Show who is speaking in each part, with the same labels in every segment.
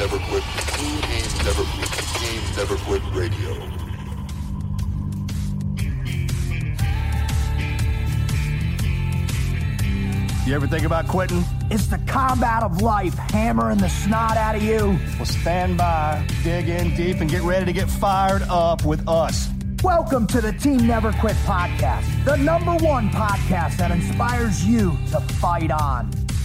Speaker 1: Never Quit. Never Quit. Never Quit Radio.
Speaker 2: You ever think about quitting?
Speaker 3: It's the combat of life hammering the snot out of you.
Speaker 2: Well, stand by, dig in deep, and get ready to get fired up with us.
Speaker 3: Welcome to the Team Never Quit podcast, the number one podcast that inspires you to fight on.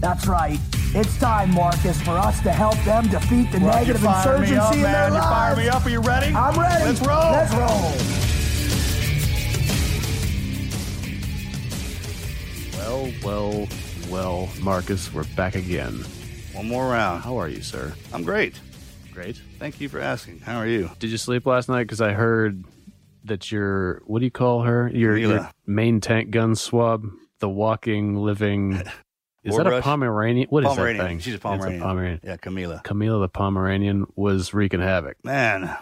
Speaker 3: That's right. It's time, Marcus, for us to help them defeat the
Speaker 2: Well,
Speaker 3: negative
Speaker 2: you fired me
Speaker 3: insurgency
Speaker 2: up,
Speaker 3: in their
Speaker 2: man. You
Speaker 3: lives.
Speaker 2: fired me up. Are you ready?
Speaker 3: I'm ready.
Speaker 2: Let's roll.
Speaker 3: Let's roll.
Speaker 4: Well, well, well, Marcus, we're back again.
Speaker 5: One more round.
Speaker 4: How are you, sir?
Speaker 5: I'm great.
Speaker 4: Great.
Speaker 5: Thank you for asking. How are you?
Speaker 4: Did you sleep last night? Because I heard that your what do you call her? Your, your main tank gun swab, the walking, living. Is that a? Pomeranian? What is
Speaker 5: Pomeranian.
Speaker 4: that thing?
Speaker 5: She's a Pomeranian.
Speaker 4: Pomeranian.
Speaker 5: Yeah, Camila.
Speaker 4: Camila the Pomeranian was wreaking havoc.
Speaker 5: Man,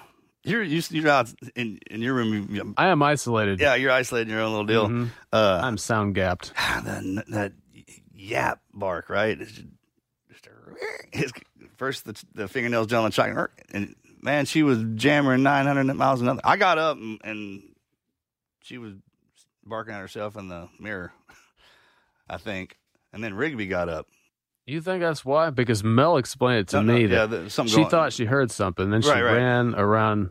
Speaker 5: you're you, you're out in in your room. you-
Speaker 4: I am isolated.
Speaker 5: Yeah, you're isolated in your own little deal.
Speaker 4: Mhm.
Speaker 5: Uh,
Speaker 4: I'm sound gapped.
Speaker 5: that, that yap bark, right? It's just, just a- his, first the, the fingernails down shotgun, and man, she was jamming 900 miles an hour. I got up and, and she was barking at herself in the mirror, I think. And then Rigby got up.
Speaker 4: You think that's why? Because Mel explained it to
Speaker 5: No, no,
Speaker 4: me
Speaker 5: yeah,
Speaker 4: that
Speaker 5: something
Speaker 4: she thought she heard something, then she
Speaker 5: Right, right.
Speaker 4: ran around.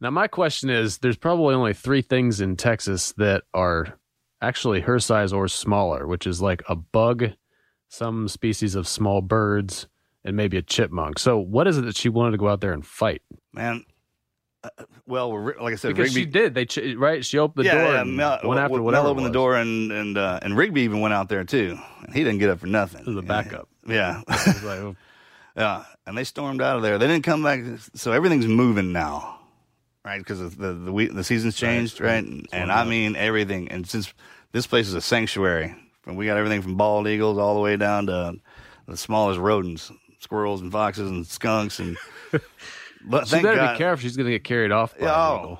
Speaker 4: Now, my question is: There's probably only three things in Texas that are actually her size or smaller, which is like a bug, some species of small birds, and maybe a chipmunk. So, what is it that she wanted to go out there and fight?
Speaker 5: Man, well, like I said,
Speaker 4: Because
Speaker 5: Rigby
Speaker 4: she did. They ch- right. She opened the
Speaker 5: yeah,
Speaker 4: door
Speaker 5: yeah,
Speaker 4: and
Speaker 5: Mel,
Speaker 4: went after
Speaker 5: Mel
Speaker 4: whatever. it
Speaker 5: opened the door, and and uh, and Rigby even went out there too. And He didn't get up for nothing.
Speaker 4: It was a backup.
Speaker 5: Yeah,
Speaker 4: like, oh,
Speaker 5: yeah, and they stormed out of there. They didn't come back, so everything's moving now, right? Because the the week, the season's changed,
Speaker 4: right.
Speaker 5: right? And, and I mean everything. And since this place is a sanctuary, and we got everything from bald eagles all the way down to the smallest rodents, squirrels and foxes and skunks and. But
Speaker 4: she better
Speaker 5: God,
Speaker 4: be careful. She's going to get carried off. By
Speaker 5: Oh,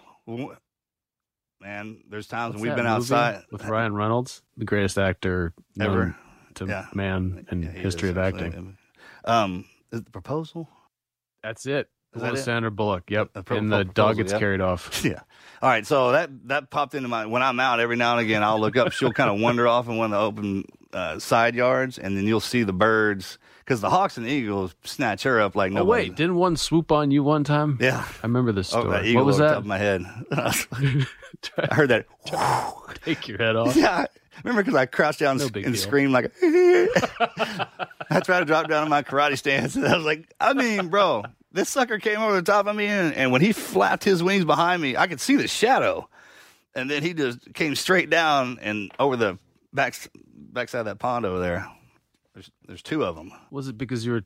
Speaker 5: man, there's times
Speaker 4: What's
Speaker 5: when we've been outside
Speaker 4: with Ryan Reynolds, the greatest actor
Speaker 5: Ever.
Speaker 4: to
Speaker 5: Yeah.
Speaker 4: man in
Speaker 5: Yeah,
Speaker 4: history
Speaker 5: is,
Speaker 4: of acting.
Speaker 5: Um, is the proposal?
Speaker 4: That's it.
Speaker 5: Is that?
Speaker 4: Sandra Bullock. Yep.
Speaker 5: Pro-
Speaker 4: and the
Speaker 5: pro-
Speaker 4: dog gets carried off.
Speaker 5: Yeah. All right. So that that popped into my when I'm out every now and again. I'll look up. She'll kind of wander off in one of the open uh, side yards, and then you'll see the birds because the hawks and the eagles snatch her up like
Speaker 4: Oh
Speaker 5: no.
Speaker 4: wait, didn't one swoop on you one time?
Speaker 5: Yeah.
Speaker 4: I remember this
Speaker 5: Oh,
Speaker 4: story.
Speaker 5: eagle
Speaker 4: what was that?
Speaker 5: top of my head. I heard that.
Speaker 4: Take your head off.
Speaker 5: Yeah. Remember because I crouched down
Speaker 4: No
Speaker 5: and, and
Speaker 4: deal.
Speaker 5: screamed like. I tried to drop down in my karate stance, and I was like, I mean, bro, this sucker came over the top of me, and, and when he flapped his wings behind me, I could see the shadow, and then he just came straight down and over the back backside of that pond over there. There's there's two of them.
Speaker 4: Was it because you were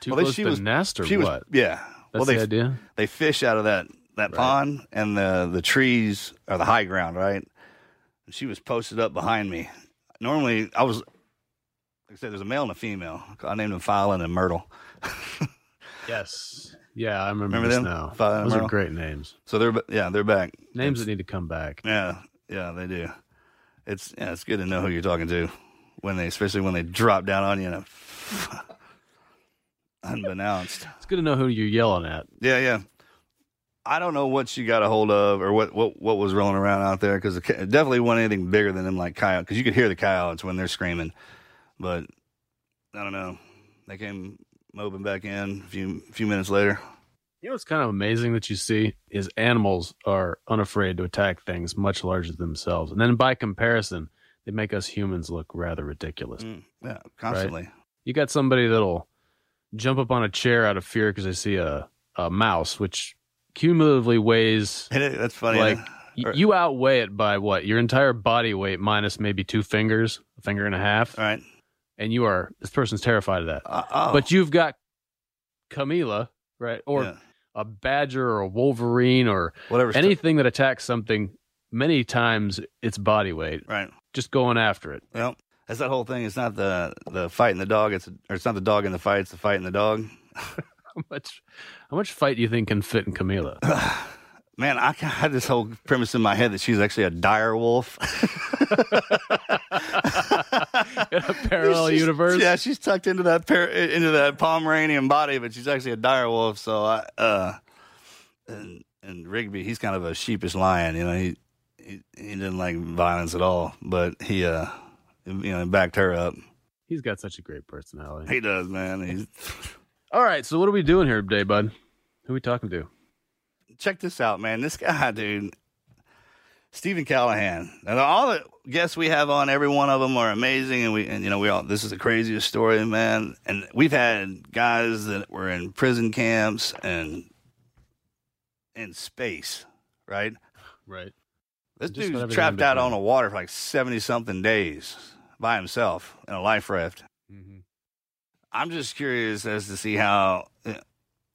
Speaker 4: too
Speaker 5: Well, they-
Speaker 4: close to
Speaker 5: was-
Speaker 4: nest or
Speaker 5: she was- yeah.
Speaker 4: That's
Speaker 5: well, they
Speaker 4: the idea.
Speaker 5: they fish out of that that
Speaker 4: Right.
Speaker 5: pond, and the the trees are the high ground, right? And she was posted up behind me. Normally, I was like I said, there's a male and a female. I named them Fowlin and Myrtle.
Speaker 4: Yes. Yeah, I remember,
Speaker 5: Remember
Speaker 4: this
Speaker 5: them?
Speaker 4: now. Those are great names.
Speaker 5: So they're yeah, they're back.
Speaker 4: Names
Speaker 5: It's-
Speaker 4: that need to come back.
Speaker 5: Yeah, yeah, they do. It's yeah, it's good to know who you're talking to. When they, especially when they drop down on you, and unbeknownst.
Speaker 4: It's good to know who you're yelling at.
Speaker 5: Yeah, yeah. I don't know what she got a hold of or what what, what was rolling around out there because it it definitely wasn't anything bigger than them like coyotes because you could hear the coyotes when they're screaming, but I don't know. They came moping back in a few few minutes later.
Speaker 4: You know what's kind of amazing that you see is animals are unafraid to attack things much larger than themselves, and then by comparison, they make us humans look rather ridiculous.
Speaker 5: Mm, yeah, constantly.
Speaker 4: You got somebody that'll jump up on a chair out of fear because they see a, a mouse, which cumulatively weighs
Speaker 5: That's funny.
Speaker 4: like you outweigh it by what your entire body weight minus maybe two fingers, a finger and a half,
Speaker 5: All right.
Speaker 4: and you are this person's terrified of that.
Speaker 5: Uh, oh,
Speaker 4: But you've got Camila, right, or
Speaker 5: yeah.
Speaker 4: a badger or a wolverine or
Speaker 5: whatever.
Speaker 4: anything that attacks something many times its body weight,
Speaker 5: right.
Speaker 4: Just going after it.
Speaker 5: Well, that's that whole thing. It's not the the fight in the dog. It's or it's not the dog in the fight. It's the fight in the dog.
Speaker 4: How much, how much fight do you think can fit in Camila?
Speaker 5: Man, I had this whole premise in my head that she's actually a dire wolf.
Speaker 4: in a parallel
Speaker 5: She's-
Speaker 4: universe?
Speaker 5: Yeah, she's tucked into that par- into that Pomeranian body, but she's actually a dire wolf. So I uh, and and Rigby, he's kind of a sheepish lion. You know, he he, he didn't like violence at all, but he uh, you know, backed her up.
Speaker 4: He's got such a great personality.
Speaker 5: He does, man. He's
Speaker 4: All right, so what are we doing here today, bud? Who are we talking to?
Speaker 5: check this out, man. This guy, dude, Stephen Callahan. And all the guests we have on, every one of them are amazing, and we, and you know, we all. This is the craziest story, man. And we've had guys that were in prison camps and in space, right?
Speaker 4: Right.
Speaker 5: This
Speaker 4: Just
Speaker 5: dude's trapped out on the water for like seventy something days by himself in a life raft.
Speaker 4: Mm-hmm.
Speaker 5: I'm just curious as to see how. I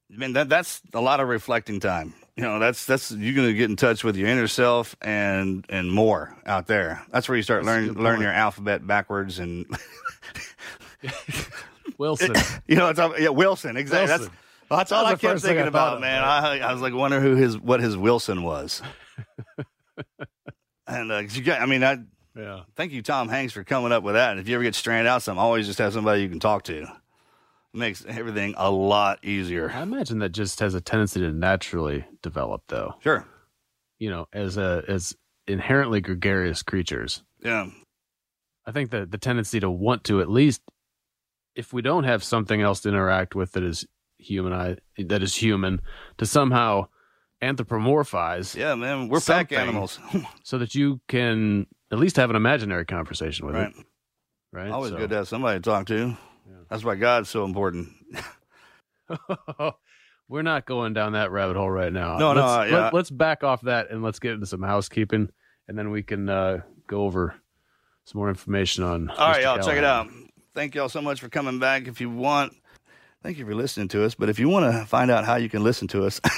Speaker 5: mean, that that's a lot of reflecting time. You know, that's that's you're gonna get in touch with your inner self and and more out there. That's where you start learning learn your alphabet backwards and
Speaker 4: Wilson.
Speaker 5: you know it's yeah Wilson exactly.
Speaker 4: Wilson.
Speaker 5: That's that's all I kept thinking
Speaker 4: I
Speaker 5: about, man. I I was like wondering who his what his Wilson was. and uh, 'cause you got, I mean, I
Speaker 4: yeah.
Speaker 5: thank you, Tom Hanks, for coming up with that. And if you ever get stranded out, some always just have somebody you can talk to. Makes everything a lot easier.
Speaker 4: I imagine that just has a tendency to naturally develop, though.
Speaker 5: Sure.
Speaker 4: You know, as a as inherently gregarious creatures,
Speaker 5: Yeah.
Speaker 4: I think that the tendency to want to at least, if we don't have something else to interact with that is human, that is human, to somehow anthropomorphize,
Speaker 5: Yeah, man. We're pack animals.
Speaker 4: so that you can at least have an imaginary conversation with
Speaker 5: right.
Speaker 4: it. Right.
Speaker 5: Always
Speaker 4: So-
Speaker 5: good to have somebody to talk to. That's why God's so important.
Speaker 4: We're not going down that rabbit hole right now.
Speaker 5: No, no,
Speaker 4: let's,
Speaker 5: uh, yeah.
Speaker 4: Let, us back off that and let's get into some housekeeping, and then we can uh, go over some more information on.
Speaker 5: All right, y'all, check it out. Thank y'all so much for coming back. If you want, thank you for listening to us. But if you want to find out how you can listen to us,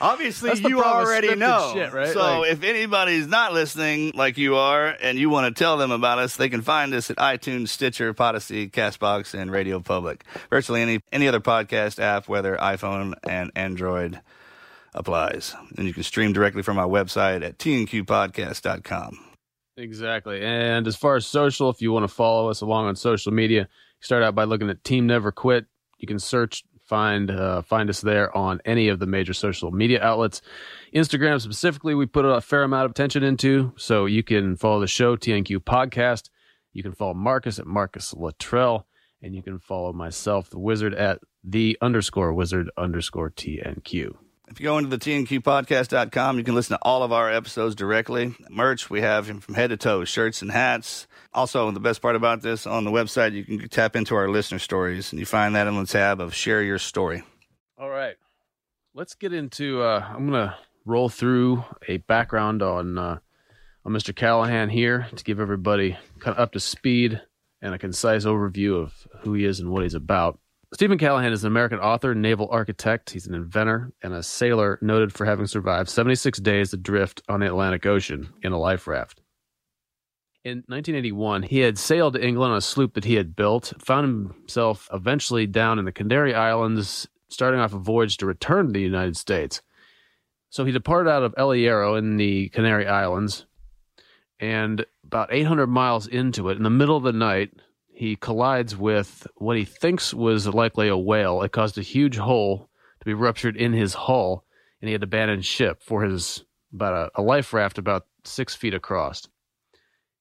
Speaker 5: obviously you already know.
Speaker 4: shit, right?
Speaker 5: So
Speaker 4: Like-
Speaker 5: if anybody's not listening like you are, and you want to tell them about us, they can find us at iTunes, Stitcher, Podyssey, Castbox, and Radio Public. Virtually any any other podcast app, whether iPhone and Android applies. And you can stream directly from our website at tnqpodcast.com.
Speaker 4: Exactly. And as far as social, if you want to follow us along on social media, start out by looking at Team Never Quit. You can search, find uh, find us there on any of the major social media outlets. Instagram specifically, we put a fair amount of attention into, so you can follow the show TNQ Podcast. You can follow Marcus at Marcus Luttrell, and you can follow myself, the Wizard, at the underscore Wizard underscore TNQ.
Speaker 5: If you go into the tnqpodcast.com, you can listen to all of our episodes directly. Merch, we have from head to toe, shirts and hats. Also, the best part about this, on the website, you can tap into our listener stories, and you find that in the tab of Share Your Story.
Speaker 4: All right. Let's get into uh I'm going to roll through a background on uh on Mr. Callahan here to give everybody kind of up to speed and a concise overview of who he is and what he's about. Stephen Callahan is an American author, naval architect. He's an inventor and a sailor noted for having survived 76 days adrift on the Atlantic Ocean in a life raft. In 1981, he had sailed to England on a sloop that he had built, found himself eventually down in the Canary Islands, starting off a voyage to return to the United States. So he departed out of El Hierro in the Canary Islands And about 800 miles into it, in the middle of the night, he collides with what he thinks was likely a whale. It caused a huge hole to be ruptured in his hull, and he had to abandon ship for his about a, a life raft about six feet across.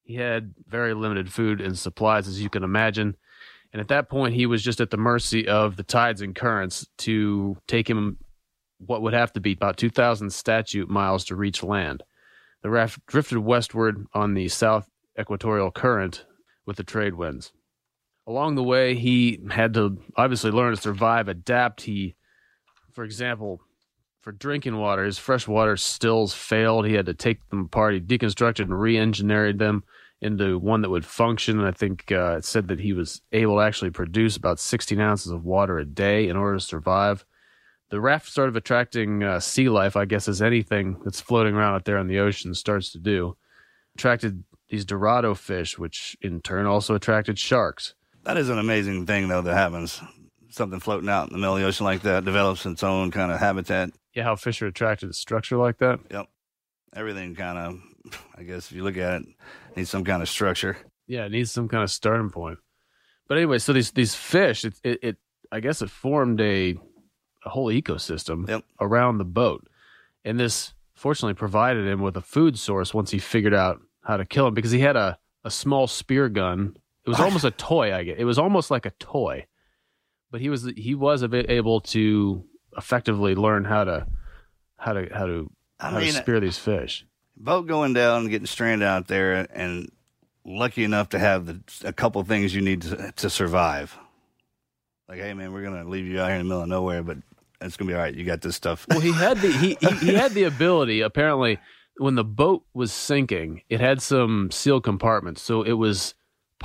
Speaker 4: He had very limited food and supplies, as you can imagine. And at that point, he was just at the mercy of the tides and currents to take him what would have to be about 2,000 statute miles to reach land. The raft drifted westward on the south equatorial current with the trade winds. Along the way, he had to obviously learn to survive, adapt. He, for example, for drinking water, his freshwater stills failed. He had to take them apart. He deconstructed and re engineered them into one that would function. I think uh, it said that he was able to actually produce about 16 ounces of water a day in order to survive. The raft started attracting uh, sea life, I guess, as anything that's floating around out there in the ocean starts to do. Attracted these Dorado fish, which in turn also attracted sharks.
Speaker 5: That is an amazing thing, though, that happens. Something floating out in the middle of the ocean like that develops its own kind of habitat.
Speaker 4: Yeah, how fish are attracted to structure like that.
Speaker 5: Yep. Everything kind of, I guess, if you look at it, needs some kind of structure.
Speaker 4: Yeah, it needs some kind of starting point. But anyway, so these these fish, it it, it I guess it formed a a whole ecosystem
Speaker 5: Yep.
Speaker 4: around the boat, and this fortunately provided him with a food source once he figured out how to kill him because he had a a small spear gun. It was almost a toy. I get. It was almost like a toy, but he was he was a bit able to effectively learn how to how to how to
Speaker 5: I
Speaker 4: how
Speaker 5: mean,
Speaker 4: to spear these fish.
Speaker 5: boat going down and getting stranded out there and lucky enough to have the, a couple things you need to, to survive. Like, hey man, we're gonna leave you out here in the middle of nowhere, but it's gonna be all right. You got this stuff.
Speaker 4: Well, he had the he, he he had the ability. Apparently, when the boat was sinking, it had some sealed compartments, so it was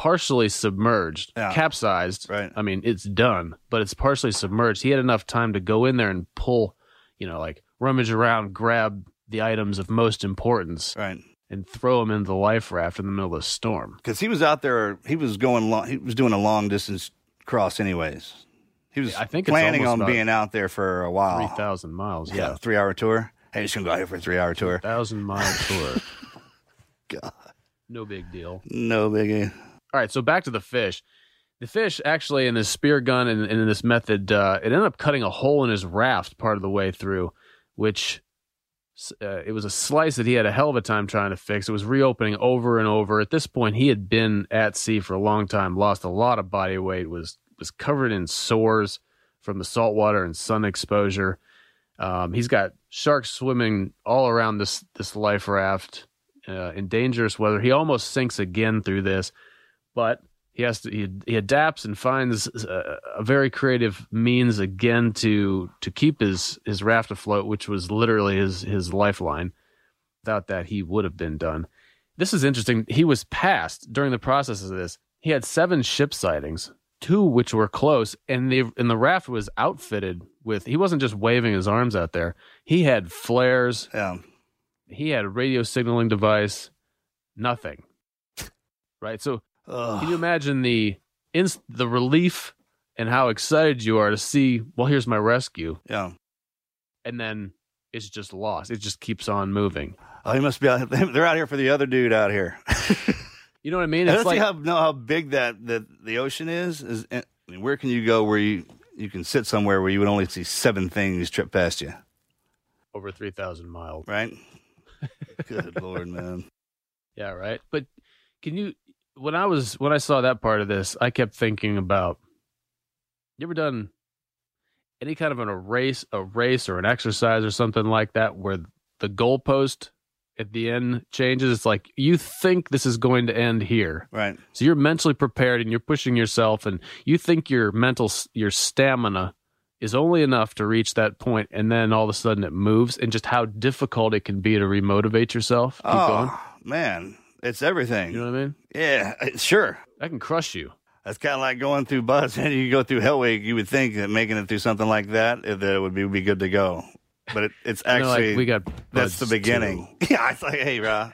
Speaker 4: partially submerged,
Speaker 5: Yeah.
Speaker 4: capsized.
Speaker 5: Right.
Speaker 4: I mean, it's done, but it's partially submerged. He had enough time to go in there and pull, you know, like rummage around, grab the items of most importance,
Speaker 5: right.
Speaker 4: and throw them into the life raft in the middle of the storm.
Speaker 5: Because he was out there, he was going long. He was doing a long distance cross, anyways. He was
Speaker 4: I think
Speaker 5: planning on being out there for a while.
Speaker 4: Three thousand miles.
Speaker 5: yeah,
Speaker 4: Yeah,
Speaker 5: three hour tour. Hey, just gonna go out here for a three hour tour.
Speaker 4: thousand mile tour.
Speaker 5: God,
Speaker 4: No big deal.
Speaker 5: no biggie.
Speaker 4: All right, so back to the fish. The fish actually in this spear gun and, and in this method, uh, it ended up cutting a hole in his raft part of the way through, which uh, it was a slice that he had a hell of a time trying to fix. It was reopening over and over. At this point, he had been at sea for a long time, lost a lot of body weight, was was covered in sores from the salt water and sun exposure. Um, he's got sharks swimming all around this this life raft uh, in dangerous weather. He almost sinks again through this, but he has to he, he adapts and finds a, a very creative means again to to keep his his raft afloat, which was literally his his lifeline. Without that, he would have been done. This is interesting. He was passed during the process of this. He had seven ship sightings, two which were close, and the and the raft was outfitted with. He wasn't just waving his arms out there. He had flares.
Speaker 5: Yeah,
Speaker 4: He had a radio signaling device. Nothing. Right. So
Speaker 5: Ugh.
Speaker 4: can you imagine the inst- the relief and how excited you are to see? Well, here's my rescue,
Speaker 5: yeah.
Speaker 4: and then it's just lost. It just keeps on moving.
Speaker 5: Oh, he must be out. They're out here for the other dude out here.
Speaker 4: You know what I mean?
Speaker 5: I
Speaker 4: It's
Speaker 5: don't see how know how big that the the ocean is. Is eh, I mean, where can you go where you you can sit somewhere where you would only see seven things trip past you,
Speaker 4: over three thousand miles.
Speaker 5: right? Good lord, man.
Speaker 4: Yeah, right. But can you? When I was when I saw that part of this, I kept thinking about. You ever done any kind of an, a race, a race or an exercise or something like that, where the goalpost at the end changes? It's like you think this is going to end here,
Speaker 5: Right.
Speaker 4: so you're mentally prepared and you're pushing yourself, and you think your mental your stamina is only enough to reach that point, and then all of a sudden it moves, and just how difficult it can be to remotivate yourself. Keep
Speaker 5: oh
Speaker 4: going.
Speaker 5: man, it's everything.
Speaker 4: You know what I mean?
Speaker 5: yeah, sure.
Speaker 4: I can crush you.
Speaker 5: That's kind of like going through BUD/S. And you go through Hell Week, you would think that making it through something like that, that it would be, be good to go. But it, it's
Speaker 4: know, like,
Speaker 5: actually
Speaker 4: we got
Speaker 5: that's the beginning. Yeah, it's like, hey, bro,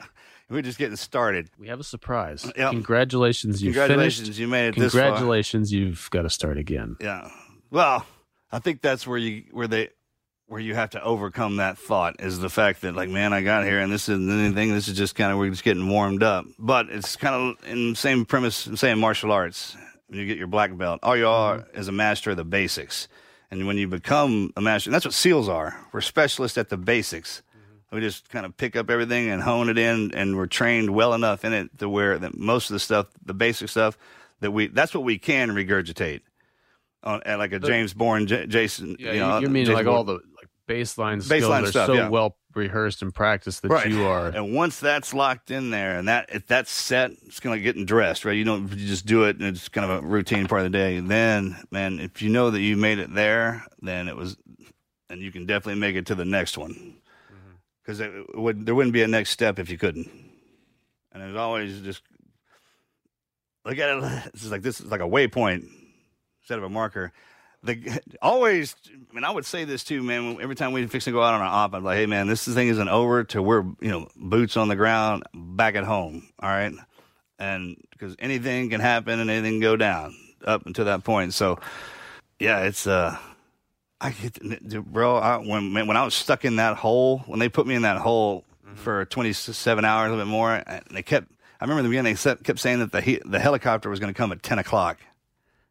Speaker 5: we're just getting started.
Speaker 4: We have a surprise.
Speaker 5: Yep.
Speaker 4: Congratulations, you
Speaker 5: Congratulations,
Speaker 4: finished.
Speaker 5: you made it this far.
Speaker 4: Congratulations, you've got to start again.
Speaker 5: Yeah. Well, I think that's where you where they where you have to overcome that thought is the fact that like man i got here and this isn't anything this is just kind of we're just getting warmed up. But it's kind of in the same premise in same martial arts when you get your black belt all you are mm-hmm. is a master of the basics. And when you become a master and that's what seals are. We're specialists at the basics. Mm-hmm. We just kind of pick up everything and hone it in and we're trained well enough in it to where that most of the stuff the basic stuff that we that's what we can regurgitate. On at like a James Bourne, J- Jason.
Speaker 4: Yeah,
Speaker 5: you know,
Speaker 4: you mean
Speaker 5: Jason
Speaker 4: like all the like baseline skills
Speaker 5: Baseline
Speaker 4: are so
Speaker 5: yeah.
Speaker 4: well rehearsed and practiced that
Speaker 5: right.
Speaker 4: you are.
Speaker 5: And once that's locked in there, and that if that's set, it's kind of getting dressed, right? You don't you just do it, and it's kind of a routine part of the day. Then, man, if you know that you made it there, then it was, and you can definitely make it to the next one, mm-hmm. because it would there wouldn't be a next step if you couldn't. And it's always just look at it. This is like this is like a waypoint instead of a marker. The always, I mean, I would say this too, man. Every time we fix to go out on an op, I'm like, hey, man, this thing isn't over till we're you know boots on the ground back at home. All right, and because anything can happen and anything can go down up until that point. So, yeah, it's uh. I get, bro. I, when man, when I was stuck in that hole, when they put me in that hole for 27 hours, a little bit more, and they kept. I remember in the beginning they kept- kept saying that the he, the helicopter was going to come at 10 o'clock.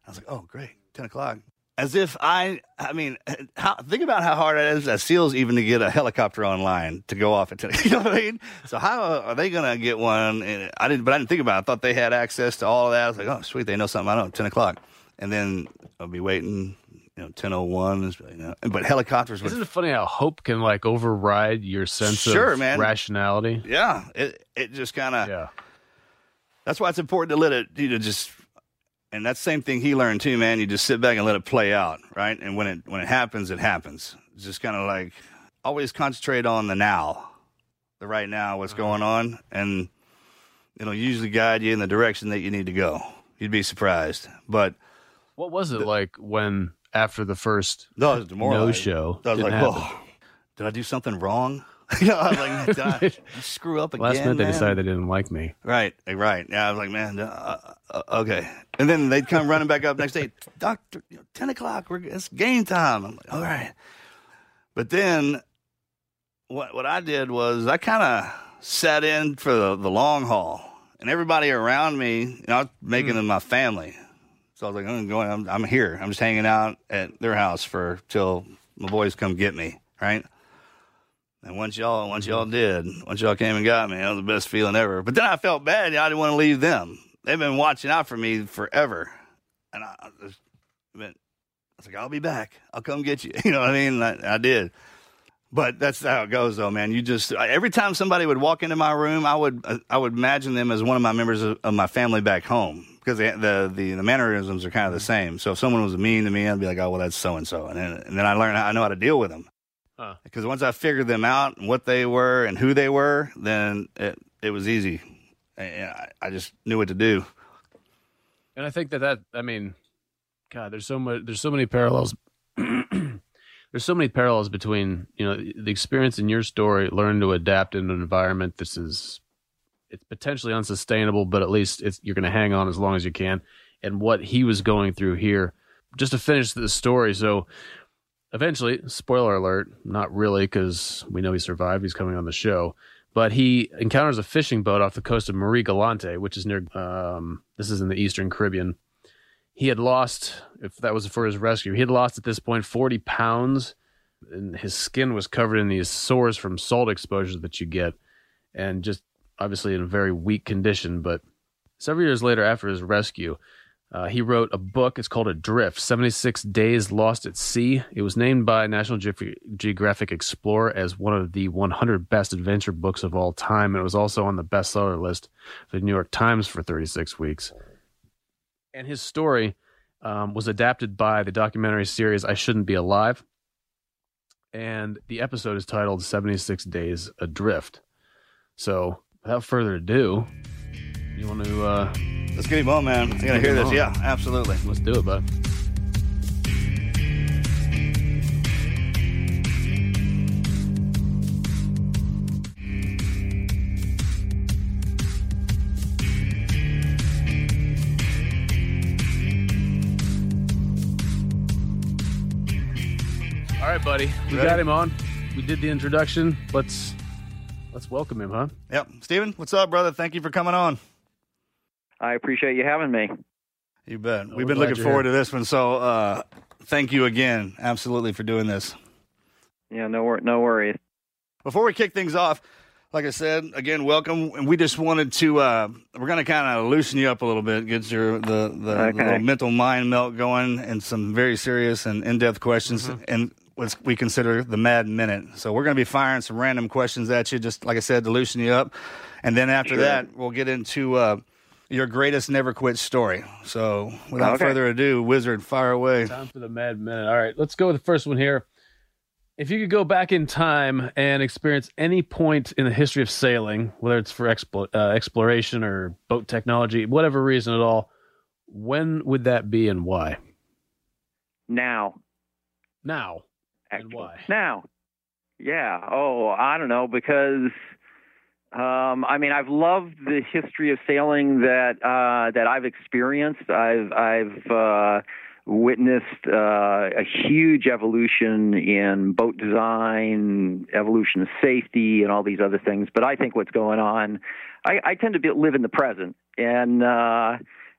Speaker 5: I was like, oh great, 10 o'clock. As if I, I mean, how, think about how hard it is as SEALs even to get a helicopter online to go off at 10. You know what I mean? So how are they going to get one? And I didn't, but I didn't think about it. I thought they had access to all of that. I was like, oh sweet, they know something I don't. 10 o'clock, and then I'll be waiting. You know, 1001 is, you know, but helicopters would
Speaker 4: Isn't it funny how hope can like override your sense
Speaker 5: Sure,
Speaker 4: of
Speaker 5: man.
Speaker 4: rationality?
Speaker 5: yeah, it it just kind of
Speaker 4: Yeah.
Speaker 5: that's why it's important to let it you know just and that's the same thing he learned too, man. You just sit back and let it play out, right? And when it when it happens, it happens. It's just kind of like always concentrate on the now, the right now, what's mm-hmm. going on, and it'll usually guide you in the direction that you need to go. You'd be surprised, but
Speaker 4: What was it like when after the first
Speaker 5: no, I was demoralized.
Speaker 4: no show?
Speaker 5: I was like,
Speaker 4: happen?
Speaker 5: whoa, did I do something wrong? you know, I was like, did I, did I screw up again?
Speaker 4: Last minute they decided they didn't like me.
Speaker 5: Right, right. Yeah, I was like, man, uh, uh, okay. And then they'd come running back up next day, doctor, you know, ten o'clock, we're, it's game time. I'm like, all right. But then, what what I did was I kind of sat in for the, the long haul, and everybody around me, you know, I was making them my family. So I was like, I'm going, I'm, I'm here. I'm just hanging out at their house for till my boys come get me, right? And once y'all, once y'all mm-hmm. did, once y'all came and got me, that was the best feeling ever. But then I felt bad. I didn't want to leave them. They've been watching out for me forever, and I, I just been, I was like, I'll be back. I'll come get you. You know what I mean? I, I did. But that's how it goes, though, man. You just every time somebody would walk into my room, I would uh, I would imagine them as one of my members of, of my family back home because the, the the the mannerisms are kind of the mm-hmm. same. So if someone was mean to me, I'd be like, oh well, that's so and so, and then and then I learned I know how to deal with them
Speaker 4: Huh.
Speaker 5: because once I figured them out and what they were and who they were, then it it was easy, and I, I just knew what to do.
Speaker 4: And I think that that I mean, God, there's so much. There's so many parallels. there's so many parallels between you know the experience in your story, learn to adapt in an environment. This is it's potentially unsustainable, but at least it's you're going to hang on as long as you can. And what he was going through here, just to finish the story. So eventually, spoiler alert, not really because we know he survived. He's coming on the show. But he encounters a fishing boat off the coast of Marie Galante, which is near, um, this is in the Eastern Caribbean. He had lost, if that was for his rescue, he had lost at this point 40 pounds, and his skin was covered in these sores from salt exposure that you get, and just obviously in a very weak condition. But several years later, after his rescue, uh, he wrote a book. It's called Adrift 76 Days Lost at Sea. It was named by National Ge- Geographic Explorer as one of the 100 best adventure books of all time. And it was also on the bestseller list for the New York Times for 36 weeks. And his story um, was adapted by the documentary series I Shouldn't Be Alive. And the episode is titled 76 Days Adrift. So without further ado, you want to. Uh,
Speaker 5: Let's get him on, man. I gotta hear this. Yeah, absolutely.
Speaker 4: Let's do it, bud. All right, buddy. We
Speaker 5: Ready?
Speaker 4: got him on. We did the introduction. Let's let's welcome him, huh?
Speaker 5: Yep. Steven, what's up, brother? Thank you for coming on.
Speaker 6: I appreciate you having me.
Speaker 5: You bet.
Speaker 4: we're
Speaker 5: We've been looking
Speaker 4: you're
Speaker 5: forward to this one. So, uh, thank you again, absolutely, for doing this.
Speaker 6: Yeah, no, wor- no worries.
Speaker 5: Before we kick things off, like I said, again, welcome. And we just wanted to, uh, we're going to kind of loosen you up a little bit, get your the, the, the
Speaker 6: Okay.
Speaker 5: little mental mind melt going, and some very serious and in depth questions, and what we consider the Mad Minute. So we're going to be firing some random questions at you, just like I said, to loosen you up. And then after
Speaker 6: Sure.
Speaker 5: that, we'll get into uh, your greatest never quit story. So without
Speaker 6: Okay.
Speaker 5: further ado, Wizard, fire away.
Speaker 4: Time for the mad minute. All right, let's go with the first one here. If you could go back in time and experience any point in the history of sailing, whether it's for explo- uh, exploration or boat technology, whatever reason at all, when would that be and why?
Speaker 6: Now,
Speaker 4: Now. And why?
Speaker 6: Now. Yeah. Oh, I don't know because um, I mean I've loved the history of sailing that uh, that I've experienced. I've I've uh, witnessed uh, a huge evolution in boat design, evolution of safety, and all these other things. But I think what's going on, I, I tend to be, live in the present, and uh,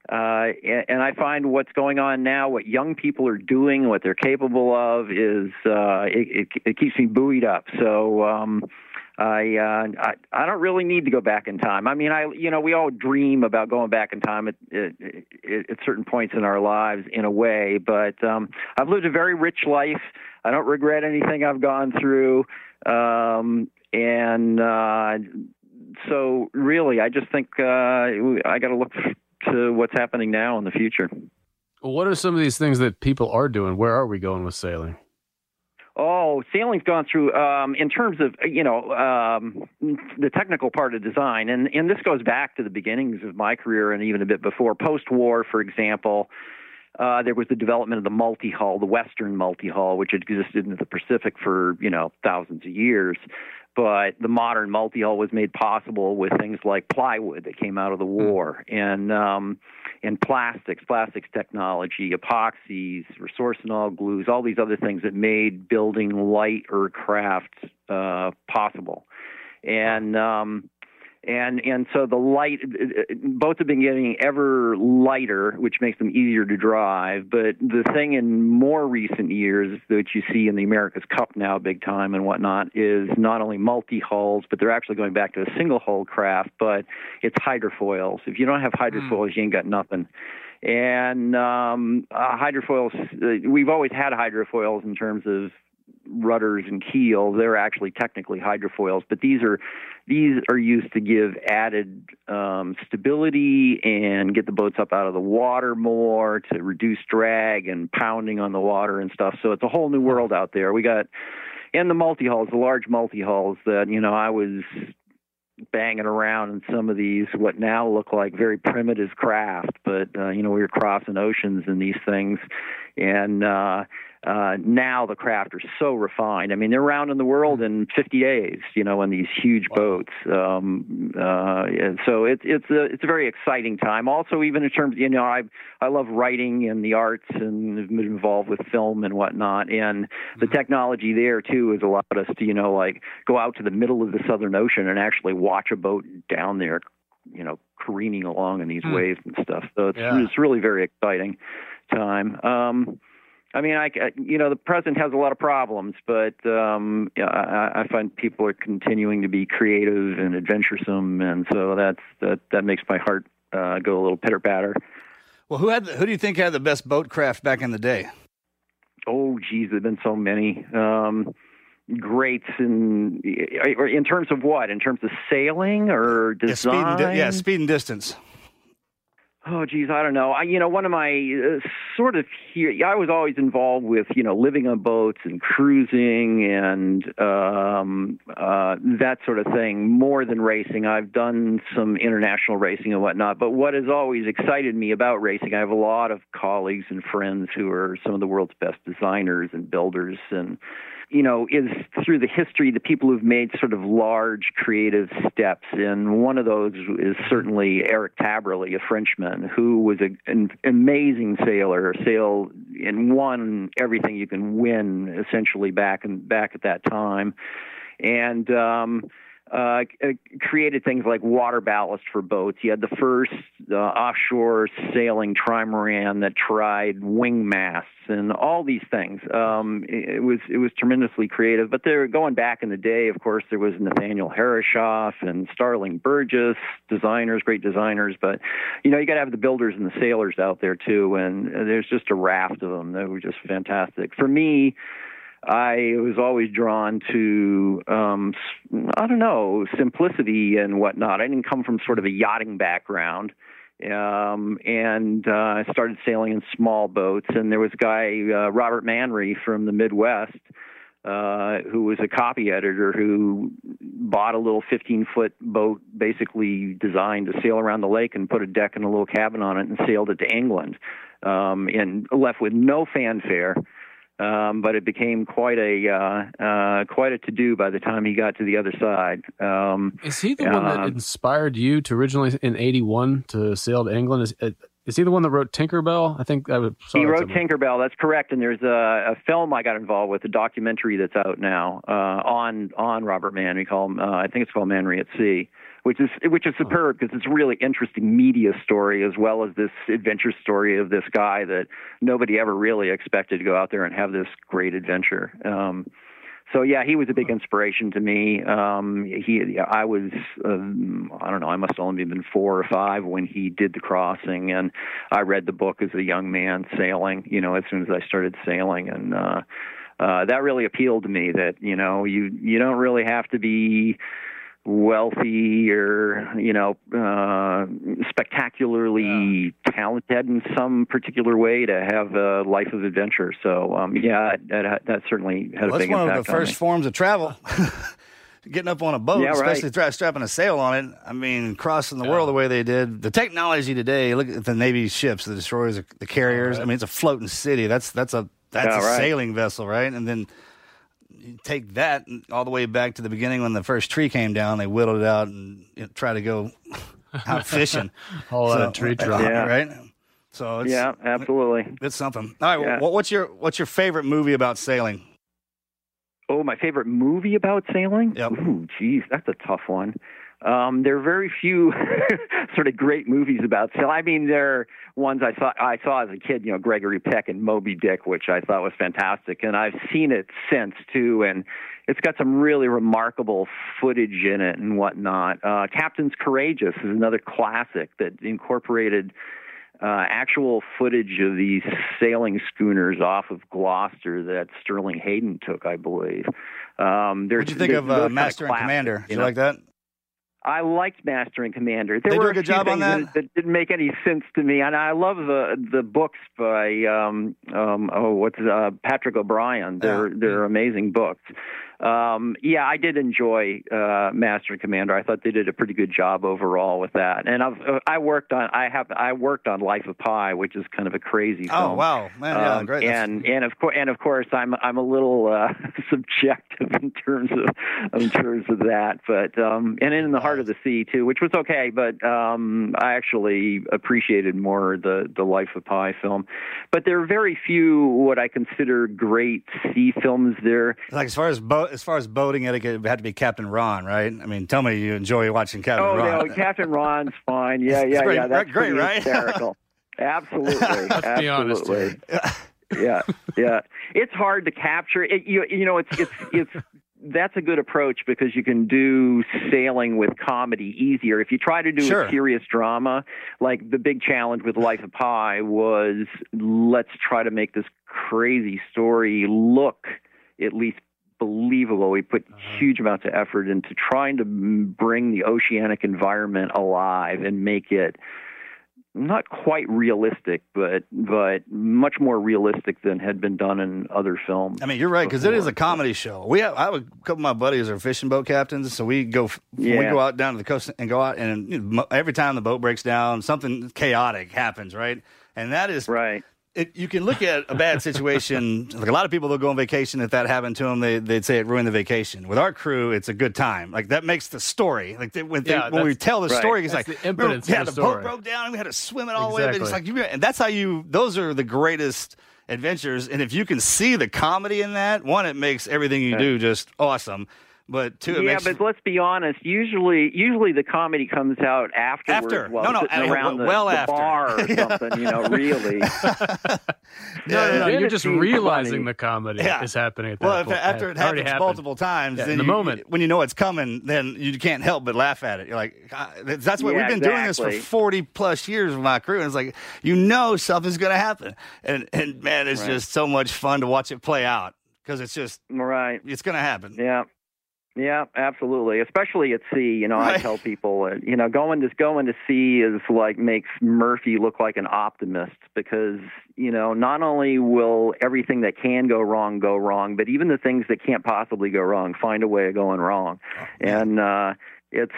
Speaker 6: uh, and, and I find what's going on now, what young people are doing, what they're capable of, is uh, it, it, it keeps me buoyed up. So. Um, I, uh, I I don't really need to go back in time. I mean, I you know we all dream about going back in time at at, at certain points in our lives in a way, but um, I've lived a very rich life. I don't regret anything I've gone through, um, and uh, so really, I just think uh, I got to look to what's happening now in the future.
Speaker 4: What are some of these things that people are doing? Where are we going with sailing?
Speaker 6: Oh, sailing's gone through um, in terms of you know um, the technical part of design, and and this goes back to the beginnings of my career and even a bit before. Post-war, for example, uh, there was the development of the multi-hull, the Western multi-hull, which had existed in the Pacific for you know thousands of years. But the modern multi-hull was made possible with things like plywood that came out of the war, and um, and plastics, plastics technology, epoxies, resorcinol glues, all these other things that made building lighter craft uh, possible. And um, and and so the light boats have been getting ever lighter, which makes them easier to drive. But the thing in more recent years that you see in the America's Cup now, big time and whatnot, is not only multi hulls, but they're actually going back to a single hull craft. But it's hydrofoils. If you don't have hydrofoils, you ain't got nothing. And um, uh, hydrofoils, uh, we've always had hydrofoils in terms of rudders and keel. They're actually technically hydrofoils, but these are these are used to give added um, stability and get the boats up out of the water more to reduce drag and pounding on the water and stuff. So it's a whole new world out there. We got and the multi hulls, the large multi hulls that you know I was banging around in some of these what now look like very primitive craft but uh, you know we were crossing oceans in these things and uh uh, now the craft are so refined. I mean, they're around in the world in 50 days, you know, in these huge boats. Um, uh, and so it's it's a it's a very exciting time. Also, even in terms, you know, I I love writing and the arts and have been involved with film and whatnot. And the technology there too has allowed us to, you know, like go out to the middle of the Southern Ocean and actually watch a boat down there, you know, careening along in these
Speaker 4: Hmm.
Speaker 6: waves and stuff. So it's
Speaker 4: Yeah.
Speaker 6: it's really very exciting time. Um, I mean, I, you know, the president has a lot of problems, but um, yeah, I, I find people are continuing to be creative and adventuresome, and so that's that that makes my heart uh, go a little pitter patter.
Speaker 5: Well, who had the, who do you think had the best boat craft back in the day?
Speaker 6: Oh, geez, there've been so many um, greats in in terms of what? In terms of sailing or
Speaker 5: Yeah,
Speaker 6: design?
Speaker 5: speed and di- yeah, speed and distance.
Speaker 6: Oh, geez, I don't know. I, you know, one of my uh, sort of here, I was always involved with, you know, living on boats and cruising and um, uh, that sort of thing more than racing. I've done some international racing and whatnot. But what has always excited me about racing, I have a lot of colleagues and friends who are some of the world's best designers and builders and you know, is through the history the people who've made sort of large creative steps. And one of those is certainly Eric Tabarly, a Frenchman, who was a, an amazing sailor, sailed and won everything you can win essentially back and back at that time, and. Um, uh, created things like water ballast for boats. You had the first uh, offshore sailing trimaran that tried wing masts and all these things. Um, it, it, was it was tremendously creative. But they're going back in the day. Of course, there was Nathaniel Herreshoff and Starling Burgess, designers, great designers. But you know, you got to have the builders and the sailors out there too. And there's just a raft of them. that were just fantastic. For me I was always drawn to, um, I don't know, simplicity and whatnot. I didn't come from sort of a yachting background. Um, and uh, I started sailing in small boats. And there was a guy, uh, Robert Manry from the Midwest, uh, who was a copy editor who bought a little 15 foot boat, basically designed to sail around the lake and put a deck and a little cabin on it and sailed it to England. Um, and left with no fanfare um, but it became quite a uh, uh, quite a to do by the time he got to the other side. Um,
Speaker 4: is he the one that um, inspired you to originally in '81 to sail to England? Is, uh, is he the one that wrote Tinkerbell? I think I
Speaker 6: He wrote Tinkerbell. That's correct. And there's a, a, film I got involved with, a documentary that's out now uh, on on Robert Mann. We call him. Uh, I think it's called Manry at Sea which is which is superb because it's a really interesting media story as well as this adventure story of this guy that nobody ever really expected to go out there and have this great adventure. Um, so yeah, he was a big inspiration to me. Um, he, I was, um, I don't know, I must have only been four or five when he did the crossing, and I read the book as a young man sailing. You know, as soon as I started sailing, and uh, uh, that really appealed to me. That you know, you you don't really have to be wealthy or you know uh, spectacularly yeah. talented in some particular way to have a life of adventure. So um, yeah, that, that, certainly had
Speaker 5: well,
Speaker 6: a big impact.
Speaker 5: That's one of the first
Speaker 6: me.
Speaker 5: forms of travel. Getting up on a boat,
Speaker 6: yeah,
Speaker 5: especially
Speaker 6: right.
Speaker 5: strapping a sail on it. I mean, crossing the yeah. world the way they did. The technology today. Look at the Navy ships, the destroyers, the carriers. Right. I mean, it's a floating city. That's that's a that's a
Speaker 6: right.
Speaker 5: sailing vessel, right? And then take that all the way back to the beginning when the first tree came down. They whittled it out and you know, try to go out fishing.
Speaker 4: All
Speaker 5: so,
Speaker 4: that tree uh, trunk,
Speaker 6: yeah.
Speaker 5: right? So
Speaker 6: yeah, absolutely,
Speaker 5: it's something. All right,
Speaker 6: yeah.
Speaker 5: well, what's your what's your favorite movie about sailing?
Speaker 6: Oh, my favorite movie about sailing?
Speaker 5: Yep.
Speaker 6: Ooh, geez, that's a tough one. Um, there are very few sort of great movies about sail. I mean, there are ones I saw I saw as a kid. You know, Gregory Peck and Moby Dick, which I thought was fantastic, and I've seen it since too. And it's got some really remarkable footage in it and whatnot. Uh, Captain's Courageous is another classic that incorporated uh, actual footage of these sailing schooners off of Gloucester that Sterling Hayden took, I believe. Um,
Speaker 5: what do you think of uh, Master and Commander? Do you, you know? like that?
Speaker 6: I liked Master and Commander.
Speaker 5: There
Speaker 6: they
Speaker 5: were
Speaker 6: a
Speaker 5: good
Speaker 6: few
Speaker 5: job on
Speaker 6: that. that. didn't make any sense to me, and I love the the books by um, um, oh what's uh, Patrick O'Brian. They're
Speaker 5: yeah.
Speaker 6: they're amazing books um, yeah, I did enjoy uh, Master and Commander. I thought they did a pretty good job overall with that. And I've uh, I worked on I have I worked on Life of Pi, which is kind of a crazy
Speaker 5: oh,
Speaker 6: film.
Speaker 5: Oh wow, man, yeah,
Speaker 6: um,
Speaker 5: great.
Speaker 6: And and of course and of course I'm I'm a little uh, subjective in terms of in terms of that, but um, and in the heart of the sea too, which was okay. But um, I actually appreciated more the the Life of Pi film. But there are very few what I consider great sea films. There,
Speaker 5: like as far as boat as far as boating etiquette, it had to be Captain Ron, right? I mean, tell me you enjoy watching Captain
Speaker 6: oh,
Speaker 5: Ron.
Speaker 6: Oh no, Captain Ron's fine. Yeah, yeah,
Speaker 5: great,
Speaker 6: yeah. That's
Speaker 5: great, right?
Speaker 6: hysterical. Absolutely,
Speaker 4: Let's
Speaker 6: absolutely.
Speaker 4: Be honest
Speaker 6: yeah, yeah. It's hard to capture. It, you, you know, it's it's it's that's a good approach because you can do sailing with comedy easier. If you try to do
Speaker 5: sure.
Speaker 6: a serious drama, like the big challenge with Life of Pi was, let's try to make this crazy story look at least believable. We put
Speaker 5: uh-huh.
Speaker 6: huge amounts of effort into trying to bring the oceanic environment alive and make it not quite realistic, but but much more realistic than had been done in other films.
Speaker 5: I mean, you're right because it is a comedy show. We have I have a couple of my buddies are fishing boat captains, so we go
Speaker 6: yeah.
Speaker 5: we go out down to the coast and go out, and every time the boat breaks down, something chaotic happens, right? And that is
Speaker 6: right
Speaker 5: it, you can look at a bad situation. like a lot of people, they'll go on vacation. If that happened to them, they, would say it ruined the vacation. With our crew, it's a good time. Like that makes the story. Like they, when, they,
Speaker 4: yeah,
Speaker 5: when we tell the
Speaker 6: right.
Speaker 5: story, it's
Speaker 4: that's
Speaker 5: like
Speaker 4: the impetus
Speaker 5: yeah,
Speaker 4: the,
Speaker 5: the boat broke down and we had to swim it all
Speaker 4: exactly.
Speaker 5: the way. It's like you, and that's how you. Those are the greatest adventures. And if you can see the comedy in that, one, it makes everything you do just awesome. But two,
Speaker 6: yeah,
Speaker 5: makes
Speaker 6: but let's be honest. Usually, usually the comedy comes out afterwards,
Speaker 5: After.
Speaker 6: while
Speaker 5: No, no,
Speaker 6: sitting
Speaker 5: uh,
Speaker 6: around the,
Speaker 5: well
Speaker 6: the
Speaker 5: after.
Speaker 6: bar or something. You know, really.
Speaker 4: No, no, no. You're just realizing
Speaker 6: funny.
Speaker 4: the comedy
Speaker 5: Yeah.
Speaker 4: is happening at that
Speaker 5: well, if,
Speaker 4: point.
Speaker 5: after it
Speaker 4: already
Speaker 5: happens
Speaker 4: happened.
Speaker 5: multiple times,
Speaker 4: Yeah,
Speaker 5: then
Speaker 4: in the
Speaker 5: you-
Speaker 4: moment.
Speaker 5: when you know it's coming, then you can't help but laugh at it. You're like, that's what
Speaker 6: Yeah,
Speaker 5: we've been doing this for 40 plus years with my crew. And it's like, you know, something's going to happen. And, and man, it's
Speaker 6: Right.
Speaker 5: just so much fun to watch it play out because it's just,
Speaker 6: right.
Speaker 5: it's going to happen.
Speaker 6: Yeah. Yeah, absolutely. Especially at sea, you know, I tell people, uh, you know, going to going to sea is like makes Murphy look like an optimist because you know not only will everything that can go wrong go wrong, but even the things that can't possibly go wrong find a way of going wrong, and uh, it's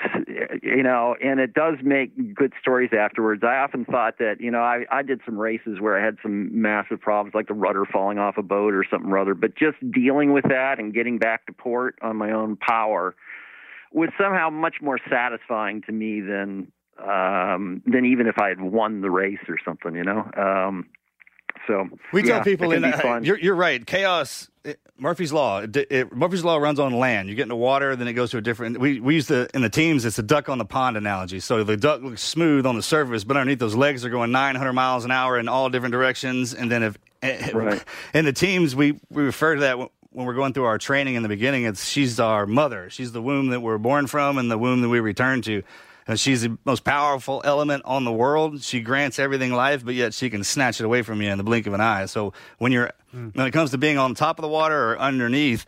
Speaker 6: you know, and it does make good stories afterwards. I often thought that you know I I did some races where I had some massive problems like the rudder falling off a boat or something or other, but just dealing with that and getting back to port on my own power was somehow much more satisfying to me than um than even if I had won the race or something, you know. Um so
Speaker 5: We tell
Speaker 6: yeah,
Speaker 5: people in uh, you're you're right. Chaos, it, Murphy's law. It, it, Murphy's law runs on land. You get into water, then it goes to a different. We we use the in the teams. It's a duck on the pond analogy. So the duck looks smooth on the surface, but underneath those legs are going 900 miles an hour in all different directions. And then if
Speaker 6: Right.
Speaker 5: in the teams, we we refer to that. when when we're going through our training in the beginning, it's she's our mother. She's the womb that we're born from and the womb that we return to. And she's the most powerful element on the world. She grants everything life, but yet she can snatch it away from you in the blink of an eye. So when you're when it comes to being on top of the water or underneath,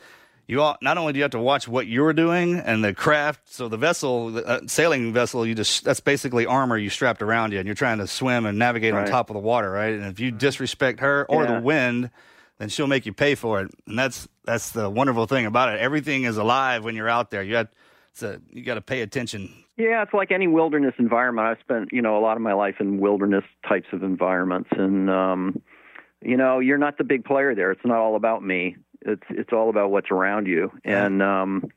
Speaker 5: you all, not only do you have to watch what you're doing and the craft. So the vessel, the uh, sailing vessel, you just that's basically armor you strapped around you, and you're trying to swim and navigate on top of the water, right? And if you disrespect her or
Speaker 6: Yeah.
Speaker 5: the wind, then she'll make you pay for it. And that's that's the wonderful thing about it. Everything is alive when you're out there. You got so you got to pay attention.
Speaker 6: Yeah, it's like any wilderness environment. I've spent, you know, a lot of my life in wilderness types of environments, and um, you know, you're not the big player there. It's not all about me. It's it's all about what's around you, and um,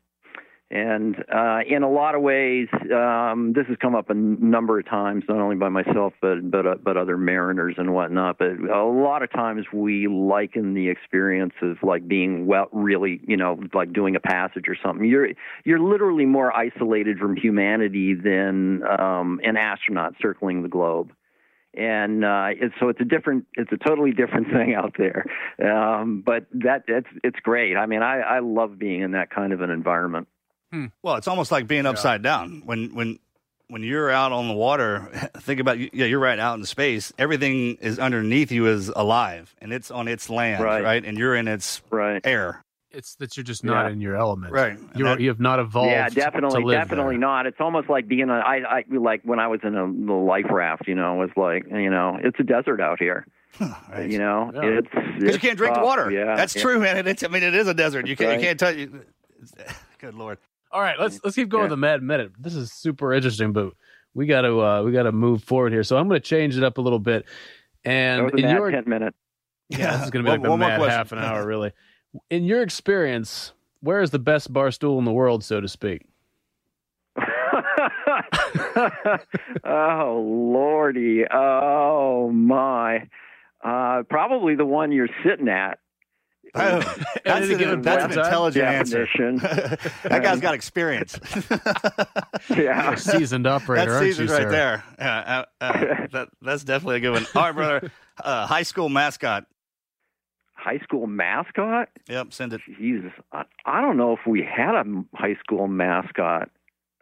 Speaker 6: and uh, in a lot of ways, um, this has come up a number of times, not only by myself, but but uh, but other mariners and whatnot. But a lot of times we liken the experience of like being well, really, you know, like doing a passage or something. You're you're literally more isolated from humanity than um, an astronaut circling the globe and uh, so it's a different, it's a totally different thing out there. Um, but that it's it's great. I mean, I I love being in that kind of an environment. Hmm.
Speaker 5: Well, it's almost like being upside down when when when you're out on the water. Think about yeah, you're right out in space. Everything is underneath you is alive, and it's on its land,
Speaker 6: Right.
Speaker 5: right? And you're in its
Speaker 6: Right.
Speaker 5: air.
Speaker 4: It's that you're just not
Speaker 6: Yeah.
Speaker 4: in your element.
Speaker 5: Right.
Speaker 4: You're,
Speaker 5: that-
Speaker 4: you have not evolved.
Speaker 6: yeah,
Speaker 4: to
Speaker 6: definitely,
Speaker 4: live
Speaker 6: definitely
Speaker 4: there.
Speaker 6: not. It's almost like being a I I like when I was in a the life raft. You know, it's like you know, it's a desert out here.
Speaker 5: Right.
Speaker 6: You know,
Speaker 4: Yeah.
Speaker 6: it's
Speaker 5: Because you can't drink the water.
Speaker 6: Yeah,
Speaker 5: that's
Speaker 6: yeah.
Speaker 5: true, man. It's, I mean, it is a desert. You can't,
Speaker 6: Right.
Speaker 5: you can't touch. You, good lord.
Speaker 4: All right, let's let's keep going
Speaker 6: Yeah.
Speaker 4: with the Mad Minute. This is super interesting, but we got to uh, we got to move forward here. So I'm going to change it up a little bit.
Speaker 6: That
Speaker 4: And
Speaker 6: was
Speaker 4: in
Speaker 6: mad
Speaker 4: your
Speaker 6: ten minute.
Speaker 4: yeah, this is going to be
Speaker 5: One-
Speaker 4: like
Speaker 5: one more
Speaker 4: mad half an hour, really. In your experience, where is the best bar stool in the world, so to speak?
Speaker 6: oh lordy! Oh my! Uh, probably the one you're sitting at.
Speaker 5: Oh, that's
Speaker 4: any
Speaker 5: an,
Speaker 4: given
Speaker 5: that's an
Speaker 4: in time?
Speaker 5: intelligent answer.
Speaker 6: Definition.
Speaker 5: that guy's got experience.
Speaker 6: Yeah.
Speaker 4: Seasoned operator,
Speaker 5: that's
Speaker 4: aren't
Speaker 5: seasoned
Speaker 4: you,
Speaker 5: right
Speaker 4: sir?
Speaker 5: there. Yeah, uh, uh, that, that's definitely a good one. All right, brother. Uh, high school mascot.
Speaker 6: High school mascot?
Speaker 5: Yep, send it.
Speaker 6: Jesus, I, I don't know if we had a high school mascot.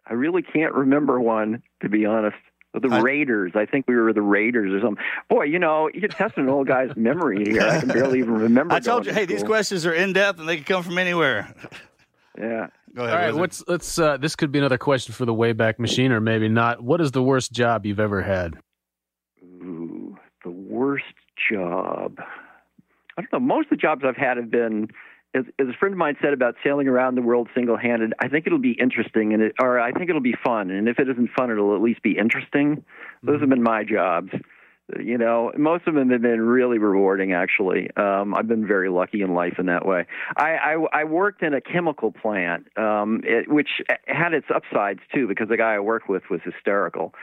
Speaker 6: I really can't remember one, to be honest. The
Speaker 5: I-
Speaker 6: Raiders. I think we were the Raiders or something. Boy, you know, you're testing an old guy's memory here. I can barely even remember.
Speaker 5: I told you,
Speaker 6: to
Speaker 5: hey, these questions are in depth and they can come from anywhere.
Speaker 6: Yeah.
Speaker 5: Go ahead.
Speaker 4: All right,
Speaker 5: Wizard.
Speaker 4: what's let's uh this could be another question for the Wayback Machine or maybe not. What is the worst job you've ever had?
Speaker 6: Ooh, the worst job. I don't know. Most of the jobs I've had have been, as, as a friend of mine said about sailing around the world single-handed. I think it'll be interesting, and it, or I think it'll be fun. And if it isn't fun, it'll at least be interesting. Those have been my jobs. You know, most of them have been really rewarding. Actually, um, I've been very lucky in life in that way. I, I, I worked in a chemical plant, um, it, which had its upsides too, because the guy I worked with was hysterical.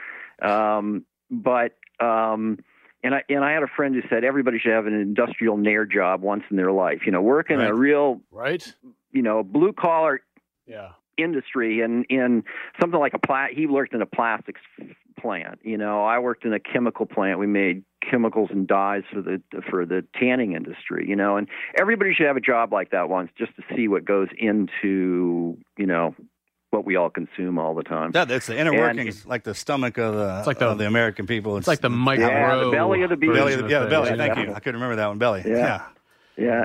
Speaker 6: Um, but um, and I and I had a friend who said everybody should have an industrial nair job once in their life. You know, work in
Speaker 4: Right.
Speaker 6: a real,
Speaker 4: Right?
Speaker 6: you know, blue collar
Speaker 4: Yeah.
Speaker 6: industry and in something like a pla- he worked in a plastics plant you know i worked in a chemical plant we made chemicals and dyes for the for the tanning industry you know and everybody should have a job like that once just to see what goes into you know what we all consume all the time
Speaker 5: Yeah, it's the inner
Speaker 6: And-
Speaker 5: workings, like the stomach of the,
Speaker 4: It's like the-
Speaker 5: of the American people.
Speaker 4: It's like the Mike
Speaker 6: Yeah, the belly of the beast.
Speaker 5: belly. Of the, yeah, the
Speaker 4: of
Speaker 5: belly.
Speaker 4: things.
Speaker 5: Thank
Speaker 6: Yeah.
Speaker 5: you. I couldn't remember that one. Belly.
Speaker 6: Yeah.
Speaker 5: yeah.
Speaker 6: yeah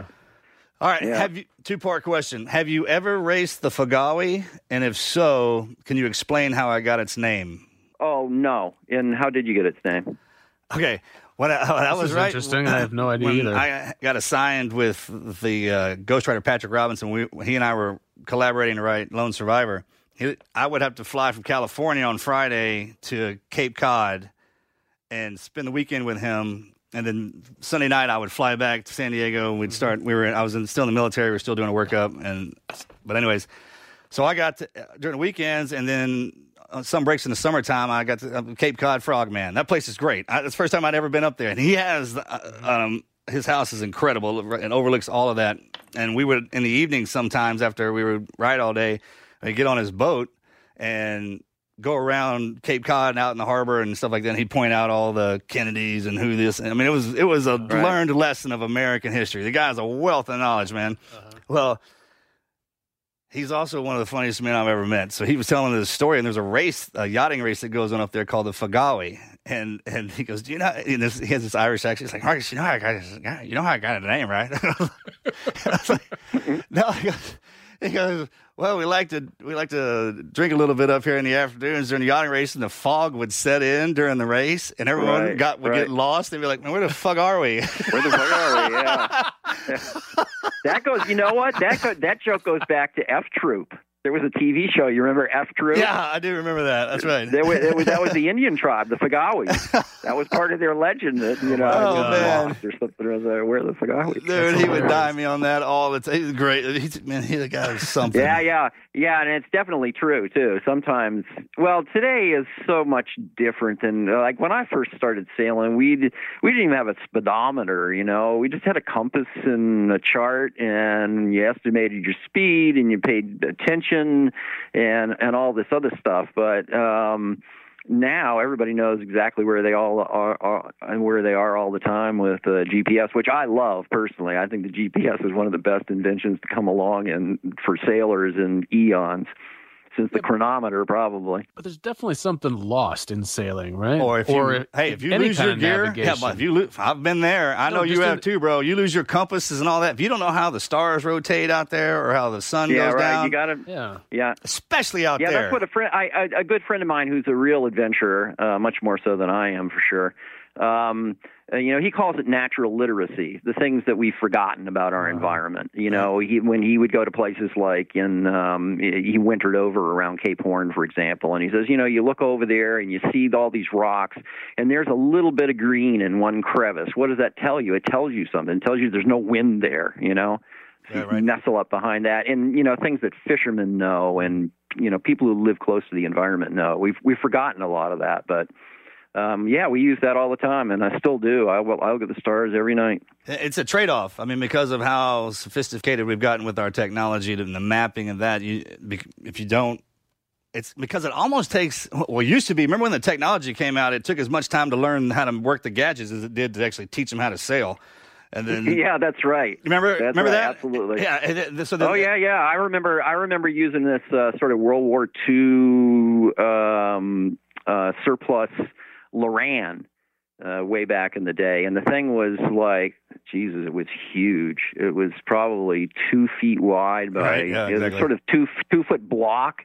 Speaker 5: All right.
Speaker 6: Yeah.
Speaker 5: Have you two part question? Have you ever raced the Figawi? And if so, can you explain how I got its name?
Speaker 6: oh no and how did you get its name
Speaker 5: Okay. When I, when I was
Speaker 4: is
Speaker 5: right,
Speaker 4: interesting. I have no idea either.
Speaker 5: I got assigned with the uh, ghostwriter Patrick Robinson. We, he and I were collaborating to write Lone Survivor. I would have to fly from California on Friday to Cape Cod and spend the weekend with him. And then Sunday night, I would fly back to San Diego. We'd start. We were. I was in, still in the military. We were still doing a workup. And but anyways, so I got to, during the weekends, and then on some breaks in the summertime, I got to uh, Cape Cod Frogman. That place is great. I, it's the first time I'd ever been up there, and he has uh, um, his house is incredible and overlooks all of that. And we would in the evening sometimes after we would ride all day, we'd get on his boat and go around Cape Cod and out in the harbor and stuff like that. And he'd point out all the Kennedys and who this. I mean, it was it was a learned lesson of American history. The guy's a wealth of knowledge, man. Uh-huh. Well, he's also one of the funniest men I've ever met. So he was telling this story, and there's a race, a yachting race that goes on up there called the Figawi. And and he goes, do you know? And this, he has this Irish accent. He's like, Marcus, you know how I got his, you know how I got the name, right? I was like, no. He goes, he goes, well, we like to we like to drink a little bit up here in the afternoons during the yachting race, and the fog would set in during the race, and everyone
Speaker 6: Right,
Speaker 5: got would get lost. They'd be like, man, where the fuck are we?
Speaker 6: Where the fuck are we? Yeah. that goes. You know what? That go, that joke goes back to F Troop. There was a TV show. You remember F Troop?
Speaker 5: yeah, I do remember that. That's right.
Speaker 6: There was, there was, that was the Indian tribe, the Fagawis. That was part of their legend that you know
Speaker 5: Oh, man.
Speaker 6: or something or other. Where the Fagawis?
Speaker 5: Dude, he would die me on that all the time. He's great. He's, man, he's a guy who's something.
Speaker 6: Yeah, yeah, yeah, and it's definitely true too. Sometimes, well, today is so much different than like when I first started sailing. We we didn't even have a speedometer, you know. We just had a compass and a chart, and you estimated your speed, and you paid attention, and and all this other stuff. But um, now everybody knows exactly where they all are, are and where they are all the time with uh, GPS, which I love personally. I think the GPS is one of the best inventions to come along and for sailors in eons since the chronometer, probably.
Speaker 4: But there's definitely something lost in sailing, right?
Speaker 5: Or if you, hey, if you lose your
Speaker 4: of
Speaker 5: gear, yeah, but if you lose, I've been there. I
Speaker 4: No,
Speaker 5: know you have
Speaker 4: in-
Speaker 5: too, bro. You lose your compasses and all that. If you don't know how the stars rotate out there or how the sun
Speaker 6: yeah,
Speaker 5: goes
Speaker 6: right.
Speaker 5: down,
Speaker 6: You got to,
Speaker 4: yeah.
Speaker 6: yeah.
Speaker 5: especially out
Speaker 6: yeah,
Speaker 5: there.
Speaker 6: Yeah, that's what a friend, I, I, a good friend of mine who's a real adventurer, uh, much more so than I am for sure. Um, uh, you know, he calls it natural literacy, the things that we've forgotten about our environment. You know, he, when he would go to places like in, um, he wintered over around Cape Horn, for example, and he says, you know, you look over there and you see all these rocks, and there's a little bit of green in one crevice. What does that tell you? It tells you something. It tells you there's no wind there. You know. So you nestle up behind that, and you know things that fishermen know, and you know people who live close to the environment know. We've we've forgotten a lot of that, but um, yeah, we use that all the time, and I still do. I will I look at the stars every night.
Speaker 5: It's a trade off. I mean, because of how sophisticated we've gotten with our technology and the mapping of that, you, if you don't, it's because it almost takes, well, it used to be, remember when the technology came out, it took as much time to learn how to work the gadgets as it did to actually teach them how to sail. And then,
Speaker 6: yeah, that's right.
Speaker 5: remember,
Speaker 6: That's
Speaker 5: remember
Speaker 6: right,
Speaker 5: that?
Speaker 6: Absolutely.
Speaker 5: Yeah. So the,
Speaker 6: oh yeah, yeah. I remember. I remember using this uh, sort of World War II um, uh, surplus Loran uh, way back in the day, and the thing was like, Jesus, it was huge. It was probably two feet wide by
Speaker 5: Right, yeah,
Speaker 6: it was sort of two two foot block.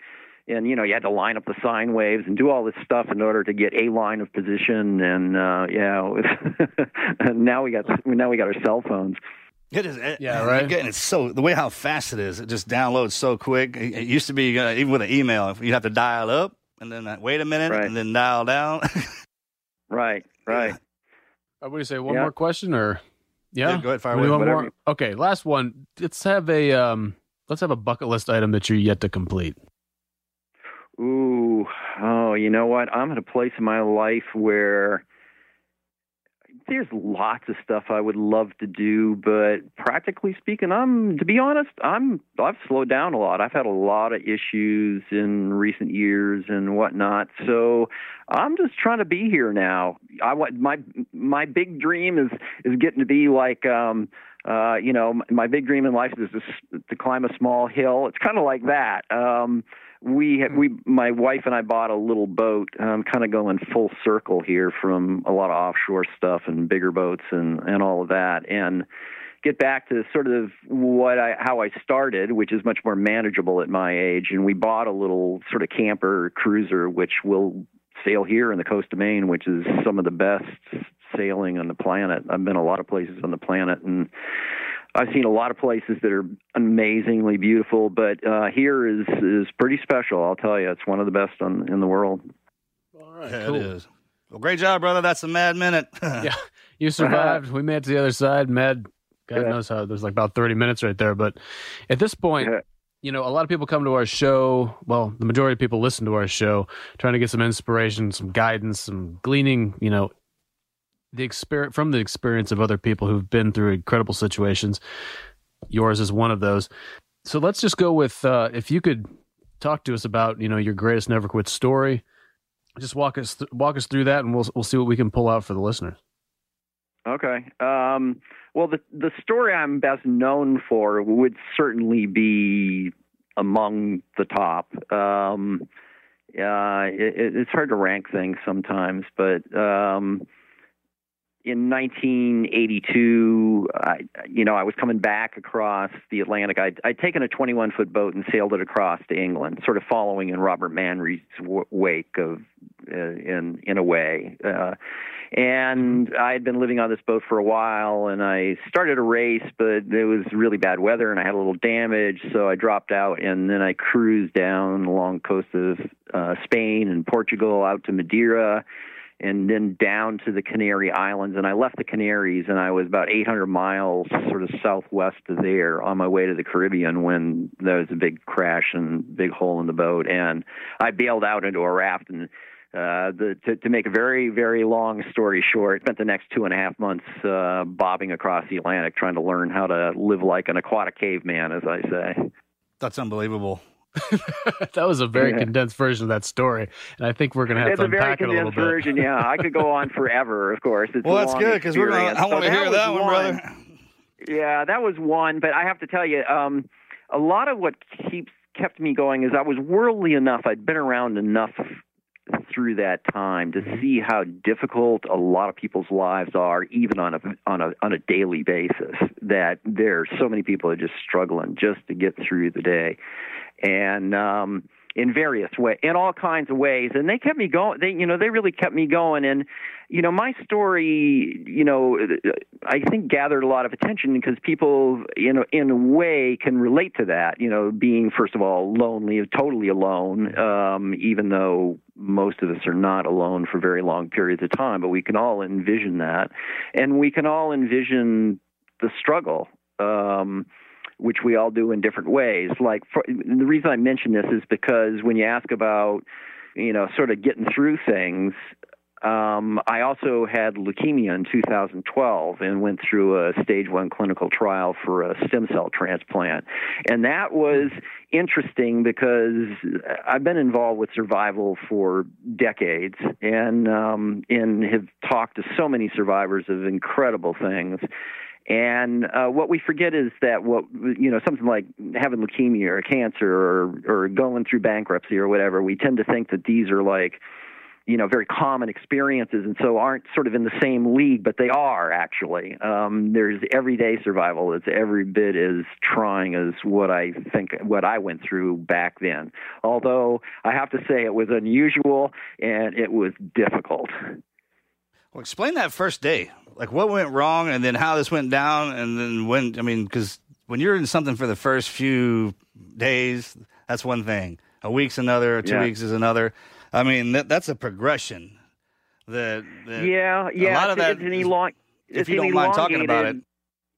Speaker 6: And you know you had to line up the sine waves and do all this stuff in order to get a line of position. And uh, yeah, was and now we got now we got our cell phones.
Speaker 5: It is, it-
Speaker 4: Yeah, right.
Speaker 5: Again, it's so the way how fast it is. It just downloads so quick. It, it used to be uh, even with an email, you'd have to dial up and then uh, wait a minute
Speaker 6: Right.
Speaker 5: and then dial down.
Speaker 6: Right, right.
Speaker 4: Uh, what do you say? One
Speaker 6: Yeah.
Speaker 4: more question, or yeah?
Speaker 5: Yeah, go ahead, fire
Speaker 4: Maybe
Speaker 5: away.
Speaker 4: one
Speaker 6: Whatever
Speaker 4: more.
Speaker 6: you-
Speaker 4: Okay, last one. Let's have a um. Let's have a bucket list item that you're yet to complete.
Speaker 6: Ooh, oh, you know what? I'm at a place in my life where there's lots of stuff I would love to do, but practically speaking, I'm to be honest, I'm I've slowed down a lot. I've had a lot of issues in recent years and whatnot, so I'm just trying to be here now. I want my my big dream is is getting to be like. um uh, you know, my big dream in life is to, to climb a small hill. It's kind of like that. Um, we had, we my wife and I bought a little boat, um, kind of going full circle here from a lot of offshore stuff and bigger boats and and all of that, and get back to sort of what I how I started, which is much more manageable at my age. And we bought a little sort of camper cruiser, which will sail here in the coast of Maine, which is some of the best sailing on the planet. I've been a lot of places on the planet and I've seen a lot of places that are amazingly beautiful, but uh, here is is pretty special. I'll tell you, it's one of the best on, in the world.
Speaker 4: All right,
Speaker 5: Yeah,
Speaker 4: cool.
Speaker 5: it is. Well, great job, brother. That's a mad minute.
Speaker 4: Yeah, you survived. we made it to the other side. Mad, God
Speaker 6: Yeah.
Speaker 4: knows how. There's like about 30 minutes right there. But at this point,
Speaker 6: Yeah.
Speaker 4: you know, a lot of people come to our show. Well, the majority of people listen to our show, trying to get some inspiration, some guidance, some gleaning. You know, the experience from the experience of other people who've been through incredible situations. Yours is one of those. So let's just go with uh, if you could talk to us about you know your greatest never quit story. Just walk us th- walk us through that, and we'll we'll see what we can pull out for the listeners.
Speaker 6: Okay. Um, well, the the story I'm best known for would certainly be among the top. Um, uh, it, it's hard to rank things sometimes, but um, in 1982, I, you know, I was coming back across the Atlantic. I'd, I'd taken a 21 foot boat and sailed it across to England, sort of following in Robert Manry's w- wake of, uh, in in a way. Uh, and I had been living on this boat for a while, and I started a race, but it was really bad weather, and I had a little damage, so I dropped out, and then I cruised down along the coast of uh, Spain and Portugal out to Madeira and then down to the Canary Islands. And I left the Canaries, and I was about 800 miles sort of southwest of there on my way to the Caribbean when there was a big crash and big hole in the boat. And I bailed out into a raft. And uh, the, to, to make a very, very long story short, spent the next two and a half months uh, bobbing across the Atlantic trying to learn how to live like an aquatic caveman, as I say.
Speaker 5: That's unbelievable.
Speaker 4: that was a very
Speaker 6: Yeah.
Speaker 4: condensed version of that story, and I think we're going to have
Speaker 6: It's
Speaker 4: to
Speaker 6: a very
Speaker 4: unpack it a little
Speaker 6: condensed
Speaker 4: bit.
Speaker 6: version. Yeah, I could go on forever. Of course, it's
Speaker 5: Well, that's good because we're gonna. I want to
Speaker 6: So
Speaker 5: hear
Speaker 6: was
Speaker 5: that one,
Speaker 6: one.
Speaker 5: brother.
Speaker 6: Yeah, that was one. But I have to tell you, um, a lot of what keeps kept me going is I was worldly enough. I'd been around enough through that time to see how difficult a lot of people's lives are, even on a on a on a daily basis. That there are so many people are just struggling just to get through the day, and um, in various ways, in all kinds of ways. And they kept me going. They you know they really kept me going. And you know my story, you know, I think gathered a lot of attention because people, you know, in a way can relate to that. You know, being first of all lonely, totally alone, um, even though most of us are not alone for very long periods of time, but we can all envision that, and we can all envision the struggle. Um, which we all do in different ways. Like for, the reason I mention this is because when you ask about, you know, sort of getting through things, um, I also had leukemia in 2012 and went through a stage one clinical trial for a stem cell transplant. And that was interesting because I've been involved with survival for decades and, um, and have talked to so many survivors of incredible things. And uh, what we forget is that what you know, something like having leukemia or cancer or or going through bankruptcy or whatever, we tend to think that these are like you know very common experiences and so aren't sort of in the same league but they are actually. Um, there's everyday survival. That's every bit as trying as what i think what i went through back then. Although i have to say it was unusual and it was difficult
Speaker 5: Well, explain that first day. Like what went wrong, and then how this went down, and then when. I mean, because when you're in something for the first few days, that's one thing. A week's another. Two
Speaker 6: Yeah.
Speaker 5: weeks is another. I mean, that, that's a progression. That, that
Speaker 6: yeah yeah
Speaker 5: a lot of that.
Speaker 6: it's an elong
Speaker 5: if you don't mind talking about it,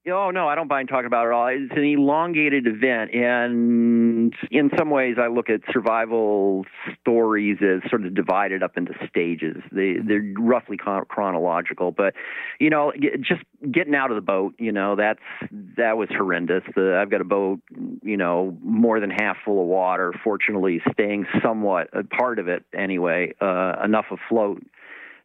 Speaker 6: Oh no, I don't mind talking about it all. It's an elongated event, and in some ways, I look at survival stories as sort of divided up into stages. They they're roughly chronological, but you know, just getting out of the boat, you know, that's that was horrendous. The, I've got a boat, you know, more than half full of water. Fortunately, staying somewhat a part of it anyway, uh, enough afloat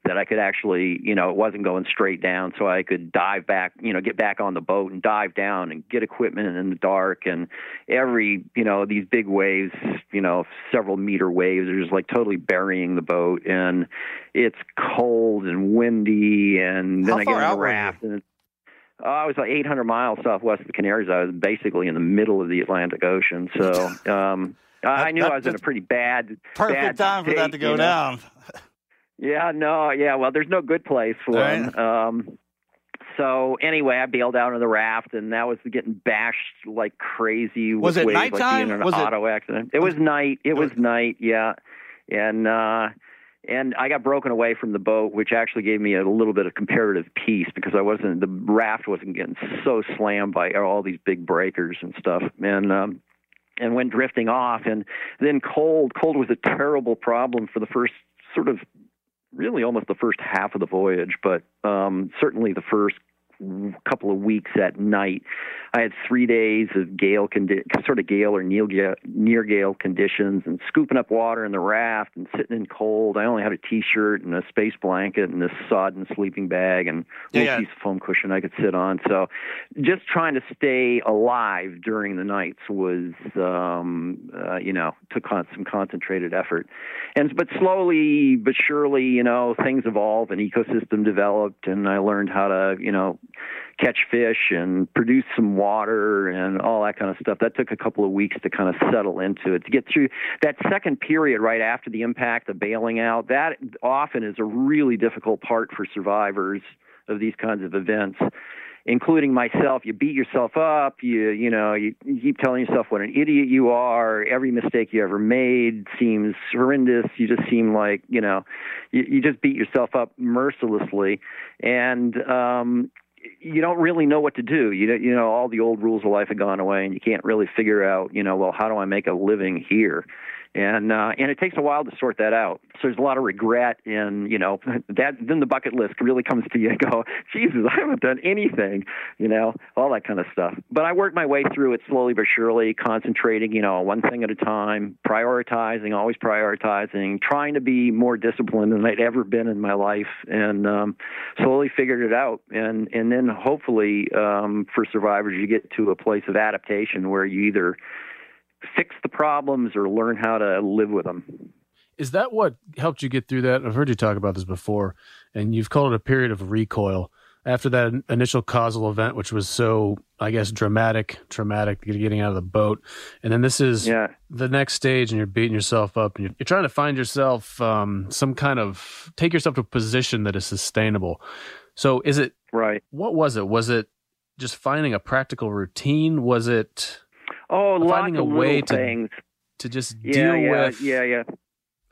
Speaker 6: that I could actually, you know, it wasn't going straight down, so I could dive back, you know, get back on the boat and dive down and get equipment in the dark. And every, you know, these big waves, you know, several meter waves are just like totally burying the boat, and it's cold and windy. And then
Speaker 5: How
Speaker 6: I get on the raft, and it's, uh, I was like 800 miles southwest of the Canaries. I was basically in the middle of the Atlantic Ocean, so. um I knew
Speaker 5: that-
Speaker 6: I was in a pretty bad,
Speaker 5: Perfect
Speaker 6: bad
Speaker 5: time for that to go
Speaker 6: you know?
Speaker 5: down.
Speaker 6: Yeah, no, yeah. Well, there's no good place for
Speaker 5: Right.
Speaker 6: them. Um, so anyway, I bailed out on the raft, and that was getting bashed like crazy.
Speaker 5: Was
Speaker 6: with
Speaker 5: it
Speaker 6: waves,
Speaker 5: nighttime?
Speaker 6: an
Speaker 5: Was it-
Speaker 6: auto accident? It was night. It was night. Yeah, and uh, and I got broken away from the boat, which actually gave me a little bit of comparative peace because I wasn't the raft wasn't getting so slammed by all these big breakers and stuff, and. um and went drifting off and then cold cold was a terrible problem for the first sort of really almost the first half of the voyage, but um, certainly the first couple of weeks at night. I had three days of gale condi- sort of gale or near gale, near gale conditions, and scooping up water in the raft and sitting in cold. I only had a t-shirt and a space blanket and this sodden sleeping bag and a
Speaker 5: Yeah,
Speaker 6: piece of foam cushion I could sit on. So, just trying to stay alive during the nights was, um, uh, you know, took on some concentrated effort and but slowly but surely, you know, things evolved, and ecosystem developed, and I learned how to, you know, catch fish and produce some water and all that kind of stuff. That took a couple of weeks to kind of settle into it to get through that second period right after the impact, the bailing out. That often is a really difficult part for survivors of these kinds of events including myself. You beat yourself up. You you know you, you keep telling yourself what an idiot you are. Every mistake you ever made seems horrendous. You just seem like you know you, you just beat yourself up mercilessly. And um you don't really know what to do. You know you know all the old rules of life have gone away and you can't really figure out you know well how do i make a living here and uh, and it takes a while to sort that out. So there's a lot of regret, and you know that then the bucket list really comes to you and go, Jesus, I haven't done anything, you know, all that kind of stuff. But I worked my way through it slowly but surely, concentrating, you know, one thing at a time, prioritizing, always prioritizing, trying to be more disciplined than I'd ever been in my life, and um, slowly figured it out. And and then hopefully um, for survivors, you get to a place of adaptation where you either fix the problems or learn how to live with them.
Speaker 4: Is that what helped you get through that? I've heard you talk about this before, and you've called it a period of recoil after that initial causal event, which was so, I guess, dramatic, traumatic, getting out of the boat, and then this is
Speaker 6: Yeah.
Speaker 4: the next stage, and you're beating yourself up, and you're, you're trying to find yourself um, some kind of take yourself to a position that is sustainable. So, is it
Speaker 6: Right.
Speaker 4: what was it? Was it just finding a practical routine? Was it
Speaker 6: Oh, lots
Speaker 4: finding a
Speaker 6: of
Speaker 4: way to
Speaker 6: things.
Speaker 4: to just
Speaker 6: Yeah,
Speaker 4: deal
Speaker 6: yeah,
Speaker 4: with?
Speaker 6: yeah, yeah.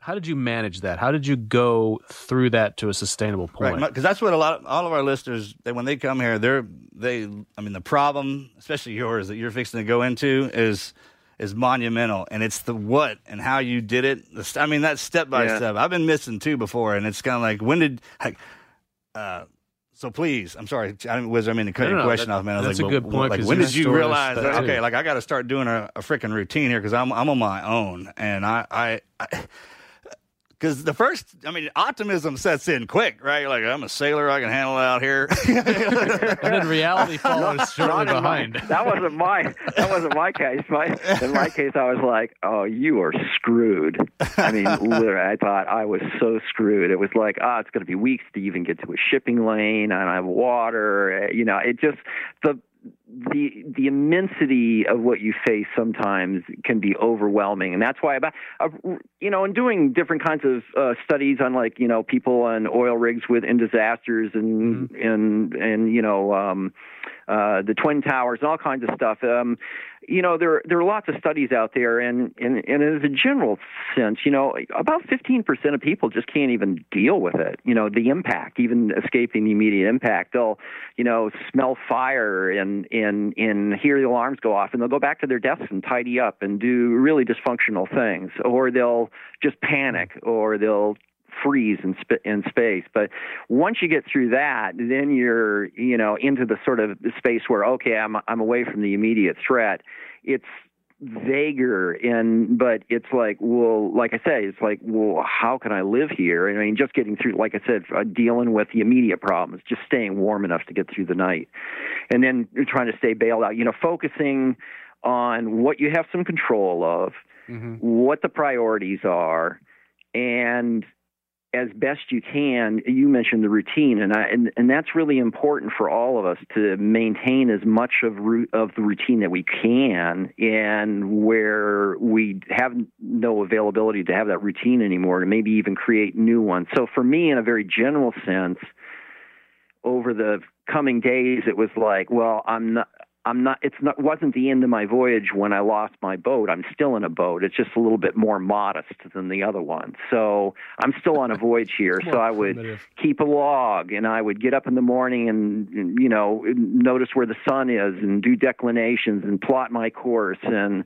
Speaker 4: How did you manage that? How did you go through that to a sustainable point?
Speaker 5: Right, because that's what a lot of all of our listeners they, when they come here, they're they. I mean, the problem, especially yours, that you're fixing to go into is is monumental, and it's the what and how you did it. The I mean, that's step by
Speaker 6: Yeah.
Speaker 5: step. I've been missing two before, and it's kind of like when did like. Uh, so please, I'm sorry, I didn't, Wizard. I mean to cut
Speaker 4: No,
Speaker 5: your
Speaker 4: no,
Speaker 5: question off, man. I was
Speaker 4: that's
Speaker 5: like,
Speaker 4: a good point,
Speaker 5: Like, when did you realize
Speaker 4: that
Speaker 5: that?
Speaker 4: too.
Speaker 5: Okay, like I got to start doing a, a freaking routine here because I'm I'm on my own, and I I. I because the first, I mean, optimism sets in quick, right? Like I'm a sailor, I can handle it out here.
Speaker 4: and then reality follows shortly
Speaker 6: in my-
Speaker 4: behind.
Speaker 6: that wasn't my that wasn't my case. My in my case, I was like, "Oh, you are screwed." I mean, literally, I thought I was so screwed. It was like, "Ah, it's going to be weeks to even get to a shipping lane. I don't have water." Uh, You know, it just the the the immensity of what you face sometimes can be overwhelming, and that's why about uh, you know, in doing different kinds of uh, studies on like you know people on oil rigs with in disasters and and and you know um, uh, the twin towers and all kinds of stuff. Um, you know, there there are lots of studies out there, and and and as a general sense, you know, about 15% of people just can't even deal with it. You know, the impact, even escaping the immediate impact, they'll, you know, smell fire and and and hear the alarms go off, and they'll go back to their desks and tidy up and do really dysfunctional things, or they'll just panic, or they'll freeze in, sp- in space. But once you get through that, then you're you know into the sort of space where okay, I'm I'm away from the immediate threat. It's vaguer and but it's like well like i say it's like well how can i live here i mean just getting through like i said uh, dealing with the immediate problems just staying warm enough to get through the night and then trying to stay bailed out you know focusing on what you have some control of mm-hmm. what the priorities are and as best you can. You mentioned the routine, and I and, and that's really important for all of us to maintain as much of of the routine that we can, and where we have no availability to have that routine anymore, to maybe even create new ones. So for me, in a very general sense, over the coming days, it was like, well, I'm not. I'm not. It's not. Wasn't the end of my voyage when I lost my boat. I'm still in a boat. It's just a little bit more modest than the other one. So I'm still on a voyage here. so I would keep a log, and I would get up in the morning and you know notice where the sun is, and do declinations, and plot my course, and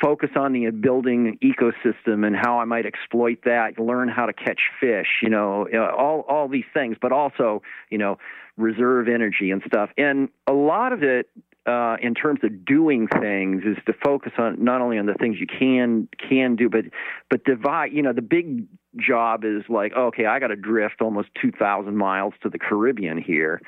Speaker 6: focus on the building ecosystem and how I might exploit that, learn how to catch fish, you know, uh, all all these things, but also, you know, reserve energy and stuff. And a lot of it uh, in terms of doing things is to focus on not only on the things you can can do, but but divide. You know, the big job is like, okay, I got to drift almost two thousand miles to the Caribbean here.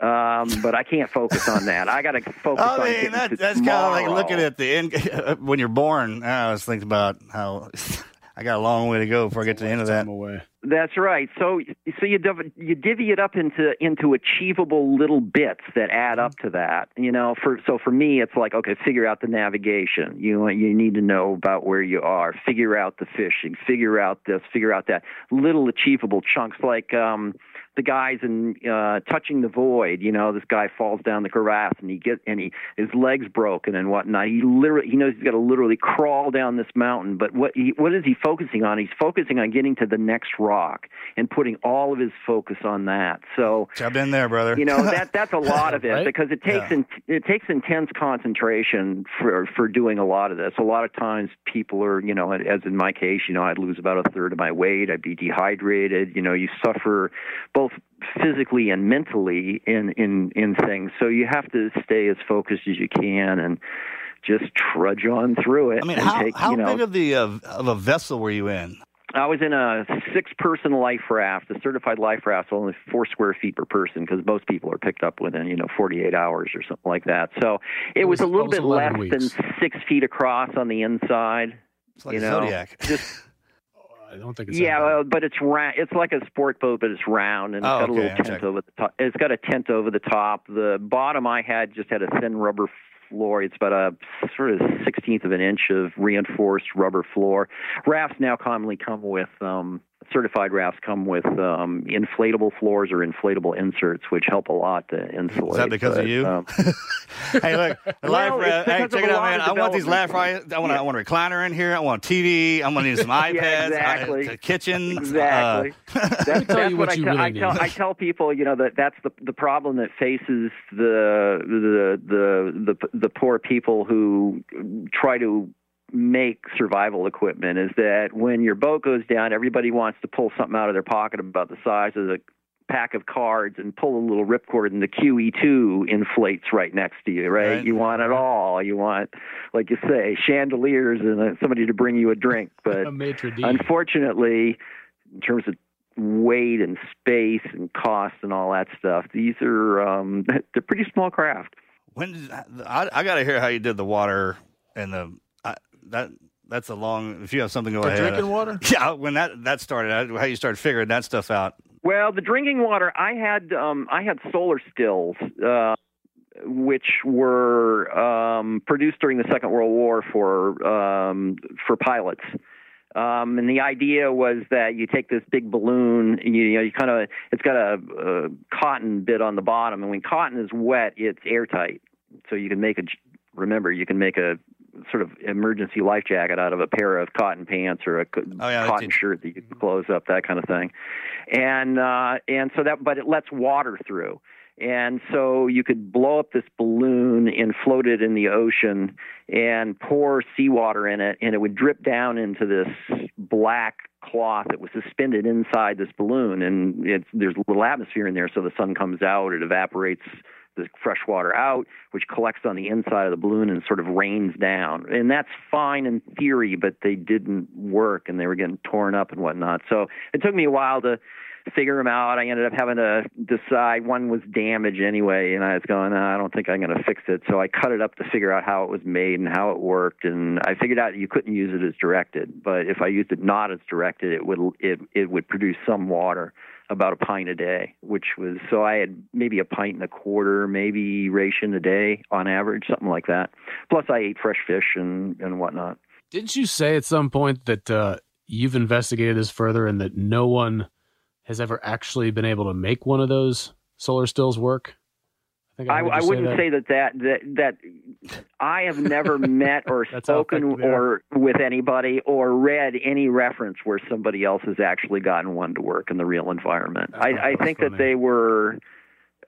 Speaker 6: Um, but I can't focus on that. I got to focus.
Speaker 5: I
Speaker 6: mean,
Speaker 5: on that, that's kind of like looking at the end when you're born. I was thinking about how I got a long way to go before I get to the end of that.
Speaker 4: Away.
Speaker 6: That's right. So so you div- you divvy it up into into achievable little bits that add up to that. You know, for so for me it's like okay, figure out the navigation. You you need to know about where you are. Figure out the fishing. Figure out this. Figure out that. Little achievable chunks like um the guys in uh, touching the void. You know, this guy falls down the crevasse and he get and he his legs broken and whatnot. He literally he knows he's got to literally crawl down this mountain. But what he, what is he focusing on? He's focusing on getting to the next rock and putting all of his focus on that. So
Speaker 5: I've been there, brother.
Speaker 6: You know that that's a lot of it
Speaker 4: right?
Speaker 6: because it takes
Speaker 5: Yeah.
Speaker 6: in, it takes intense concentration for for doing a lot of this. A lot of times people are you know as in my case you know I'd lose about a third of my weight. I'd be dehydrated. You know you suffer both physically and mentally in in in things. So you have to stay as focused as you can and just trudge on through it.
Speaker 5: I mean, how
Speaker 6: take,
Speaker 5: how
Speaker 6: you know,
Speaker 5: big of the uh, of a vessel were you in?
Speaker 6: I was in a six-person life raft. A certified life raft, only four square feet per person, because most people are picked up within you know 48 hours or something like that. So it,
Speaker 4: It
Speaker 6: was,
Speaker 4: was-
Speaker 6: a little bit less
Speaker 4: weeks.
Speaker 6: than six feet across on the inside.
Speaker 5: It's like
Speaker 6: you
Speaker 5: a
Speaker 6: know,
Speaker 5: Zodiac.
Speaker 6: just
Speaker 4: I don't think it's
Speaker 6: yeah,
Speaker 4: that
Speaker 6: well, but it's round. It's like a sport boat, but it's round and it's
Speaker 5: Oh,
Speaker 6: got a little
Speaker 5: I'm
Speaker 6: tent
Speaker 5: checking.
Speaker 6: over the top. It's got a tent over the top. The bottom I had just had a thin rubber floor. It's about a sort of sixteenth of an inch of reinforced rubber floor. Rafts now commonly come with um, certified rafts come with um, inflatable floors or inflatable inserts, which help a lot to insulate.
Speaker 5: Is that because of you?
Speaker 6: um,
Speaker 5: hey, look, the life
Speaker 6: Well,
Speaker 5: raft. Hey, check it out, man. I want these laugh
Speaker 6: development.
Speaker 5: right. I want,
Speaker 6: Yeah.
Speaker 5: I want a recliner in here. I want a TV. I'm gonna need some iPads.
Speaker 6: exactly.
Speaker 5: uh, a kitchen.
Speaker 6: Exactly.
Speaker 5: Uh,
Speaker 6: That's, that's
Speaker 4: you
Speaker 6: what,
Speaker 4: what
Speaker 6: I, tell,
Speaker 4: really
Speaker 6: I tell. I tell people, you know, that that's the the problem that faces the the the the, the poor people who try to make survival equipment is that when your boat goes down, everybody wants to pull something out of their pocket about the size of the pack of cards and pull a little ripcord and the QE2 inflates right next to you, right?
Speaker 5: Right.
Speaker 6: You want it all. You want, like you say, chandeliers and uh, somebody to bring you a drink. But
Speaker 4: a
Speaker 6: unfortunately, in terms of weight and space and cost and all that stuff, these are um, they're pretty small craft.
Speaker 5: when did, I, I got to hear how you did the water and the I, that. That's a long. If you have something, go
Speaker 4: For
Speaker 5: ahead.
Speaker 4: drinking water?
Speaker 5: Yeah, when that that started, how you started figuring that stuff out.
Speaker 6: Well, the drinking water, I had um, I had solar stills, uh, which were um, produced during the Second World War for um, for pilots. Um, and the idea was that you take this big balloon, you, you know, you kind of it's got a, a cotton bit on the bottom, and when cotton is wet, it's airtight, so you can make a, remember you can make a sort of emergency life jacket out of a pair of cotton pants or a
Speaker 5: Oh, yeah,
Speaker 6: cotton shirt that you can close up, that kind of thing. And uh, and so that, but it lets water through. And so you could blow up this balloon and float it in the ocean and pour seawater in it, and it would drip down into this black cloth that was suspended inside this balloon. And it's, there's a little atmosphere in there, so the sun comes out, it evaporates the fresh water out, which collects on the inside of the balloon and sort of rains down. And that's fine in theory, but they didn't work and they were getting torn up and whatnot. So it took me a while to figure them out. I ended up having to decide one was damaged anyway, and I was going, "Nah, I don't think I'm going to fix it. So I cut it up to figure out how it was made and how it worked, and I figured out you couldn't use it as directed. But if I used it not as directed, it would it it would produce some water, about a pint a day, which was so I had maybe a pint and a quarter, maybe ration a day on average, something like that. Plus I ate fresh fish and and whatnot.
Speaker 4: Didn't you say at some point that uh, you've investigated this further and that no one has ever actually been able to make one of those solar stills work? I,
Speaker 6: I, I wouldn't
Speaker 4: that.
Speaker 6: say that that that, I have never met or spoken
Speaker 4: effective they are.
Speaker 6: or with anybody or read any reference where somebody else has actually gotten one to work in the real environment. I, I
Speaker 4: that's
Speaker 6: think
Speaker 4: funny.
Speaker 6: that they were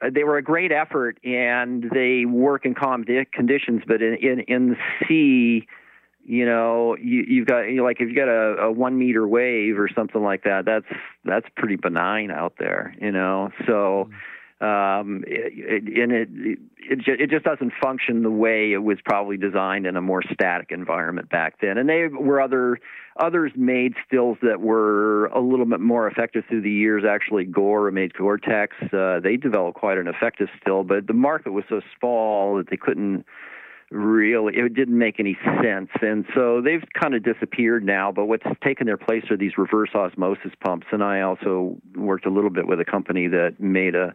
Speaker 6: uh, they were a great effort and they work in calm conditions, but in in, in the sea. You know, you, you've got you know, like if you got a, a one meter wave or something like that, that's that's pretty benign out there. You know, so um, it, it, and it it, ju- it just doesn't function the way it was probably designed in a more static environment back then. And they were other others made stills that were a little bit more effective through the years. Actually, Gore made Gore-Tex. Uh, they developed quite an effective still, but the market was so small that they couldn't really it didn't make any sense and so they've kind of disappeared now but what's taken their place are these reverse osmosis pumps and i also worked a little bit with a company that made a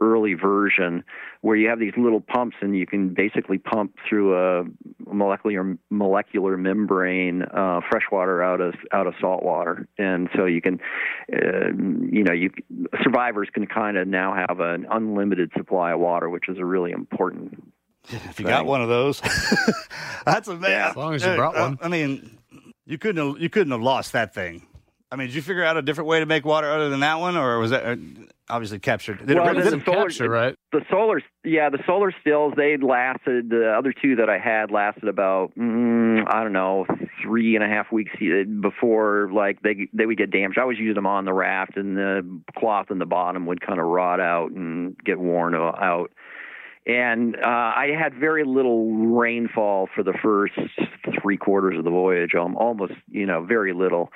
Speaker 6: early version where you have these little pumps and you can basically pump through a molecular molecular membrane uh, fresh water out of out of salt water and so you can uh, you know you survivors can kind of now have an unlimited supply of water which is a really important
Speaker 5: If you got one of those, that's amazing.
Speaker 6: Yeah,
Speaker 4: as long as you brought one.
Speaker 5: I mean, you couldn't have, you couldn't have lost that thing. I mean, did you figure out a different way to make water other than that one, or was that uh, obviously captured? It
Speaker 6: Well,
Speaker 5: really-
Speaker 6: then
Speaker 5: did
Speaker 6: the solar-
Speaker 4: capture, right?
Speaker 6: the solar yeah the solar stills they lasted the other two that i had lasted about mm, i don't know three and a half weeks uh, before like they they would get damaged i was using them on the raft and the cloth in the bottom would kind of rot out and get worn out and uh, I had very little rainfall for the first three quarters of the voyage, um, almost, you know, very little.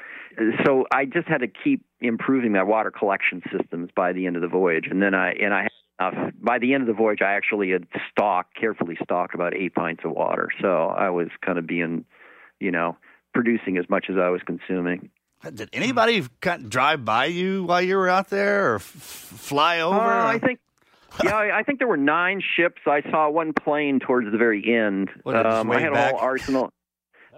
Speaker 6: So I just had to keep improving my water collection systems by the end of the voyage, and then I and I had enough. By the end of the voyage, I actually had stocked, carefully stocked about eight pints of water. So I was kind of being, you know, producing as much as I was consuming.
Speaker 5: Did anybody drive by you while you were out there, or f- fly over?
Speaker 6: Uh, I think. Yeah, I think there were nine ships. I saw one plane towards the very end.
Speaker 5: What, it just
Speaker 6: um, I had a
Speaker 5: back?
Speaker 6: whole arsenal.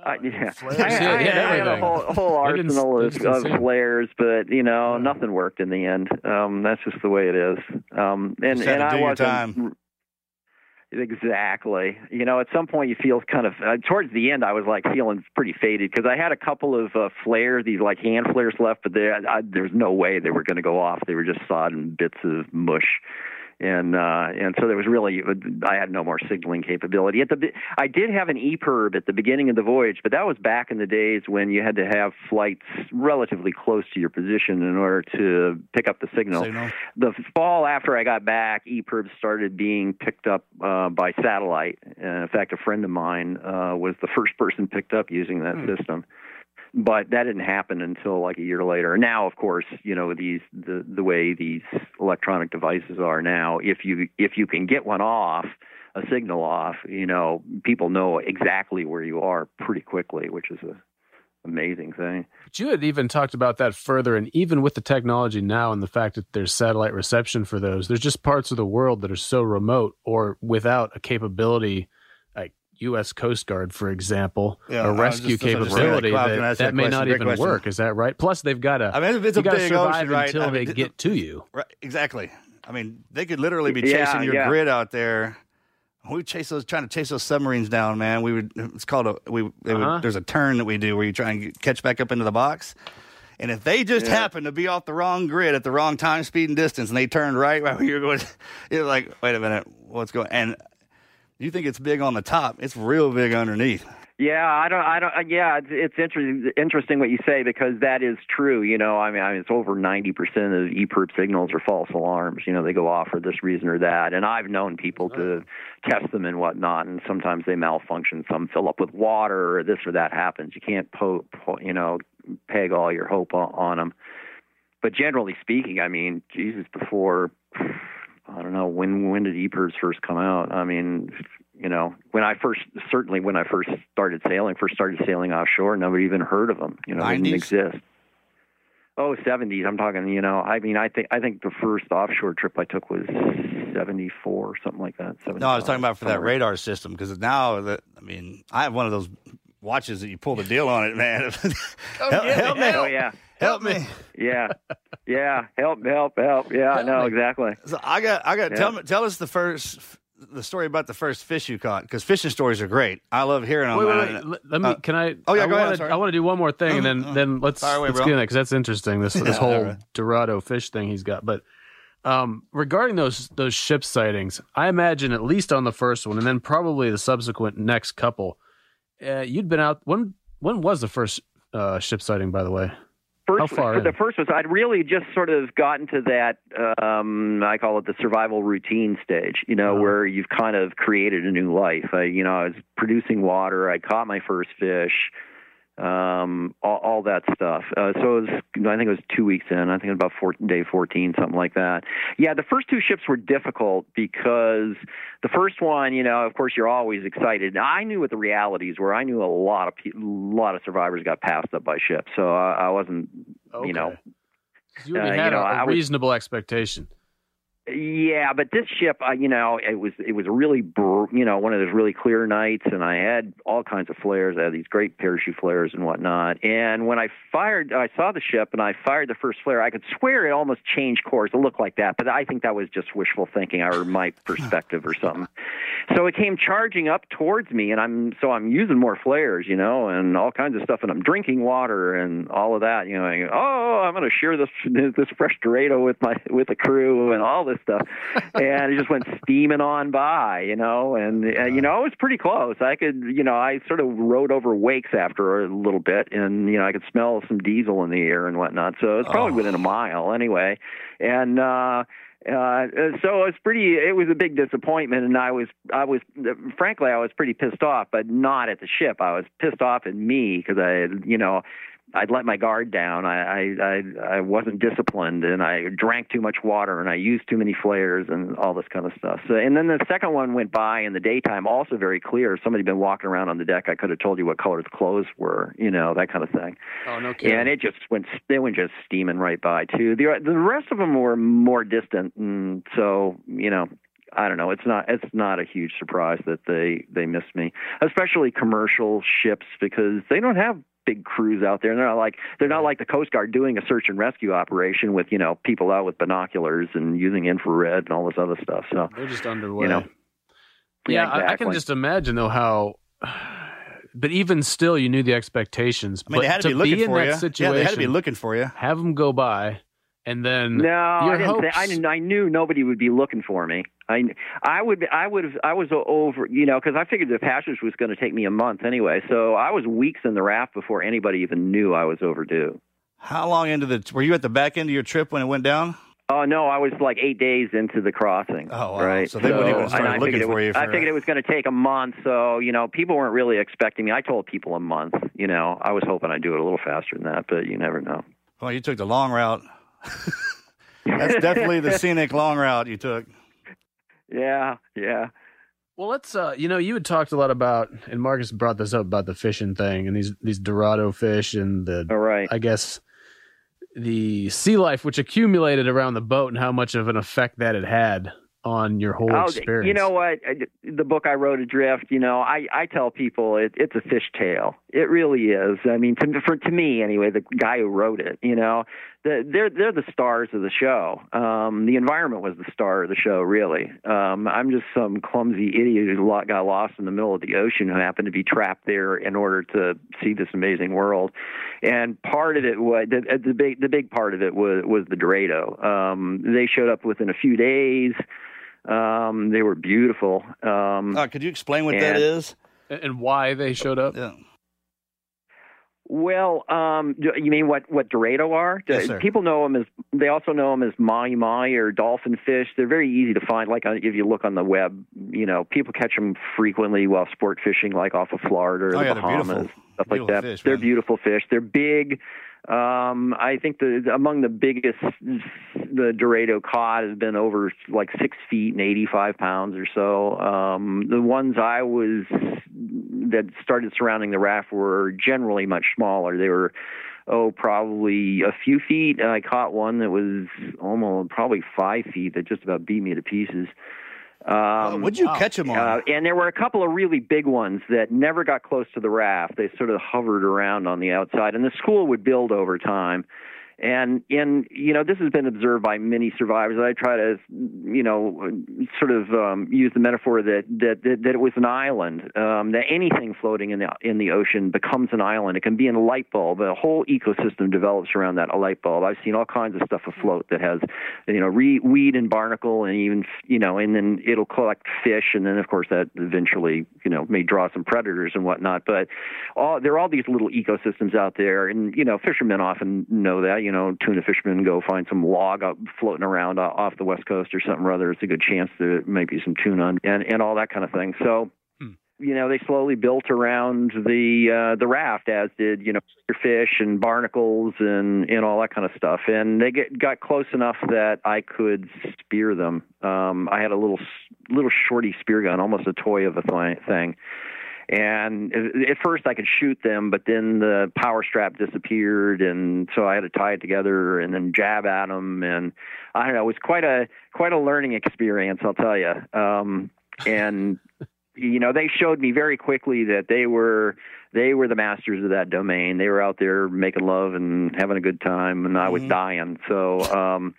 Speaker 6: Uh, yeah,
Speaker 4: flares.
Speaker 6: I, I,
Speaker 4: Yeah,
Speaker 6: I, had a
Speaker 4: everything.
Speaker 6: whole, whole arsenal of, of
Speaker 4: see 'em.
Speaker 6: flares, but you know nothing worked in the end. Um, that's just the way it is. Um, and
Speaker 5: Just had
Speaker 6: and
Speaker 5: to
Speaker 6: I
Speaker 5: do your
Speaker 6: wasn't
Speaker 5: time.
Speaker 6: exactly. You know, at some point you feel kind of uh, towards the end. I was like feeling pretty faded because I had a couple of uh, flares, these like hand flares left, but there I, there's no way they were going to go off. They were just sodden bits of mush and uh, and so there was really I had no more signaling capability. At the I did have an EPIRB at the beginning of the voyage, but that was back in the days when you had to have flights relatively close to your position in order to pick up the signal.
Speaker 5: Signal.
Speaker 6: The fall after I got back, EPIRBs started being picked up uh, by satellite. And in fact, a friend of mine uh, was the first person picked up using that system but that didn't happen until like a year later. Now, of course, you know these the the way these electronic devices are now. If you if you can get one off, a signal off, you know, people know exactly where you are pretty quickly, which is a amazing thing.
Speaker 4: But you had even talked about that further, and even with the technology now and the fact that there's satellite reception for those, there's just parts of the world that are so remote or without a capability, U.S. Coast Guard, for example,
Speaker 5: Yeah, I
Speaker 4: a
Speaker 5: was
Speaker 4: rescue
Speaker 5: just- I was just
Speaker 4: capability
Speaker 5: saying, like, Clive,
Speaker 4: that,
Speaker 5: can I ask
Speaker 4: that
Speaker 5: that
Speaker 4: may
Speaker 5: question?
Speaker 4: not even
Speaker 5: question.
Speaker 4: work. Is that right? Plus, they've got to.
Speaker 5: I mean, it's a big
Speaker 4: survive
Speaker 5: ocean, right?
Speaker 4: until
Speaker 5: I mean,
Speaker 4: they
Speaker 5: th-
Speaker 4: get to you.
Speaker 5: Right, exactly. I mean, they could literally be
Speaker 6: Yeah,
Speaker 5: chasing your
Speaker 6: yeah.
Speaker 5: grid out there. We chase those, trying to chase those submarines down, man. We would. It's called a. We. would-
Speaker 4: Uh-huh.
Speaker 5: there's a turn that we do where you try and get, catch back up into the box, and if they just
Speaker 6: Yeah.
Speaker 5: happen to be off the wrong grid at the wrong time, speed, and distance, and they turned right while you're going, you're like, wait a minute, what's going? And you think it's big on the top? It's real big underneath.
Speaker 6: Yeah, I don't, I don't. Yeah, it's, it's interesting. Interesting what you say because that is true. You know, I mean, I mean it's over ninety percent of EPIRB signals are false alarms. You know, they go off for this reason or that. And I've known people to test them and whatnot, and sometimes they malfunction. Some fill up with water, or this or that happens. You can't po, po you know, peg all your hope on, on them. But generally speaking, I mean, Jesus, before I don't know when when did EPIRBs first come out? I mean, you know, when I first certainly when I first started sailing, first started sailing offshore, nobody even heard of them. You know, they didn't exist. Oh, 70s. I'm talking. You know, I mean, I think I think the first offshore trip I took was 74 or something like that.
Speaker 5: No, I was talking about for that radar system because now that I mean, I have one of those watches that you pull the deal on it, man. Oh, help, help me,
Speaker 6: Oh yeah,
Speaker 5: help me.
Speaker 6: yeah, yeah. Help, help, help. Yeah, I know exactly.
Speaker 5: So I got, I got.
Speaker 6: Yeah.
Speaker 5: Tell me, tell us the first, the story about the first fish you caught because fishing stories are great. I love hearing them.
Speaker 4: Wait, wait, wait. Let, let me.
Speaker 5: uh,
Speaker 4: can I?
Speaker 5: oh, yeah,
Speaker 4: I
Speaker 5: go ahead, I'm
Speaker 4: wanna-
Speaker 5: sorry.
Speaker 4: I want to do one more thing, and then
Speaker 5: Uh,
Speaker 4: then let's
Speaker 5: fire away,
Speaker 4: let's
Speaker 5: bro.
Speaker 4: get in because that's interesting. This this whole
Speaker 5: all right.
Speaker 4: Dorado fish thing he's got. But um, regarding those those ship sightings, I imagine at least on the first one, and then probably the subsequent next couple, uh, you'd been out. When when was the first uh, ship sighting? By the way,
Speaker 6: First,
Speaker 4: How far
Speaker 6: the first was I'd really just sort of gotten to that um, I call it the survival routine stage. You know,
Speaker 4: Uh-huh.
Speaker 6: where you've kind of created a new life. I, you know, I was producing water. I caught my first fish. Um, all, all that stuff. Uh, so it was, I think it was two weeks in. I think it was about four, day 14, something like that. Yeah, the first two ships were difficult because the first one, you know, of course, you're always excited. Now, I knew what the realities were. I knew a lot of pe- a lot of survivors got passed up by ships, so I, I wasn't, you know,
Speaker 4: you already
Speaker 6: uh, you know,
Speaker 4: a, a
Speaker 6: I was-
Speaker 4: reasonable expectation.
Speaker 6: Yeah. But this ship, uh, you know, it was it was really, br- you know, one of those really clear nights, and I had all kinds of flares. I had these great parachute flares and whatnot. And when I fired, I saw the ship, and I fired the first flare. I could swear it almost changed course. It looked like that, but I think that was just wishful thinking or my perspective or something. So it came charging up towards me, and I'm so I'm using more flares, you know, and all kinds of stuff, and I'm drinking water and all of that, you know. And, oh, I'm going to share this this fresh Dorado with my with the crew and all this stuff, and it just went steaming on by, you know, and uh, you know it was pretty close. I could, you know, I sort of rode over wakes after a little bit, and you know I could smell some diesel in the air and whatnot. So it's probably within a mile anyway, and. uh uh, so it was pretty. It was a big disappointment, and I was, I was, frankly, I was pretty pissed off, but not at the ship. I was pissed off at me because I, you know, I'd let my guard down. I, I, I, I wasn't disciplined, and I drank too much water, and I used too many flares, and all this kind of stuff. So, and then the second one went by in the daytime, also very clear. If somebody had been walking around on the deck, I could have told you what color the clothes were, you know, that kind of thing.
Speaker 4: Oh no kidding.
Speaker 6: And it just went, they went just steaming right by too. The the rest of them were more distant, and so you know, I don't know. It's not it's not a huge surprise that they they missed me, especially commercial ships because they don't have big crews out there. And They're not like they're not like the Coast Guard doing a search and rescue operation with you know people out with binoculars and using infrared and all this other stuff. So
Speaker 4: They're just underway.
Speaker 6: know.
Speaker 4: yeah,
Speaker 6: Yeah,
Speaker 4: I, I can just imagine though how. But even still, you knew the expectations.
Speaker 5: I mean,
Speaker 4: but
Speaker 5: they had to, be looking
Speaker 4: in
Speaker 5: for
Speaker 4: that
Speaker 5: you.
Speaker 4: situation,
Speaker 5: yeah, they had to be looking for you.
Speaker 4: have them go by, and then
Speaker 6: No, I didn't. Say, I
Speaker 4: hopes-
Speaker 6: didn't. I knew nobody would be looking for me. I, I would. I would. have I was over. You know, because I figured the passage was going to take me a month anyway. So I was weeks in the raft before anybody even knew I was overdue.
Speaker 5: How long into the? Were you at the back end of your trip when it went down?
Speaker 6: Oh no, I was like eight days into the crossing.
Speaker 5: Oh, wow.
Speaker 6: right.
Speaker 5: So they wouldn't even
Speaker 6: and
Speaker 5: start
Speaker 6: I
Speaker 5: looking for
Speaker 6: was,
Speaker 5: you
Speaker 6: I figured it was going to take a month. So you know, people weren't really expecting me. I told people a month. You know, I was hoping I'd do it a little faster than that, but you never know.
Speaker 5: Well, you took the long route. That's definitely the scenic long route you took.
Speaker 6: Yeah, yeah.
Speaker 4: Well, let's. Uh, you know, you had talked a lot about, and Marcus brought this up about the fishing thing and these these Dorado fish and the.
Speaker 6: All right.
Speaker 4: I guess the sea life which accumulated around the boat and how much of an effect that it had on your whole
Speaker 6: Oh,
Speaker 4: experience.
Speaker 6: you know what? The book I wrote, Adrift. You know, I I tell people it, it's a fish tale. It really is. I mean, to, for to me anyway, the guy who wrote it, you know, the, they're they're the stars of the show. Um, the environment was the star of the show, really. Um, I'm just some clumsy idiot who got lost in the middle of the ocean who happened to be trapped there in order to see this amazing world. And part of it was the, the big the big part of it was was the Dorado. Um, they showed up within a few days. Um, they were beautiful. Um,
Speaker 5: Uh, could you explain what that
Speaker 6: and-
Speaker 5: is?
Speaker 4: And why they showed up?
Speaker 5: Yeah.
Speaker 6: Well, um, you mean what what Dorado are?
Speaker 5: Yes, sir.
Speaker 6: People know them as they also know them as mahi mahi or dolphin fish. They're very easy to find. Like uh, if you look on the web, you know, people catch them frequently while sport fishing, like off of Florida or
Speaker 5: Oh,
Speaker 6: the
Speaker 5: yeah, they're
Speaker 6: Bahamas,
Speaker 5: beautiful.
Speaker 6: Stuff like that.
Speaker 5: fish,
Speaker 6: they're
Speaker 5: man.
Speaker 6: beautiful fish. They're big. Um, I think the among the biggest, the Dorado cod has been over like six feet and eighty-five pounds or so. Um, the ones I was that started surrounding the raft were generally much smaller. They were oh probably a few feet. And I caught one that was almost probably five feet that just about beat me to pieces. Um,
Speaker 5: What'd you catch them on?
Speaker 6: uh, and there were a couple of really big ones that never got close to the raft. They sort of hovered around on the outside, and the school would build over time. And in you know this has been observed by many survivors. I try to you know sort of um, use the metaphor that that that, that it was an island. Um, that anything floating in the in the ocean becomes an island. It can be in a light bulb. A whole ecosystem develops around that light bulb. I've seen all kinds of stuff afloat that has you know re- weed and barnacle and even you know and then it'll collect fish and then of course that eventually you know may draw some predators and whatnot. But all there are all these little ecosystems out there, and you know fishermen often know that. You know, tuna fishermen go find some log up floating around o- off the west coast or something or other. It's a good chance there might be some tuna and and all that kind of thing. So. You know, they slowly built around the uh, the raft, as did you know fish and barnacles and and all that kind of stuff. And they get got close enough that I could spear them. Um, I had a little little shorty spear gun, almost a toy of a th- thing. And at first I could shoot them, but then the power strap disappeared, and so I had to tie it together and then jab at them. And I don't know, it was quite a quite a learning experience, I'll tell you. Um, and you know, they showed me very quickly that they were they were the masters of that domain. They were out there making love and having a good time, and I was dying. So. um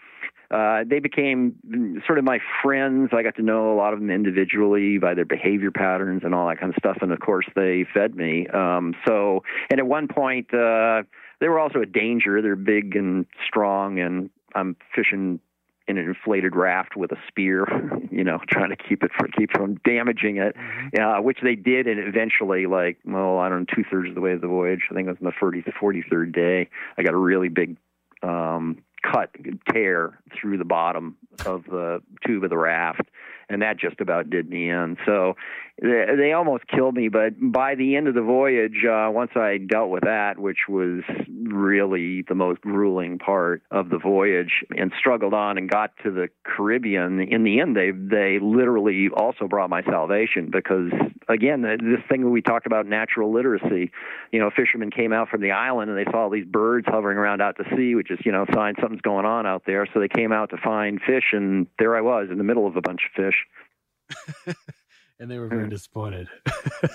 Speaker 6: uh, they became sort of my friends. I got to know a lot of them individually by their behavior patterns and all that kind of stuff. And of course, they fed me. Um, so, and at one point, uh, they were also a danger. They're big and strong, and I'm fishing in an inflated raft with a spear, you know, trying to keep it from keep from damaging it, uh, which they did, and eventually, like, well, I don't know, two thirds of the way of the voyage. I think it was on the 40 43rd day. I got a really big um, cut tear through the bottom of the tube of the raft, and that just about did me in. So they, they almost killed me, but by the end of the voyage, uh, once I dealt with that, which was really the most grueling part of the voyage, and struggled on and got to the Caribbean, in the end, they they literally also brought my salvation because again, this thing that we talked about natural literacy, you know, fishermen came out from the island and they saw all these birds hovering around out to sea, which is you know, sign something's going on out there. So they came out to find fish, and there I was in the middle of a bunch of fish.
Speaker 4: And they were very hmm. disappointed.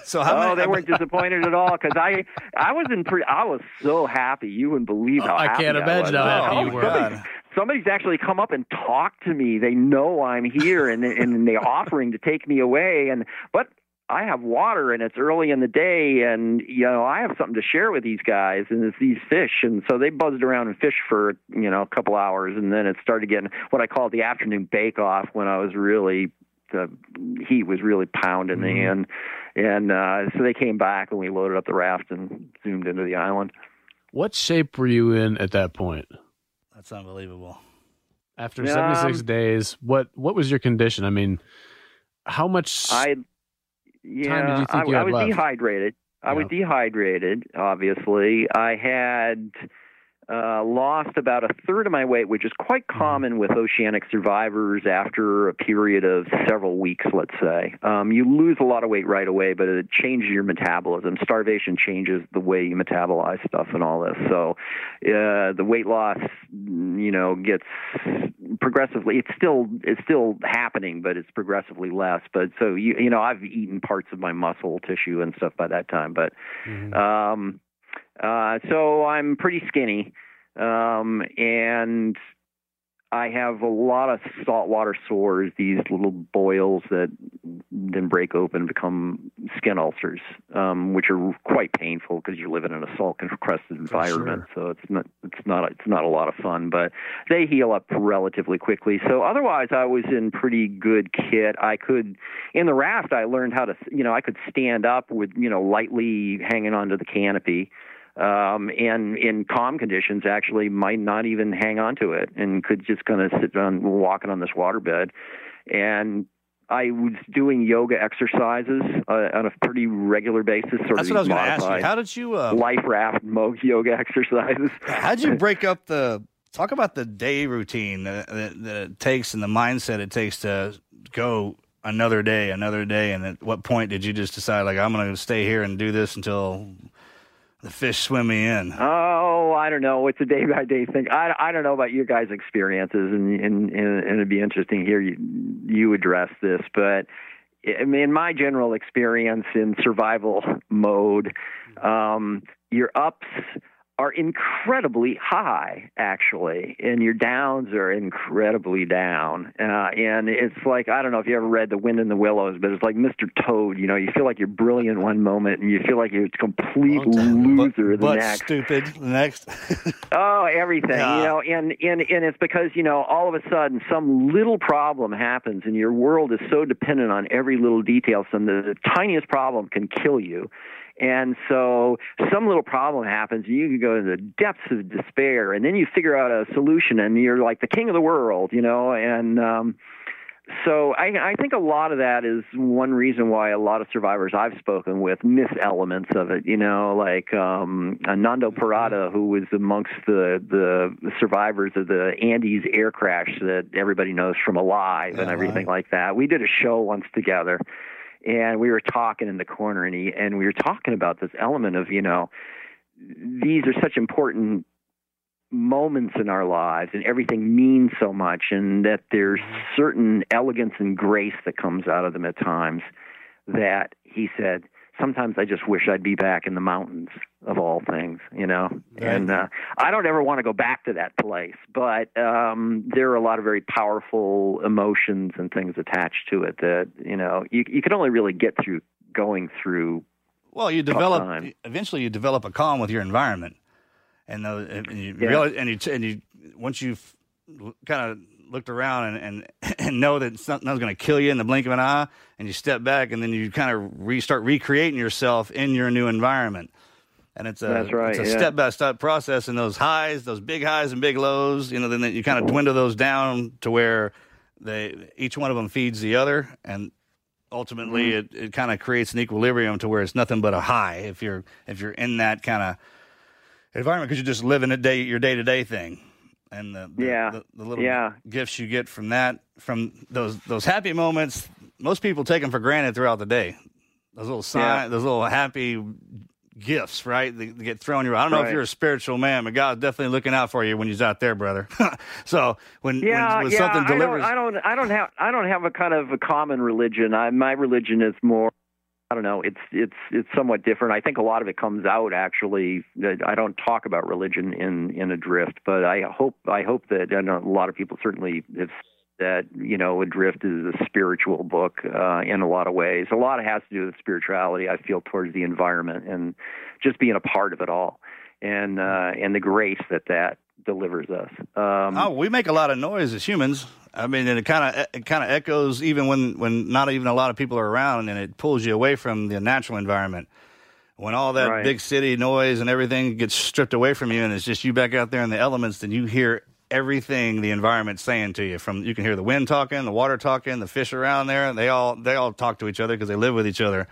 Speaker 5: So how?
Speaker 6: oh, they weren't disappointed at all because I, I was in pre, I was so happy you wouldn't believe how
Speaker 4: I
Speaker 6: happy
Speaker 4: can't
Speaker 6: I
Speaker 4: imagine
Speaker 6: was.
Speaker 4: how oh, happy
Speaker 6: Oh,
Speaker 4: you were.
Speaker 6: somebody's- Somebody's actually come up and talked to me. They know I'm here, and and they're offering to take me away. And but I have water, and it's early in the day, and you know I have something to share with these guys, and it's these fish. And so they buzzed around and fished for you know a couple hours, and then it started getting what I call the afternoon bake off when I was really the heat was really pounding me, and and uh, so they came back and we loaded up the raft and zoomed into the island.
Speaker 4: What shape were you in at that point?
Speaker 5: That's unbelievable.
Speaker 4: After
Speaker 6: Um,
Speaker 4: 76 days, what what was your condition? I mean, how much
Speaker 6: I yeah,
Speaker 4: did you think
Speaker 6: I,
Speaker 4: you
Speaker 6: I was
Speaker 4: left?
Speaker 6: dehydrated. I was dehydrated. Obviously, I had Uh, lost about a third of my weight, which is quite common with oceanic survivors after a period of several weeks, let's say. Um, you lose a lot of weight right away, but it changes your metabolism. Starvation changes the way you metabolize stuff and all this. So uh, the weight loss, you know, gets progressively. It's still it's still happening, but it's progressively less. But so you you know, I've eaten parts of my muscle tissue and stuff by that time, but. Um, uh, so I'm pretty skinny, um, and I have a lot of saltwater sores, these little boils that then break open and become skin ulcers, um, which are quite painful because you're living in a salt encrusted environment. So it's not it's not it's not a lot of fun, but they heal up relatively quickly. So otherwise, I was in pretty good kit. I could in the raft. I learned how to you know I could stand up with you know lightly hanging onto the canopy um, and in calm conditions actually might not even hang on to it and could just kind of sit on walking on this waterbed and I was doing yoga exercises uh, on a pretty regular basis. Sort
Speaker 5: That's
Speaker 6: of
Speaker 5: what I was going to ask you. How did you? Uh,
Speaker 6: life raft yoga exercises?
Speaker 5: How'd you break up the? Talk about the day routine that, that, that it takes and the mindset it takes to go another day, another day. And at what point did you just decide, like, I'm going to stay here and do this until the fish swim me in?
Speaker 6: Oh, I don't know. It's a day by day thing. I, I don't know about your guys' experiences, and, and and it'd be interesting to hear you you address this. But I mean, in my general experience in survival mode, um, your ups are incredibly high, actually, and your downs are incredibly down. Uh, and it's like I don't know if you ever read The Wind in the Willows, but it's like Mr. Toad. You know, you feel like you're brilliant one moment, and you feel like you're a complete loser the
Speaker 5: but
Speaker 6: next.
Speaker 5: stupid the next.
Speaker 6: Oh, everything,
Speaker 5: Yeah.
Speaker 6: you know, and, and and it's because you know all of a sudden some little problem happens, and your world is so dependent on every little detail. Some the, the tiniest problem can kill you, and so some little problem happens, and you can go into the depths of despair, and then you figure out a solution, and you're like the king of the world, you know, and um, so I, I think a lot of that is one reason why a lot of survivors I've spoken with miss elements of it. You know, like um, Nando Parrado, who was amongst the the survivors of the Andes air crash that everybody knows from Alive and everything like that. We did a show once together, and we were talking in the corner, and he and we were talking about this element of you know these are such important moments in our lives and everything means so much and that there's certain elegance and grace that comes out of them at times that he said sometimes i just wish i'd be back in the mountains of all things you know and uh, i don't ever want to go back to that place but um there are a lot of very powerful emotions and things attached to it that you know you you can only really get through going through
Speaker 5: Well, you develop
Speaker 6: time.
Speaker 5: eventually. You develop a calm with your environment, and, and you
Speaker 6: Yeah.
Speaker 5: realize, and you and you once you've kind of looked around and and, and know that something's going to kill you in the blink of an eye, and you step back, and then you kind of restart recreating yourself in your new environment. And it's a
Speaker 6: That's right,
Speaker 5: it's a
Speaker 6: yeah.
Speaker 5: step by step process, and those highs, those big highs and big lows, you know, then you kind of dwindle those down to where they each one of them feeds the other, and ultimately
Speaker 6: Mm-hmm.
Speaker 5: it, it kind of creates an equilibrium to where it's nothing but a high if you're if you're in that kind of environment because you're just living a day your day to day thing and the, the,
Speaker 6: Yeah.
Speaker 5: the, the little
Speaker 6: Yeah.
Speaker 5: gifts you get from that from those those happy moments most people take them for granted throughout the day those little sign
Speaker 6: Yeah.
Speaker 5: those little happy gifts right that get thrown your. I don't know if you're a spiritual man but God's definitely looking out for you when he's out there brother so when
Speaker 6: yeah,
Speaker 5: when, when
Speaker 6: yeah.
Speaker 5: something delivers
Speaker 6: I don't, I don't, I don't have, I don't have a kind of a common religion. I, my religion is more, I don't know. It's, it's, it's somewhat different. I think a lot of it comes out actually. I don't talk about religion in in Adrift, but I hope, I hope that know a lot of people certainly have that you know Adrift is a spiritual book uh, in a lot of ways. A lot of has to do with spirituality. I feel towards the environment and just being a part of it all, and uh, and the grace that that delivers us. Um,
Speaker 5: Oh, we make a lot of noise as humans. I mean, and it kind of it kind of echoes even when when not even a lot of people are around, and it pulls you away from the natural environment. When all that
Speaker 6: Right.
Speaker 5: big city noise and everything gets stripped away from you, and it's just you back out there in the elements, then you hear everything the environment's saying to you. From you can hear the wind talking, the water talking, the fish around there. They all they all talk to each other because they live with each other.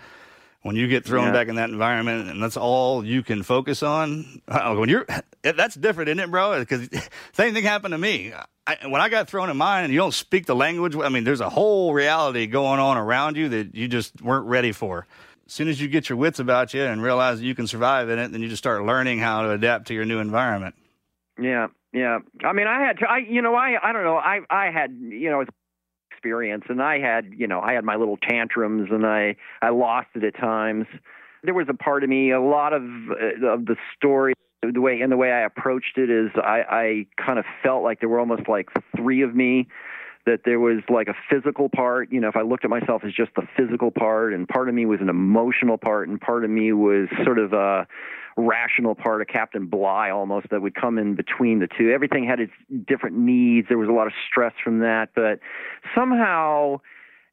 Speaker 5: when you get thrown
Speaker 6: Yeah.
Speaker 5: back in that environment and that's all you can focus on uh, when you're that's different isn't it bro because same thing happened to me I, when i got thrown in mine and you don't speak the language i mean there's a whole reality going on around you that you just weren't ready for as soon as you get your wits about you and realize that you can survive in it then you just start learning how to adapt to your new environment
Speaker 6: Yeah, yeah. I mean, I had, to, I, you know, I, I don't know, I, I had, you know, experience, and I had, you know, I had my little tantrums, and I, I lost it at times. There was a part of me, a lot of uh, of the story, the way and the way I approached it is, I, I kind of felt like there were almost like three of me. That there was like a physical part, you know, if I looked at myself as just the physical part, and part of me was an emotional part, and part of me was sort of a rational part of Captain Bligh almost that would come in between the two. Everything had its different needs. There was a lot of stress from that, but somehow,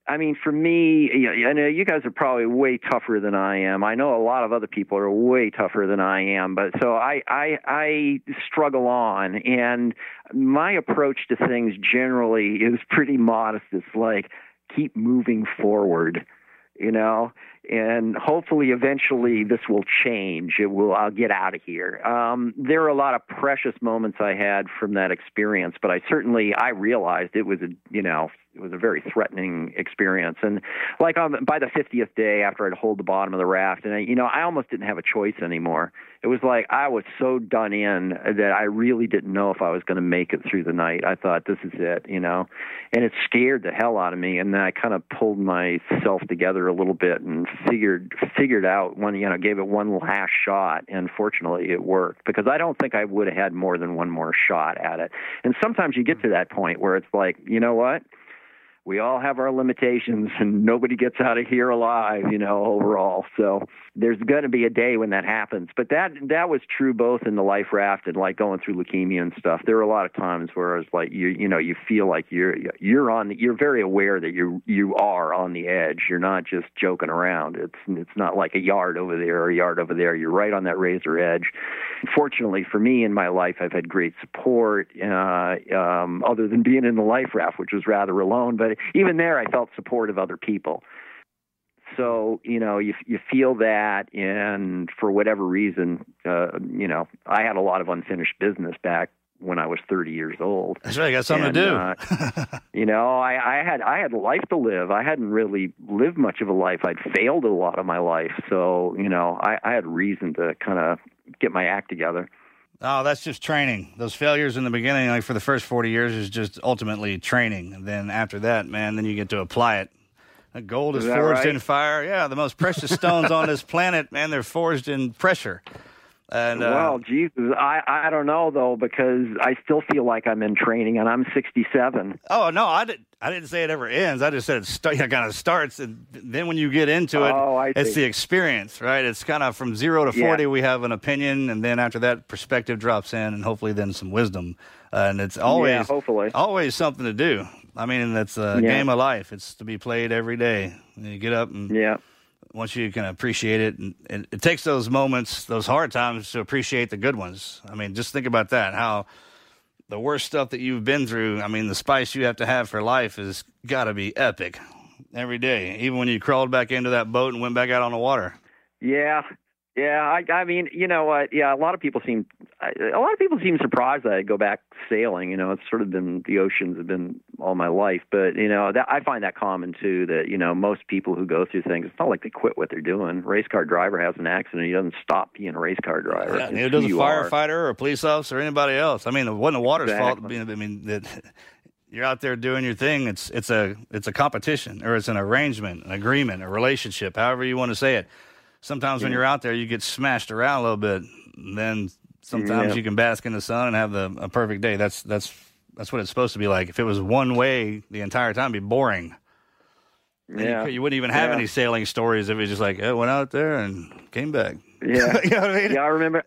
Speaker 6: I mean, for me, I know you guys are probably way tougher than I am. I know a lot of other people are way tougher than I am, but so I, I, I struggle on, and my approach to things generally is pretty modest. It's like keep moving forward, you know and hopefully eventually this will change it will i'll get out of here um there are a lot of precious moments i had from that experience but i certainly i realized it was a you know it was a very threatening experience. And like on by the 50th day after i'd hold the bottom of the raft and I, you know i almost didn't have a choice anymore. It was like i was so done in that i really didn't know if i was going to make it through the night. I thought this is it you know? And it scared the hell out of me and then i kind of pulled myself together a little bit and figured figured out one you know gave it one last shot and fortunately it worked because i don't think i would have had more than one more shot at it. And sometimes you get to that point where it's like you know what we all have our limitations and nobody gets out of here alive you know overall. So there's going to be a day when that happens. But that that was true both in the life raft and like going through leukemia and stuff. There were a lot of times where it's like you you know you feel like you're you're on you're very aware that you you are on the edge. You're not just joking around. It's it's not like a yard over there or a yard over there. You're right on that razor edge. Fortunately for me in my life i've had great support uh um other than being in the life raft which was rather alone. But even there i felt support of other people. So you know you you feel that and for whatever reason uh you know i had a lot of unfinished business back when i was 30 years old.
Speaker 5: That's right you got something
Speaker 6: And,
Speaker 5: to do.
Speaker 6: uh, you know I, I had i had a life to live. I hadn't really lived much of a life. I'd failed a lot of my life. So you know i, I had reason to kind of get my act together
Speaker 5: Oh, that's just training. Those failures in the beginning, like for the first 40 years, is just ultimately training. And then after that, man, then you get to apply it. The gold is,
Speaker 6: Is
Speaker 5: forged
Speaker 6: right?
Speaker 5: in fire. Yeah, the most precious stones on this planet, man, they're forged in pressure. And uh,
Speaker 6: well, Jesus, I I don't know though because I still feel like I'm in training and I'm 67.
Speaker 5: oh no, I didn't. I didn't say it ever ends. I just said it, it kind of starts, and then when you get into it,
Speaker 6: Oh,
Speaker 5: it's the experience, right? It's kind of from zero to
Speaker 6: Yeah.
Speaker 5: forty. We have an opinion, and then after that, perspective drops in, and hopefully then some wisdom. Uh, and it's always,
Speaker 6: Yeah, hopefully.
Speaker 5: always something to do. I mean, that's a
Speaker 6: Yeah.
Speaker 5: game of life. It's to be played every day. You get up and
Speaker 6: Yeah.
Speaker 5: Once you can appreciate it, and, and it takes those moments, those hard times, to appreciate the good ones. I mean, just think about that. How the worst stuff that you've been through. I mean, the spice you have to have for life has got to be epic every day. Even when you crawled back into that boat and went back out on the water.
Speaker 6: Yeah, yeah. I, I mean, you know what? Yeah, a lot of people seem, a lot of people seem surprised that I go back sailing. You know, it's sort of been the oceans have been all my life, but you know, that I find that common too. That you know, most people who go through things, it's not like they quit what they're doing. Race car driver has an accident, he doesn't stop being a race car driver.
Speaker 5: Yeah,
Speaker 6: It's
Speaker 5: neither does a
Speaker 6: you are.
Speaker 5: firefighter or a police officer or anybody else. I mean, it wasn't the water's fault. I mean, that you're out there doing your thing. It's it's a it's a competition or it's an arrangement, an agreement, a relationship, however you want to say it. Sometimes when you're out there, you get smashed around a little bit. And then sometimes
Speaker 6: Yeah.
Speaker 5: you can bask in the sun and have the, a perfect day. That's that's that's what it's supposed to be like. If it was one way the entire time, it'd be boring.
Speaker 6: Yeah.
Speaker 5: You, you wouldn't even have
Speaker 6: Yeah.
Speaker 5: any sailing stories if it was just like, oh, went out there and came back.
Speaker 6: Yeah.
Speaker 5: you know what I mean?
Speaker 6: yeah, I remember.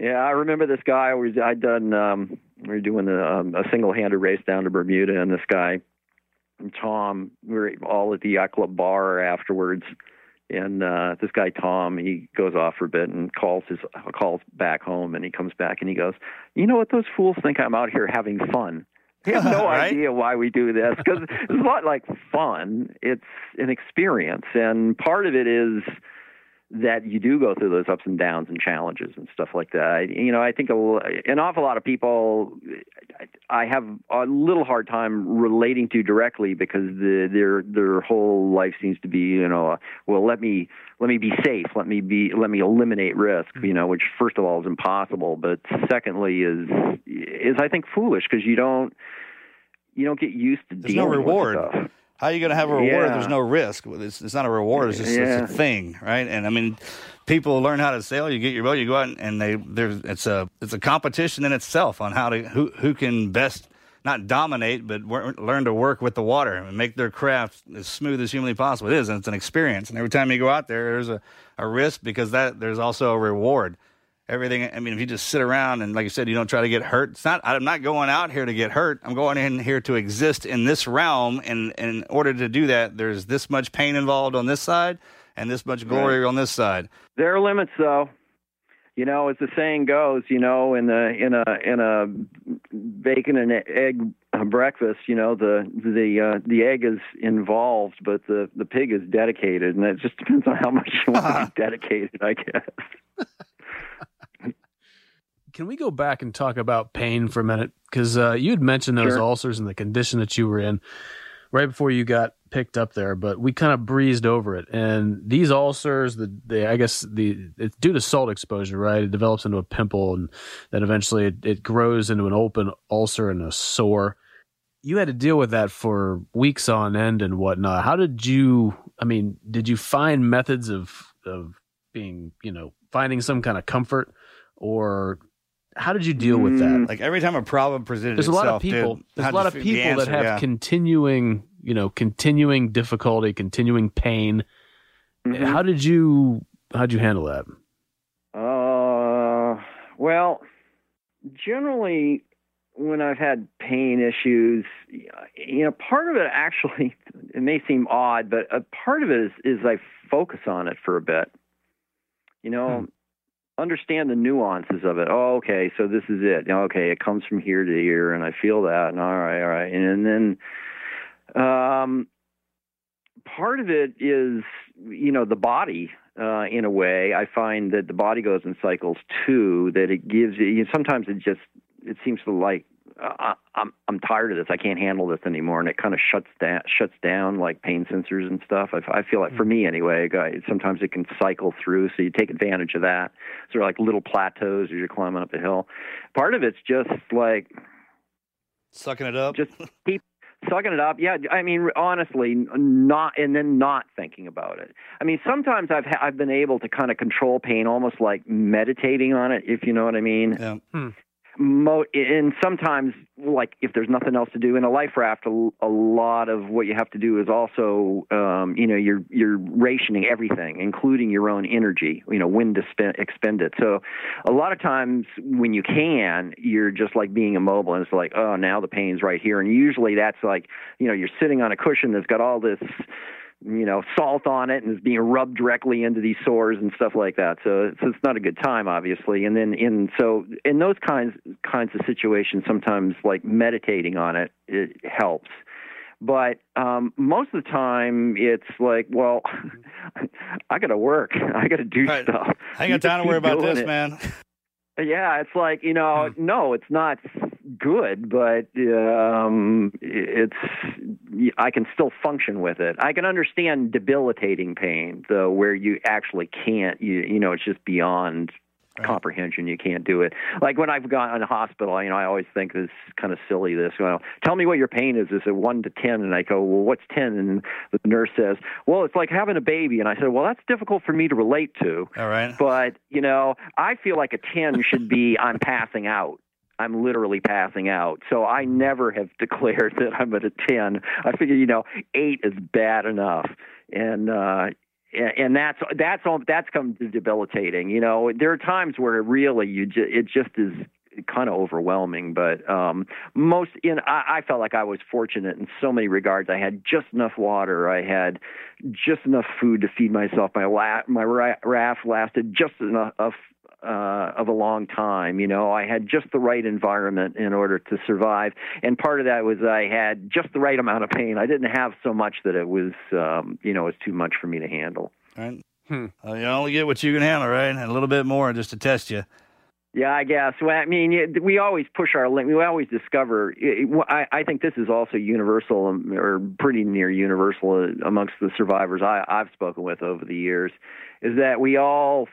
Speaker 6: Yeah, I remember this guy. I was I'd done. Um, we were doing a, um, a single-handed race down to Bermuda, and this guy, Tom, we were all at the yacht club bar afterwards, and uh, this guy Tom, he goes off for a bit and calls his calls back home, and he comes back and he goes, "You know what? Those fools think I'm out here having fun." They have no
Speaker 5: Right?
Speaker 6: idea why we do this because it's not like fun. It's an experience, and part of it is that you do go through those ups and downs and challenges and stuff like that. I, you know, I think a, an awful lot of people I have a little hard time relating to directly because the, their their whole life seems to be, you know, uh, well, let me let me be safe, let me be let me eliminate risk, you know, which first of all is impossible, but secondly is is I think foolish because you don't you don't get used to
Speaker 5: There's
Speaker 6: dealing
Speaker 5: no reward.
Speaker 6: with stuff.
Speaker 5: How are you going to have a reward if
Speaker 6: Yeah.
Speaker 5: there's no risk? It's, it's not a reward. It's just
Speaker 6: Yeah.
Speaker 5: it's a thing, right? And I mean, people learn how to sail. You get your boat, you go out, and- and they there's it's a it's a competition in itself on how to who who can best not dominate, but learn to work with the water and make their craft as smooth as humanly possible. It is, and it's an experience. And every time you go out there, there's a, a risk because that there's also a reward. Everything. I mean, if you just sit around and, like you said, you don't try to get hurt. It's not. I'm not going out here to get hurt. I'm going in here to exist in this realm. And, and in order to do that, there's this much pain involved on this side, and this much glory on this side.
Speaker 6: There are limits, though. You know, as the saying goes, you know, in the in a in a bacon and egg breakfast, you know, the the uh, the egg is involved, but the the pig is dedicated, and it just depends on how much you want to be dedicated, I guess.
Speaker 4: Can we go back and talk about pain for a minute? Because uh, you had mentioned those
Speaker 6: Sure.
Speaker 4: ulcers and the condition that you were in right before you got picked up there, but we kind of breezed over it. And these ulcers, the, the I guess the it's due to salt exposure, right? It develops into a pimple, and then eventually it, it grows into an open ulcer and a sore. You had to deal with that for weeks on end and whatnot. How did you? I mean, did you find methods of of being, you know, finding some kind of comfort, or how did you deal with that?
Speaker 5: Like every time a problem presented
Speaker 4: There's a lot of
Speaker 5: itself, dude,
Speaker 4: people. there's a lot of people
Speaker 5: answer,
Speaker 4: that have
Speaker 5: yeah.
Speaker 4: continuing, you know, continuing difficulty, continuing pain.
Speaker 6: Mm-hmm.
Speaker 4: How did you? How'd you handle that?
Speaker 6: Uh, well, generally, when I've had pain issues, you know, part of it actually, it may seem odd, but a part of it is, is I focus on it for a bit. You know, understand the nuances of it. Oh, okay, so this is it. Okay, it comes from here to here, and I feel that. And all right, all right, and, then, um, part of it is, you know, the body. Uh, in a way, I find that the body goes in cycles too. That it gives you. Sometimes it just it seems to like uh, I'm I'm tired of this. I can't handle this anymore, and it kind of shuts down shuts down like pain sensors and stuff. I, I feel like for me anyway, I- sometimes it can cycle through, so you take advantage of that. Sort of like little plateaus as you're climbing up a hill. Part of it's just like
Speaker 5: sucking it up.
Speaker 6: Just keep sucking it up. Yeah, I mean honestly, not and then not thinking about it. I mean sometimes I've ha- I've been able to kind of control pain, almost like meditating on it, if you know what I mean.
Speaker 5: Yeah.
Speaker 6: Mo- and sometimes, like if there's nothing else to do in a life raft, a, a lot of what you have to do is also, um, you know, you're you're rationing everything, including your own energy. You know, when to spend expend it. So, a lot of times when you can, you're just like being immobile, and it's like, oh, now the pain's right here. And usually that's like, you know, you're sitting on a cushion that's got all this you know, salt on it and is being rubbed directly into these sores and stuff like that. So, so it's not a good time, obviously. And then in so in those kinds kinds of situations, sometimes like meditating on it, it helps. But um, most of the time, it's like, well, I got to work. I got to do stuff.
Speaker 5: I ain't got time to worry about this,
Speaker 6: it.
Speaker 5: man.
Speaker 6: Yeah, it's like you know, no, it's not good, but um, it's I can still function with it. I can understand debilitating pain, though, where you actually can't. You you know, it's just beyond comprehension. You can't do it. Like when I've gone in the hospital, you know, I always think this is kind of silly. This, well, tell me what your pain is. Is it one to ten? And I go, well, what's ten? And the nurse says, well, it's like having a baby. And I said, well, that's difficult for me to relate to.
Speaker 5: All right.
Speaker 6: But, you know, I feel like a 10 should be I'm passing out. I'm literally passing out. So I never have declared that I'm at a 10. I figure, you know, 8 is bad enough. And uh and and that's that's all that's come to debilitating. You know, there are times where really you ju- it just is kind of overwhelming. But um, most in I, I felt like I was fortunate in so many regards. I had just enough water. I had just enough food to feed myself. My la- my ra- raft lasted just enough. Of, uh, of a long time, you know, I had just the right environment in order to survive, and part of that was I had just the right amount of pain. I didn't have so much that it was, um, you know, it was too much for me to handle.
Speaker 5: Right.
Speaker 4: Hmm.
Speaker 5: Uh, you only get what you can handle, right? And a little bit more just to test you.
Speaker 6: Yeah, I guess. Well, I mean, we always push our limit. We always discover. I, I think this is also universal, um, or pretty near universal uh, amongst the survivors I, I've spoken with over the years, is that we all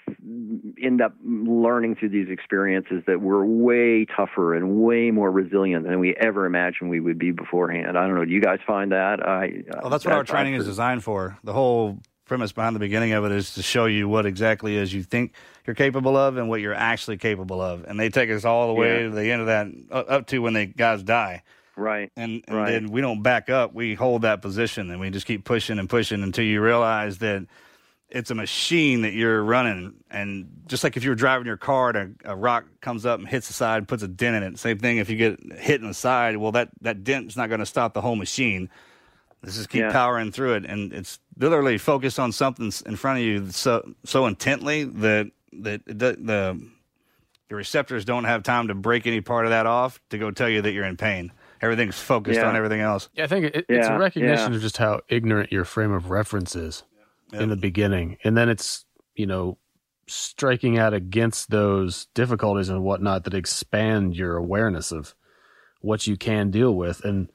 Speaker 6: end up learning through these experiences that we're way tougher and way more resilient than we ever imagined we would be beforehand. I don't know. Do you guys find that? I.
Speaker 5: Well, that's what our training is designed for. The whole premise behind the beginning of it is to show you what exactly is you think you're capable of and what you're actually capable of. And they take us all the way
Speaker 6: Yeah.
Speaker 5: to the end of that, uh, up to when the guys die.
Speaker 6: Right.
Speaker 5: And, and
Speaker 6: Right.
Speaker 5: then we don't back up. We hold that position and we just keep pushing and pushing until you realize that it's a machine that you're running. And just like if you were driving your car and a, a rock comes up and hits the side, and puts a dent in it. Same thing if you get hit in the side. Well, that, that dent's not going to stop the whole machine. Let's just keep
Speaker 6: Yeah.
Speaker 5: powering through it. And it's literally focused on something in front of you so, so intently that, that the, the, the receptors don't have time to break any part of that off to go tell you that you're in pain. Everything's focused
Speaker 6: Yeah.
Speaker 5: on everything else.
Speaker 4: Yeah, I think it, it's
Speaker 6: Yeah,
Speaker 4: a recognition
Speaker 6: yeah.
Speaker 4: of just how ignorant your frame of reference is in the beginning, and then it's you know striking out against those difficulties and whatnot that expand your awareness of what you can deal with. And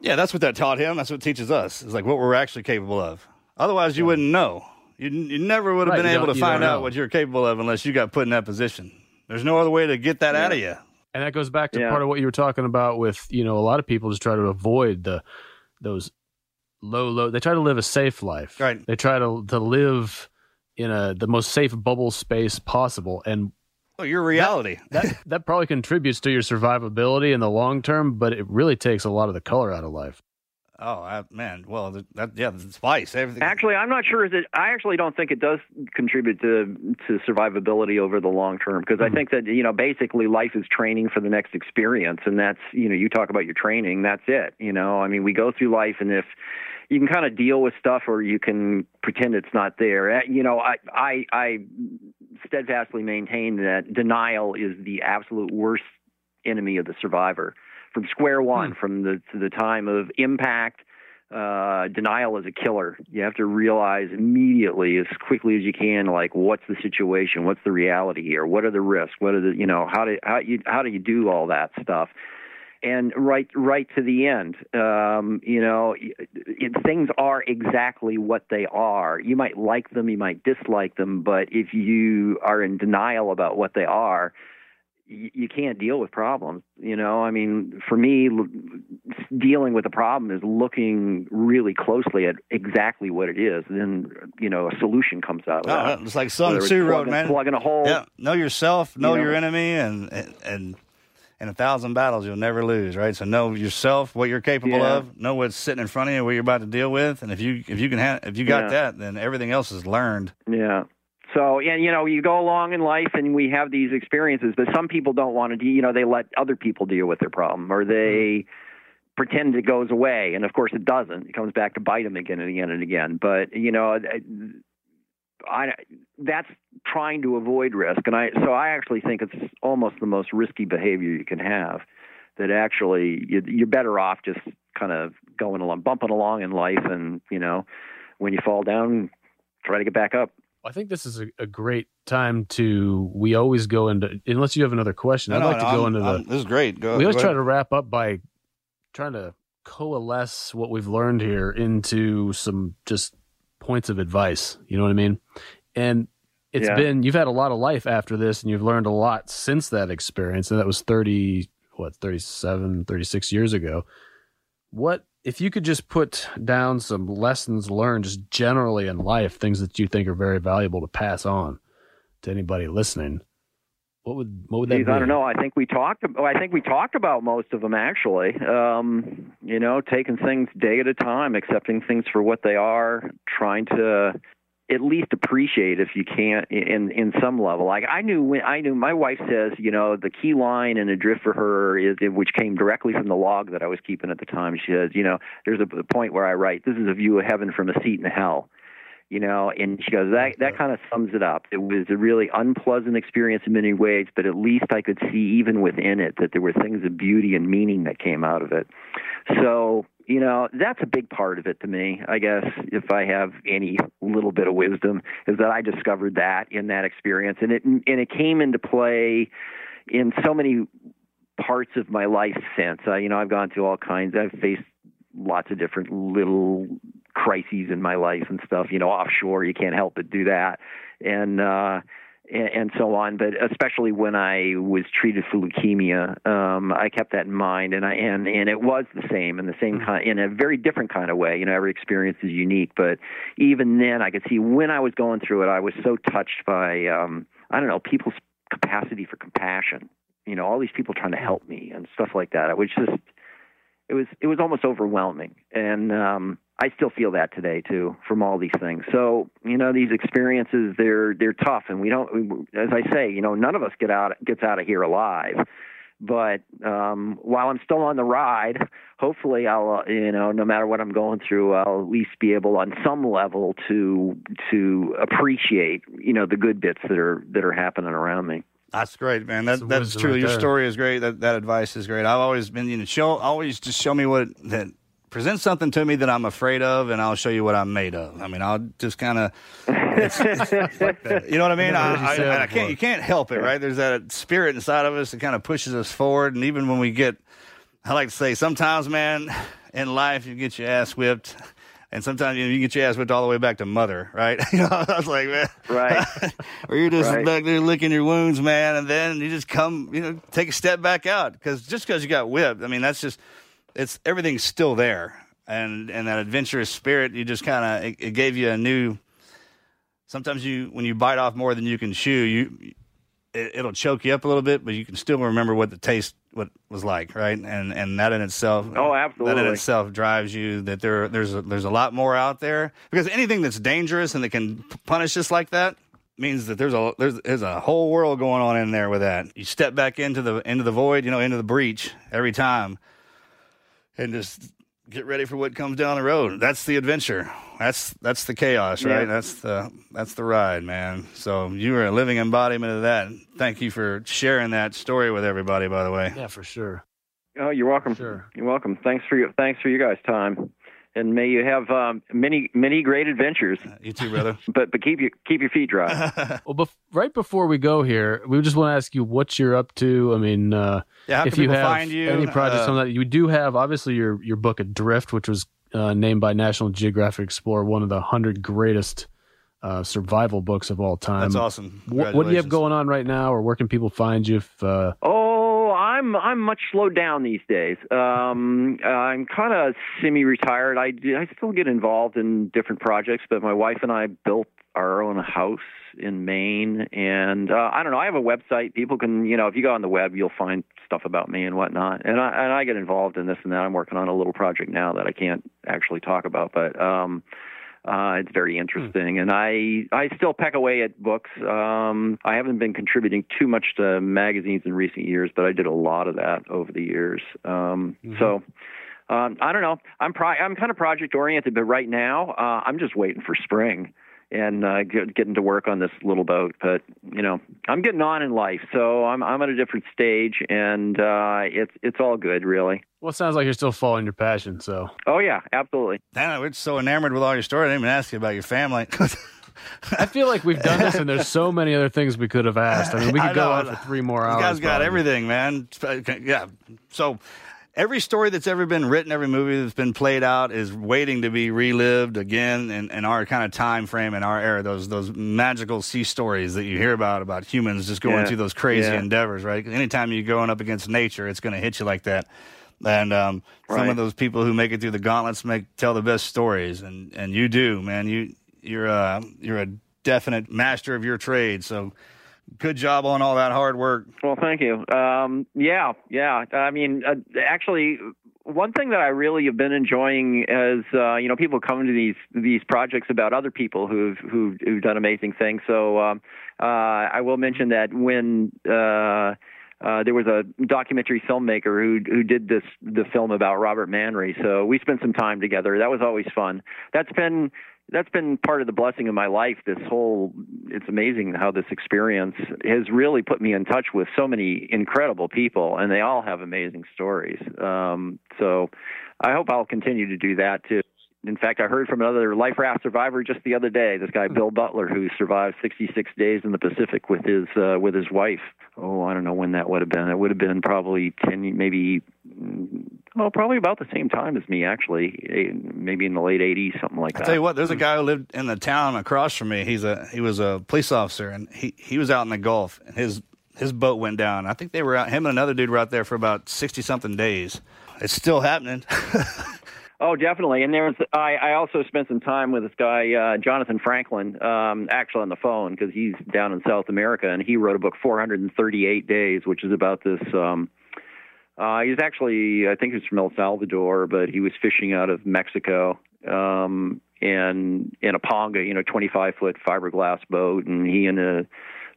Speaker 5: Yeah, that's what that taught him. That's what teaches us. It's like what we're actually capable of. Otherwise, you wouldn't know. You, you never would have
Speaker 4: Right,
Speaker 5: been able to find out
Speaker 4: know.
Speaker 5: what you're capable of unless you got put in that position. There's no other way to get that out of you.
Speaker 4: and that goes back to
Speaker 6: Yeah.
Speaker 4: part of what you were talking about with you know a lot of people just try to avoid the those low low. They try to live a safe life.
Speaker 5: Right.
Speaker 4: They try to to live in a the most safe bubble space possible, and
Speaker 5: Oh, your reality.
Speaker 4: that that probably contributes to your survivability in the long term, but it really takes a lot of the color out of life.
Speaker 5: oh, I, man. Well, that, that yeah, the spice, everything.
Speaker 6: Actually, I'm not sure that I actually don't think it does contribute to to survivability over the long term because I think that you know basically life is training for the next experience, and that's you know you talk about your training, that's it. You know, I mean, we go through life, and if you can kind of deal with stuff, or you can pretend it's not there. Eh, You know, I I, I steadfastly maintain that denial is the absolute worst enemy of the survivor. From square one, from the to the time of impact uh, denial is a killer. You have to realize immediately, as quickly as you can, like what's the situation, what's the reality here, what are the risks, what are the you know how do how you how do you do all that stuff, and right right to the end, um, you know, it, it, things are exactly what they are. You might like them, you might dislike them, but if you are in denial about what they are, you, you can't deal with problems. You know, I mean, for me, l- dealing with a problem is looking really closely at exactly what it is. Then, you know, a solution comes out of
Speaker 5: Oh, it's like Sun Tzu wrote, man.
Speaker 6: Plugging a hole.
Speaker 5: Yeah, know yourself, know
Speaker 6: You know?
Speaker 5: your enemy, and and and in a thousand battles you'll never lose, right? So know yourself, what you're capable
Speaker 6: Yeah.
Speaker 5: of, know what's sitting in front of you, what you're about to deal with, and if you if you can have if you got
Speaker 6: Yeah.
Speaker 5: that, then everything else is learned.
Speaker 6: Yeah. So, and you know, you go along in life and we have these experiences, but some people don't want to do, you know, they let other people deal with their problem or they mm-hmm. pretend it goes away. And of course it doesn't. It comes back to bite them again and again and again. But, you know, I, that's trying to avoid risk. And I, so I actually think it's almost the most risky behavior you can have that actually you, you're better off just kind of going along, bumping along in life. And, you know, when you fall down, try to get back up.
Speaker 4: I think this is a, a great time to. We always go into unless you have another question. I'd
Speaker 5: No,
Speaker 4: like
Speaker 5: no,
Speaker 4: to go
Speaker 5: I'm-
Speaker 4: into the.
Speaker 5: I'm- this is great. Go,
Speaker 4: we always
Speaker 5: go
Speaker 4: try
Speaker 5: ahead.
Speaker 4: to wrap up by trying to coalesce what we've learned here into some just points of advice. You know what I mean? And it's
Speaker 6: Yeah.
Speaker 4: been you've had a lot of life after this, and you've learned a lot since that experience, and that was thirty what 37 36 years ago what if you could just put down some lessons learned just generally in life things that you think are very valuable to pass on to anybody listening what would what would that
Speaker 6: Geez,
Speaker 4: be
Speaker 6: I don't know. I think we talked. I think we talked about most of them actually. Um, you know, taking things day at a time, accepting things for what they are, trying to at least appreciate if you can't in in some level. Like I knew when I knew my wife says, you know, the key line and Adrift for her is which came directly from the log that I was keeping at the time. She says, you know, there's a point where I write, this is a view of heaven from a seat in hell you know and she goes that that kind of sums it up it was a really unpleasant experience in many ways but at least i could see even within it that there were things of beauty and meaning that came out of it so you know, that's a big part of it to me. I guess if I have any little bit of wisdom, is that I discovered that in that experience, and it and it came into play in so many parts of my life since. Uh, you know, I've gone through all kinds. I've faced lots of different little crises in my life and stuff. You know, offshore, you can't help but do that, and. uh and, and so on. But especially when I was treated for leukemia, um, I kept that in mind, and I and and it was the same in the same kind, in a very different kind of way. You know, every experience is unique, but even then, I could see when I was going through it, I was so touched by um, I don't know people's capacity for compassion. You know, all these people trying to help me and stuff like that. It was just it was it was almost overwhelming, and um, I still feel that today too from all these things. So you know these experiences they're they're tough, and we don't. As I say, you know, none of us get out gets out of here alive. But um, while I'm still on the ride, hopefully I'll uh, you know no matter what I'm going through, I'll at least be able on some level to to appreciate you know the good bits that are that are happening around me.
Speaker 5: That's great, man. That, that's true.
Speaker 4: right
Speaker 5: Your
Speaker 4: there.
Speaker 5: story is great. That that advice is great. I've always been, you know, show always just show me what that present something to me that I'm afraid of, and I'll show you what I'm made of. I mean, I'll just kind of, you know what I mean? I, I, I can't, you can't help it, right? There's that spirit inside of us that kind of pushes us forward, and even when we get, I like to say, sometimes, man, in life you get your ass whipped. And sometimes you, know, you get your ass whipped all the way back to mother, right? You know, I was like, man,
Speaker 6: Right.
Speaker 5: or you're just
Speaker 6: Right.
Speaker 5: back there licking your wounds, man, and then you just come, you know, take a step back out because just because you got whipped, I mean, that's just it's everything's still there, and and that adventurous spirit, you just kind of it, it gave you a new. Sometimes you when you bite off more than you can chew, you it, it'll choke you up a little bit, but you can still remember what the taste what was like, right? And and that in itself,
Speaker 6: Oh, absolutely,
Speaker 5: that in itself drives you that there there's a, there's a lot more out there because anything that's dangerous and that can punish us like that means that there's a there's there's a whole world going on in there with that. You step back into the into the void, you know, into the breach every time, and just get ready for what comes down the road. That's the adventure. That's that's the chaos, right?
Speaker 6: Yeah.
Speaker 5: That's the that's the ride, man. So you are a living embodiment of that. Thank you for sharing that story with everybody. By the way,
Speaker 4: Yeah, for sure.
Speaker 6: Oh, you're welcome.
Speaker 4: Sure.
Speaker 6: You're welcome. Thanks for your thanks for you guys' time, and may you have um, many many great adventures.
Speaker 5: you too, brother.
Speaker 6: But but keep your keep your feet dry.
Speaker 4: Well, bef- right before we go here, we just want to ask you what you're up to. I mean, uh,
Speaker 5: Yeah,
Speaker 4: if you have
Speaker 5: find you?
Speaker 4: any projects
Speaker 5: Uh,
Speaker 4: on that, you do have obviously your your book Adrift, which was uh, named by National Geographic Explorer one of the hundred greatest uh, survival books of all time.
Speaker 5: That's awesome.
Speaker 4: Wh- what do you have going on right now, or where can people find you? If uh,
Speaker 6: Oh, I'm I'm much slowed down these days. Um, I'm kind of semi-retired. I I still get involved in different projects, but my wife and I built our own house in Maine, and uh, I don't know. I have a website. People can, you know, if you go on the web, you'll find stuff about me and whatnot. And I and I get involved in this and that. I'm working on a little project now that I can't actually talk about, but. um uh, it's very interesting, and I I still peck away at books. Um, I haven't been contributing too much to magazines in recent years, but I did a lot of that over the years. Um, So um, I don't know. I'm pro- I'm kind of project oriented, but right now uh, I'm just waiting for spring and uh, get, getting to work on this little boat. But you know, I'm getting on in life, so I'm I'm at a different stage, and uh, it's it's all good, really.
Speaker 4: well, it sounds like you're still following your passion. So
Speaker 6: Oh yeah, absolutely.
Speaker 5: Damn, we're so enamored with all your story. I didn't even ask you about your family.
Speaker 4: I feel like we've done this, and there's so many other things we could have asked. I mean, we
Speaker 5: I
Speaker 4: could go on for three more hours.
Speaker 5: You guys got
Speaker 4: probably.
Speaker 5: everything, man. Yeah. So every story that's ever been written, every movie that's been played out is waiting to be relived again in, in our kind of time frame in our era. Those those magical sea stories that you hear about about humans just going
Speaker 6: Yeah.
Speaker 5: through those crazy
Speaker 6: Yeah.
Speaker 5: endeavors, right? Anytime you're going up against nature, it's going to hit you like that. And um, some of those people who make it through the gauntlets make tell the best stories, and and you do, man. You you're uh, you're a definite master of your trade. So good job on all that hard work.
Speaker 6: Well, thank you. Um, yeah, yeah. I mean, uh, actually, one thing that I really have been enjoying is, uh, you know, people come to these these projects about other people who've who've, who've done amazing things. So um, uh, I will mention that when. Uh, uh, there was a documentary filmmaker who who did this the film about Robert Manry. So we spent some time together. That was always fun. That's been that's been part of the blessing of my life. This whole, it's amazing how this experience has really put me in touch with so many incredible people, and they all have amazing stories. Um, so I hope I'll continue to do that too. In fact, I heard from another life raft survivor just the other day. This guy Bill Butler, who survived 66 days in the Pacific with his uh, with his wife. Oh, I don't know when that would have been. It would have been probably 10, maybe well, probably about the same time as me, actually, eh, maybe in the late '80s, something like that.
Speaker 5: I tell you what, there's a guy who lived in the town across from me. He's a he was a police officer, and he he was out in the Gulf, and his his boat went down. I think they were out. Him and another dude were out there for about sixty something days. It's still happening.
Speaker 6: Oh, definitely. And there was I, I also spent some time with this guy uh, Jonathan Franklin, um, actually on the phone because he's down in South America, and he wrote a book 438 days, which is about this. Um, uh, he's actually I think he's from El Salvador, but he was fishing out of Mexico. Um, and in a ponga, you know, 25 foot fiberglass boat, and he and a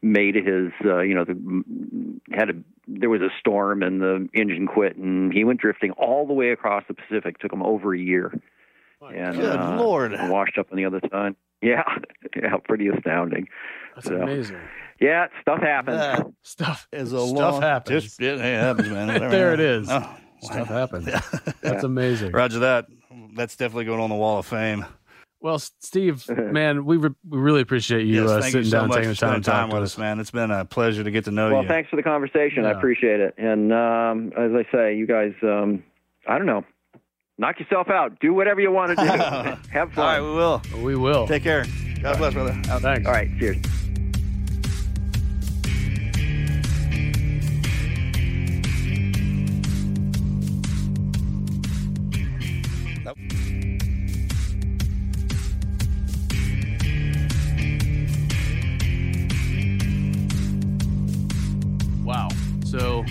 Speaker 6: mate of his, uh, you know, the, had a there was a storm and the engine quit, and he went drifting all the way across the Pacific. Took him over a year, and
Speaker 5: Good
Speaker 6: uh,
Speaker 5: Lord.
Speaker 6: washed up on the other side. Yeah, yeah, pretty astounding.
Speaker 4: That's
Speaker 6: So,
Speaker 4: amazing.
Speaker 6: Yeah, stuff happens.
Speaker 5: That
Speaker 4: Stuff
Speaker 5: is a lot.
Speaker 4: Stuff
Speaker 5: long,
Speaker 4: happens.
Speaker 5: Just, it happens, man. Whatever.
Speaker 4: there it is.
Speaker 5: Oh,
Speaker 4: Stuff happens. That's amazing.
Speaker 5: Roger that. That's definitely going on the wall of fame.
Speaker 4: Well, Steve, man, we, re- we really appreciate you
Speaker 5: yes,
Speaker 4: uh, sitting
Speaker 5: you so
Speaker 4: down,
Speaker 5: much
Speaker 4: taking the time
Speaker 5: spending
Speaker 4: to
Speaker 5: time with
Speaker 4: us.
Speaker 5: us, man. It's been a pleasure to get to know
Speaker 6: Well,
Speaker 5: you.
Speaker 6: Well, thanks for the conversation. I appreciate it. And um, as I say, you guys, um, I don't know, knock yourself out. Do whatever you want to do. Have fun.
Speaker 5: All right, we will.
Speaker 4: We will.
Speaker 5: Take care. God bless, brother. Out.
Speaker 4: Thanks.
Speaker 6: All right, cheers.
Speaker 4: Wow. So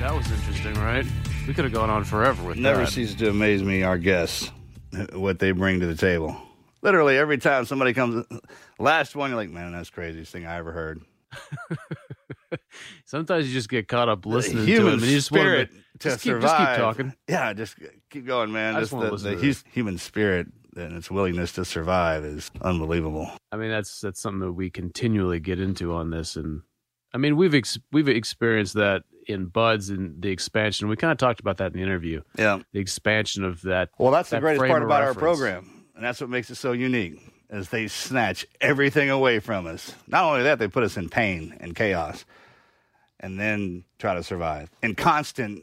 Speaker 4: that was interesting, right? We could have gone on forever with
Speaker 5: Never
Speaker 4: that.
Speaker 5: Never ceases to amaze me, our guests, what they bring to the table. Literally every time somebody comes, last one, you're like, man, that's the craziest thing I ever heard.
Speaker 4: Sometimes you just get caught up listening to him, and you just want
Speaker 5: spirit
Speaker 4: to,
Speaker 5: to
Speaker 4: just keep,
Speaker 5: survive.
Speaker 4: just keep talking.
Speaker 5: Yeah, just keep going, man.
Speaker 4: I just
Speaker 5: Just the, the human spirit and its willingness to survive is unbelievable.
Speaker 4: I mean, that's that's something that we continually get into on this, and I mean, we've ex- we've experienced that in BUD/S and the expansion. We kind of talked about that in the interview.
Speaker 5: Yeah.
Speaker 4: The expansion of that.
Speaker 5: Well, that's the greatest part about our program, and that's what makes it so unique. Is they snatch everything away from us. Not only that, they put us in pain and chaos, and then try to survive in constant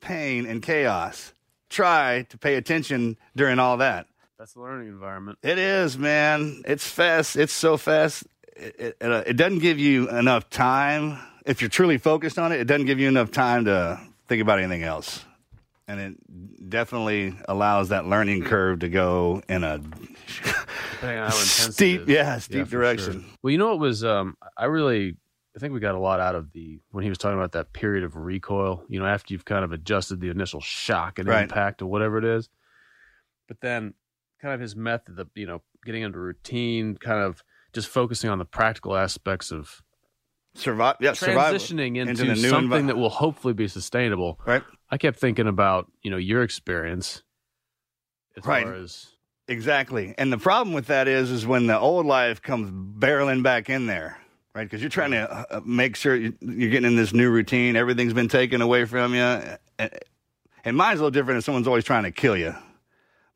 Speaker 5: pain and chaos. Try to pay attention during all that.
Speaker 4: That's the learning environment.
Speaker 5: It is, man. It's fast. It's so fast. It, it, it, uh, it doesn't give you enough time. If you're truly focused on it, it doesn't give you enough time to think about anything else. And it definitely allows that learning curve to go in a
Speaker 4: Depending on how intense it
Speaker 5: steep, yeah, steep
Speaker 4: for
Speaker 5: direction.
Speaker 4: sure. Well, you know what was um I really I think we got a lot out of the when he was talking about that period of recoil, you know, after you've kind of adjusted the initial shock and
Speaker 5: Right.
Speaker 4: impact or whatever it is. But then kind of his method of, you know, getting into routine, kind of just focusing on the practical aspects of
Speaker 5: Survive, yeah, survival.
Speaker 4: transitioning into,
Speaker 5: into the new
Speaker 4: something
Speaker 5: envi-
Speaker 4: that will hopefully be sustainable.
Speaker 5: Right.
Speaker 4: I kept thinking about, you know, your experience as
Speaker 5: Right.
Speaker 4: far as
Speaker 5: Exactly. And the problem with that is, is when the old life comes barreling back in there, right? Because you're trying to uh, uh, make sure you- you're getting in this new routine. Everything's been taken away from you. And, mine's a little different if someone's always trying to kill you.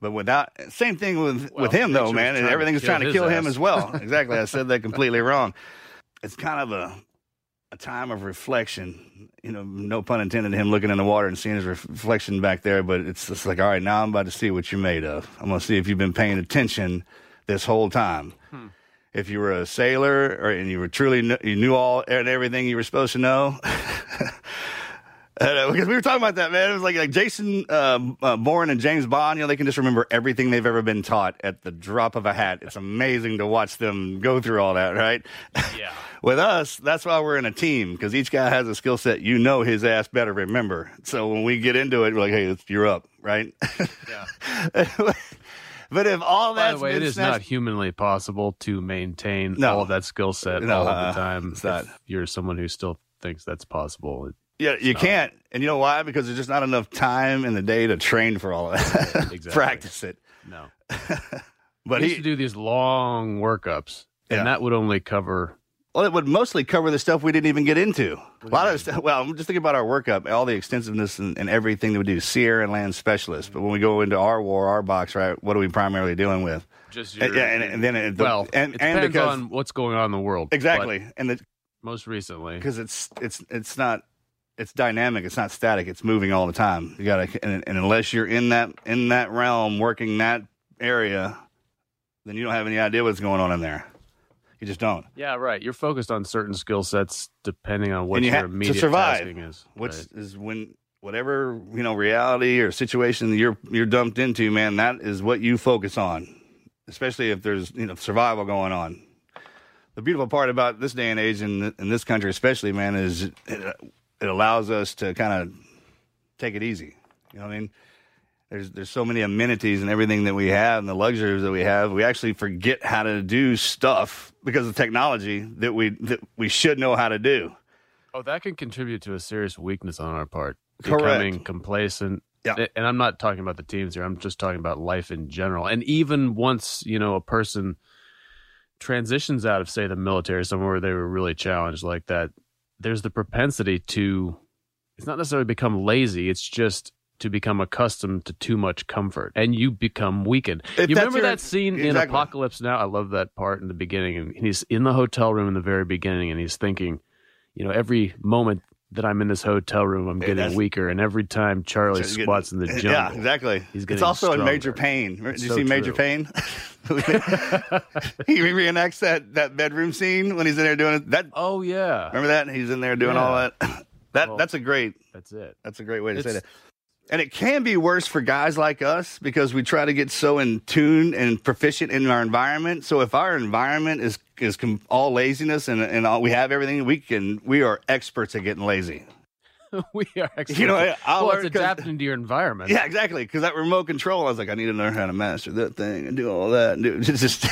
Speaker 5: But without, same thing with,
Speaker 4: Well,
Speaker 5: with him though, man. And
Speaker 4: trying to
Speaker 5: everything's
Speaker 4: kill
Speaker 5: trying to kill him as well. exactly. I said that completely wrong. It's kind of a, a time of reflection. You know, no pun intended, him looking in the water and seeing his reflection back there. But it's just like, all right, now I'm about to see what you're made of. I'm going to see if you've been paying attention this whole time. Hmm. If you were a sailor or, and you were truly, kn- you knew all and everything you were supposed to know. And, uh, because we were talking about that, man. It was like like Jason uh, uh, Bourne and James Bond. You know, they can just remember everything they've ever been taught at the drop of a hat. It's amazing to watch them go through all that, right?
Speaker 4: Yeah.
Speaker 5: With us, that's why we're in a team because each guy has a skill set you know his ass better remember. So when we get into it, we're like, hey, you're up, right?
Speaker 4: Yeah.
Speaker 5: but if all
Speaker 4: By
Speaker 5: that's
Speaker 4: the way, it
Speaker 5: been
Speaker 4: is
Speaker 5: snatched-
Speaker 4: not humanly possible to maintain
Speaker 5: No.
Speaker 4: all of that skill set
Speaker 5: No,
Speaker 4: all of
Speaker 5: uh,
Speaker 4: the time.
Speaker 5: it's not.
Speaker 4: If you're someone who still thinks that's possible. It-
Speaker 5: Yeah, you can't. And you know why? Because there's just not enough time in the day to train for all of that.
Speaker 4: Exactly.
Speaker 5: Practice it.
Speaker 4: no.
Speaker 5: But
Speaker 4: he used to do these long workups, and
Speaker 5: Yeah.
Speaker 4: that would only cover.
Speaker 5: well, it would mostly cover the stuff we didn't even get into. A lot of stuff. Well, I'm just thinking about our workup, all the extensiveness and, and everything that we do. Seer and land specialist. But when we go into our war, our box, right? What are we primarily dealing with?
Speaker 4: Just
Speaker 5: And- yeah, and, and then it, the,
Speaker 4: well,
Speaker 5: and
Speaker 4: it
Speaker 5: and
Speaker 4: depends
Speaker 5: because
Speaker 4: on what's going on in the world.
Speaker 5: exactly, and the,
Speaker 4: most recently,
Speaker 5: because it's it's it's not it's dynamic it's not static it's moving all the time you gotta and, and unless you're in that in that realm working that area then you don't have any idea what's going on in there you just don't
Speaker 4: yeah, right. You're focused on certain skill sets depending on what
Speaker 5: you
Speaker 4: your
Speaker 5: ha- to
Speaker 4: immediate
Speaker 5: survive,
Speaker 4: tasking is.
Speaker 5: which
Speaker 4: Right.
Speaker 5: is when whatever you know reality or situation you're you're dumped into man that is what you focus on especially if there's you know survival going on the beautiful part about this day and age in in this country especially man is it, it allows us to kind of take it easy you know what i mean there's there's so many amenities and everything that we have and the luxuries that we have we actually forget how to do stuff because of technology that we that we should know how to do
Speaker 4: Oh, that can contribute to a serious weakness on our part.
Speaker 5: Correct.
Speaker 4: Becoming complacent.
Speaker 5: Yeah.
Speaker 4: And I'm not talking about the teams here. I'm just talking about life in general. And even once, you know, a person transitions out of, say, the military, somewhere where they were really challenged like that, there's the propensity to, it's not necessarily become lazy. It's just to become accustomed to too much comfort and you become weakened.
Speaker 5: If
Speaker 4: you remember
Speaker 5: your-
Speaker 4: that scene in Apocalypse Now? I love that part in the beginning. And he's in the hotel room in the very beginning and he's thinking, you know, every moment that I'm in this hotel room, I'm getting
Speaker 5: that's-
Speaker 4: weaker. And every time Charlie
Speaker 5: So you get-
Speaker 4: squats in the jungle,
Speaker 5: Yeah, exactly.
Speaker 4: He's
Speaker 5: it's
Speaker 4: getting
Speaker 5: also in
Speaker 4: stronger.
Speaker 5: Major Payne. Did you
Speaker 4: so
Speaker 5: see Major
Speaker 4: true.
Speaker 5: Pain? he reenacts that, that bedroom scene when he's in there doing it. That
Speaker 4: oh, yeah.
Speaker 5: remember that? He's in there doing all that. That
Speaker 4: Well,
Speaker 5: that's a great
Speaker 4: That's it.
Speaker 5: that's a great way to say that. And it can be worse for guys like us because we try to get so in tune and proficient in our environment. So if our environment is is com- all laziness and and all, we have everything, we can we are experts at getting lazy.
Speaker 4: we are experts.
Speaker 5: You know, I- I'll
Speaker 4: well, it's adapting to your environment.
Speaker 5: Yeah, exactly. Because that remote control, I was like, I need to learn how to master that thing and do all that. And do just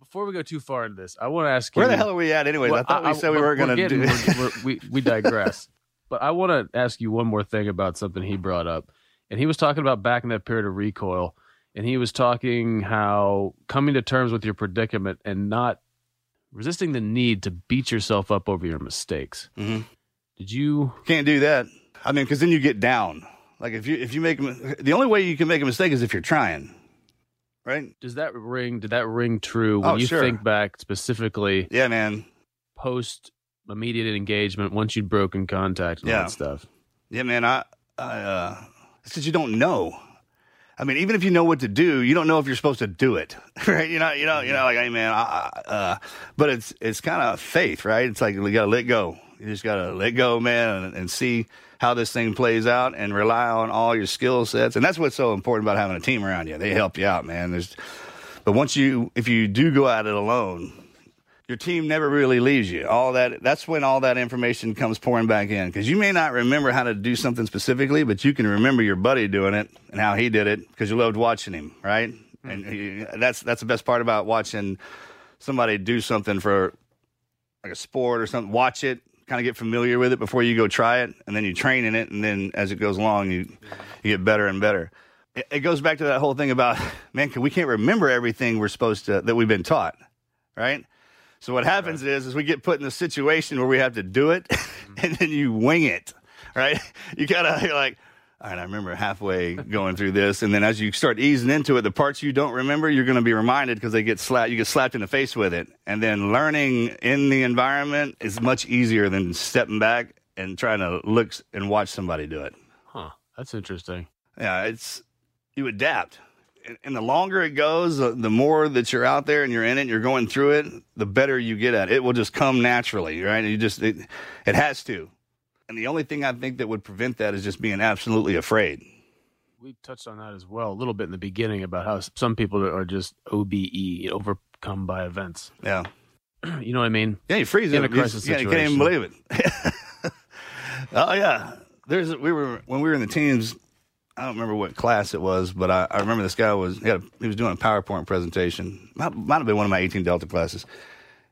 Speaker 4: Before we go too far into this, I want to ask you
Speaker 5: where the hell are we at, anyways?
Speaker 4: Well,
Speaker 5: I thought we said we
Speaker 4: we're-
Speaker 5: weren't going to do.
Speaker 4: getting- we're- we're- we we digress. But I want to ask you one more thing about something he brought up, and he was talking about back in that period of recoil, and he was talking how coming to terms with your predicament and not resisting the need to beat yourself up over your mistakes.
Speaker 5: Mhm.
Speaker 4: Did you?
Speaker 5: Can't do that. I mean, because then you get down. Like if you if you make the only way you can make a mistake is if you're trying, right?
Speaker 4: Does that ring? Did that ring true when
Speaker 5: Oh,
Speaker 4: you
Speaker 5: sure.
Speaker 4: think back specifically
Speaker 5: Yeah, man.
Speaker 4: post immediate engagement once you'd broken contact and all
Speaker 5: Yeah.
Speaker 4: that stuff?
Speaker 5: Yeah, man. I, I uh, it's you don't know. I mean, even if you know what to do, you don't know if you're supposed to do it, right? You know, you know, you know, like, hey, man. I, I, uh, but it's it's kind of faith, right? It's like you gotta let go. You just gotta let go, man, and, and see how this thing plays out, and rely on all your skill sets. And that's what's so important about having a team around you. They help you out, man. There's, but once you, if you do go at it alone, your team never really leaves you. All that that's when all that information comes pouring back in because you may not remember how to do something specifically, but you can remember your buddy doing it and how he did it because you loved watching him, right? Hmm. And he, that's that's the best part about watching somebody do something for like a sport or something. Watch it, kind of get familiar with it before you go try it, and then you train in it, and then as it goes along, you you get better and better. It, it goes back to that whole thing about man, we can't remember everything we're supposed to that we've been taught, right? So what happens is, is we get put in a situation where we have to do it, mm-hmm. and then you wing it, right? You gotta you're like, all right, I remember halfway going through this, and then as you start easing into it, the parts you don't remember, you're going to be reminded because they get slapped. You get slapped in the face with it, and then learning in the environment is much easier than stepping back and trying to look and watch somebody do it.
Speaker 4: Huh. That's interesting.
Speaker 5: Yeah, it's you adapt. And- the longer it goes, the, more that you're out there and you're in it, and you're going through it, the better you get at it. It will just come naturally, right? You just it, it has to. And the only thing I think that would prevent that is just being absolutely afraid.
Speaker 4: We touched on that as well a little bit in the beginning about how some people are just OBE, overcome by events.
Speaker 5: Yeah.
Speaker 4: You know what I mean?
Speaker 5: Yeah, you freeze
Speaker 4: In
Speaker 5: it.
Speaker 4: a crisis
Speaker 5: yeah, you can't even believe it. oh yeah, there's we were when we were in the teams. I don't remember what class it was, but I, I remember this guy was he, had a, he was doing a PowerPoint presentation. Might, might have been one of my 18 Delta classes.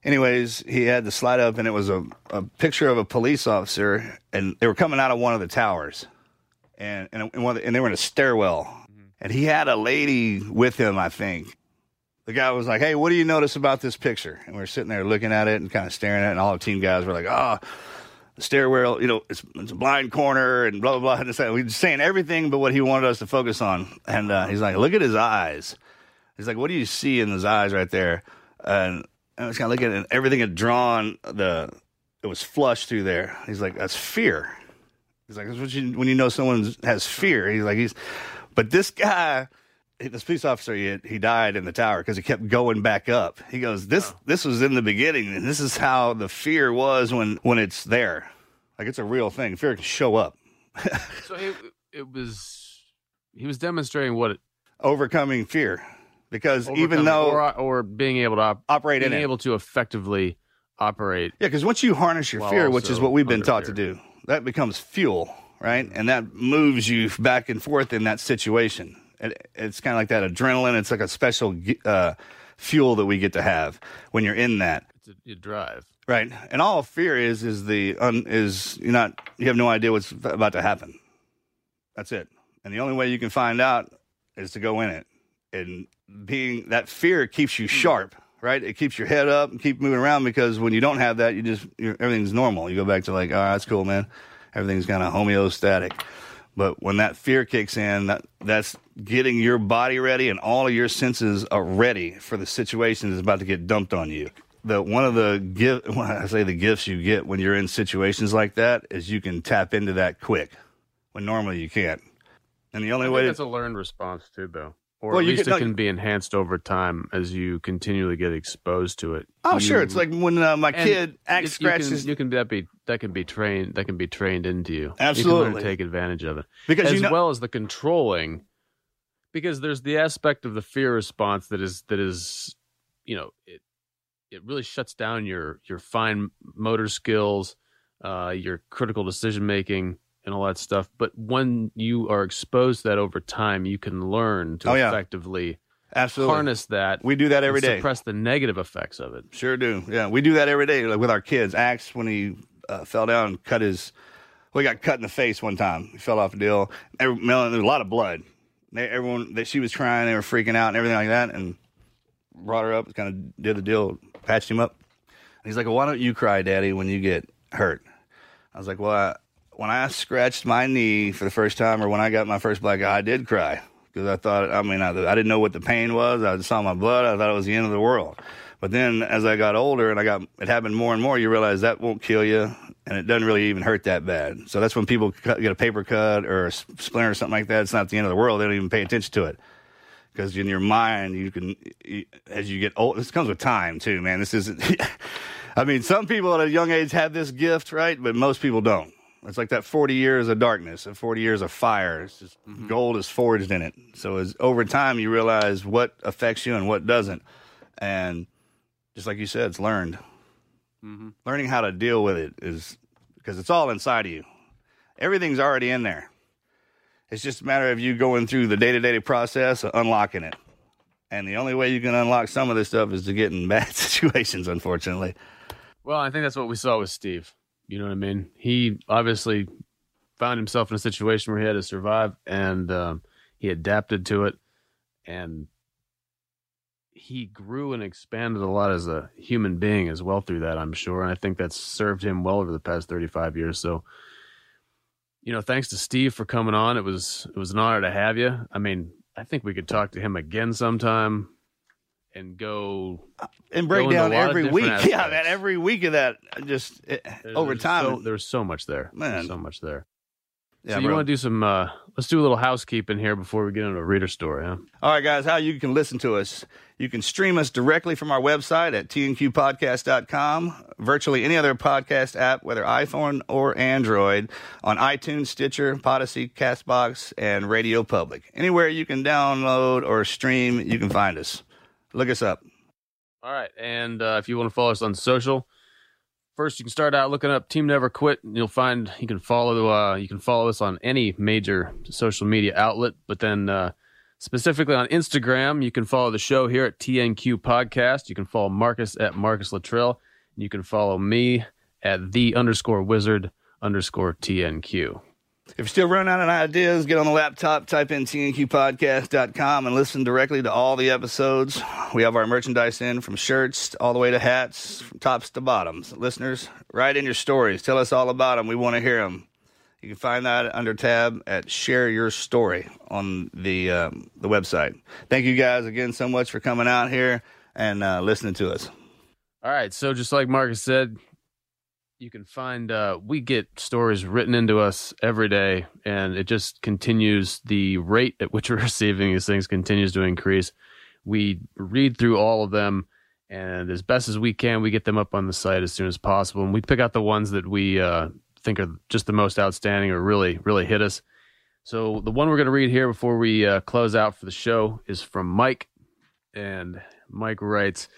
Speaker 5: Anyways, he had the slide up, and it was a, a picture of a police officer, and they were coming out of one of the towers, and and, and, the, and they were in a stairwell, mm-hmm. and he had a lady with him, I think. The guy was like, "Hey, what do you notice about this picture?" And we are sitting there looking at it and kind of staring at it, and all the team guys were like, "Oh." The stairwell, you know, it's, it's a blind corner and blah, blah, blah. And we were saying everything but what he wanted us to focus on. And uh, he's like, look at his eyes. He's like, what do you see in his eyes right there? And I was kind of looking and everything had drawn the, it was flushed through there. He's like, that's fear. He's like, that's what you, when you know someone has fear. He's like, he's, but this guy, this police officer, he, he died in the tower because he kept going back up. He goes, this, oh. this was in the beginning, and this is how the fear was when, when it's there. Like it's a real thing. Fear can show up.
Speaker 4: so it, it was, he was demonstrating what it,
Speaker 5: overcoming fear because even though
Speaker 4: or, or being able to op-
Speaker 5: operate
Speaker 4: being
Speaker 5: in
Speaker 4: able to effectively operate.
Speaker 5: Yeah, because once you harness your fear, which is what we've been taught fear. to do, that becomes fuel, right? And that moves you back and forth in that situation. It, it's kind of like that adrenaline. It's like a special uh, fuel that we get to have when you're in that.
Speaker 4: It's a, drive,
Speaker 5: right? And all fear is is the un, is you're not you have no idea what's about to happen. That's it. And the only way you can find out is to go in it and being that fear keeps you sharp right it keeps your head up and keep moving around because when you don't have that you just everything's normal you go back to like all right that's cool man everything's kind of homeostatic but when that fear kicks in that that's getting your body ready and all of your senses are ready for the situation that's about to get dumped on you the one of the gift when I say the gifts you get when you're in situations like that is you can tap into that quick when normally you can't. And the only way
Speaker 4: that's a learned response too, though or well, at least it can be enhanced over time as you continually get exposed to it.
Speaker 5: Oh,
Speaker 4: you,
Speaker 5: sure. It's like when uh, my kid acts
Speaker 4: scratches. You can, you can that be that can be trained that can be trained into you.
Speaker 5: Absolutely,
Speaker 4: you can take advantage of it because as know- well as the controlling. Because there's the aspect of the fear response that is that is, you know, it it really shuts down your your fine motor skills, uh, your critical decision making and all that stuff. But when you are exposed to that over time, you can learn to
Speaker 5: oh, yeah.
Speaker 4: effectively
Speaker 5: Absolutely.
Speaker 4: harness that.
Speaker 5: We do that every day.
Speaker 4: Suppress the negative effects of it.
Speaker 5: Sure do. Yeah, we do that every day like with our kids. Axe when he uh, fell down and cut his. Well, he got cut in the face one time. He fell off a deal. Every, there was a lot of blood. They, everyone that she was crying, they were freaking out and everything like that, and brought her up, kind of did the deal, patched him up. And he's like, well, "Why don't you cry, Daddy, when you get hurt?" I was like, "Well, I, when I scratched my knee for the first time, or when I got my first black eye, I did cry because I thought, I mean, I, I, didn't know what the pain was. I saw my blood. I thought it was the end of the world. But then as I got older and I got, it happened more and more, you realize that won't kill you and it doesn't really even hurt that bad. So that's when people cut, get a paper cut or a splinter or something like that. It's not the end of the world. They don't even pay attention to it. Because in your mind, you can, as you get old, this comes with time too, man. This isn't, I mean, some people at a young age have this gift, right? But most people don't. It's like that 40 years of darkness, and 40 years of fire. It's just mm-hmm. gold is forged in it. So as over time, you realize what affects you and what doesn't. And just like you said, it's learned. Mm-hmm. Learning how to deal with it is because it's all inside of you. Everything's already in there. It's just a matter of you going through the day to day process of unlocking it. And the only way you can unlock some of this stuff is to get in bad situations, unfortunately.
Speaker 4: Well, I think that's what we saw with Steve. You know what I mean? He obviously found himself in a situation where he had to survive, and um, he adapted to it, and he grew and expanded a lot as a human being as well through that. I'm sure, and I think that's served him well over the past 35 years. So, you know, thanks to Steve for coming on. It was it was an honor to have you. I mean, I think we could talk to him again sometime and go
Speaker 5: and break down every week. Aspects. Yeah, man, every week of that just it, there's, over time.
Speaker 4: So, there's so much there, man. There's so much there.
Speaker 5: Yeah,
Speaker 4: so you want to do some? Uh, let's do a little housekeeping here before we get into a reader story, huh?
Speaker 5: All right, guys. How you can listen to us? You can stream us directly from our website at tnqpodcast.com, virtually any other podcast app, whether iPhone or Android, on iTunes, Stitcher, Podyssey, Castbox, and Radio Public. Anywhere you can download or stream, you can find us. Look us up.
Speaker 4: All right. And uh, if you want to follow us on social, first you can start out looking up Team Never Quit. And you'll find you can follow uh, you can follow us on any major social media outlet. But then uh, specifically on Instagram, you can follow the show here at TNQ Podcast. You can follow Marcus at Marcus Luttrell. And you can follow me at the underscore wizard underscore TNQ.
Speaker 5: If you're still running out of ideas, get on the laptop, type in tnqpodcast.com, and listen directly to all the episodes. We have our merchandise in from shirts all the way to hats, from tops to bottoms. Listeners, write in your stories. Tell us all about them. We want to hear them. You can find that under tab at Share Your Story on the um, the website. Thank you guys again so much for coming out here and uh, listening to us.
Speaker 4: All right. So just like Marcus said, you can find uh, we get stories written into us every day, and it just continues. The rate at which we're receiving these things continues to increase. We read through all of them, and as best as we can, we get them up on the site as soon as possible. And we pick out the ones that we uh, think are just the most outstanding or really, really hit us. So the one we're going to read here before we uh, close out for the show is from Mike, and Mike writes.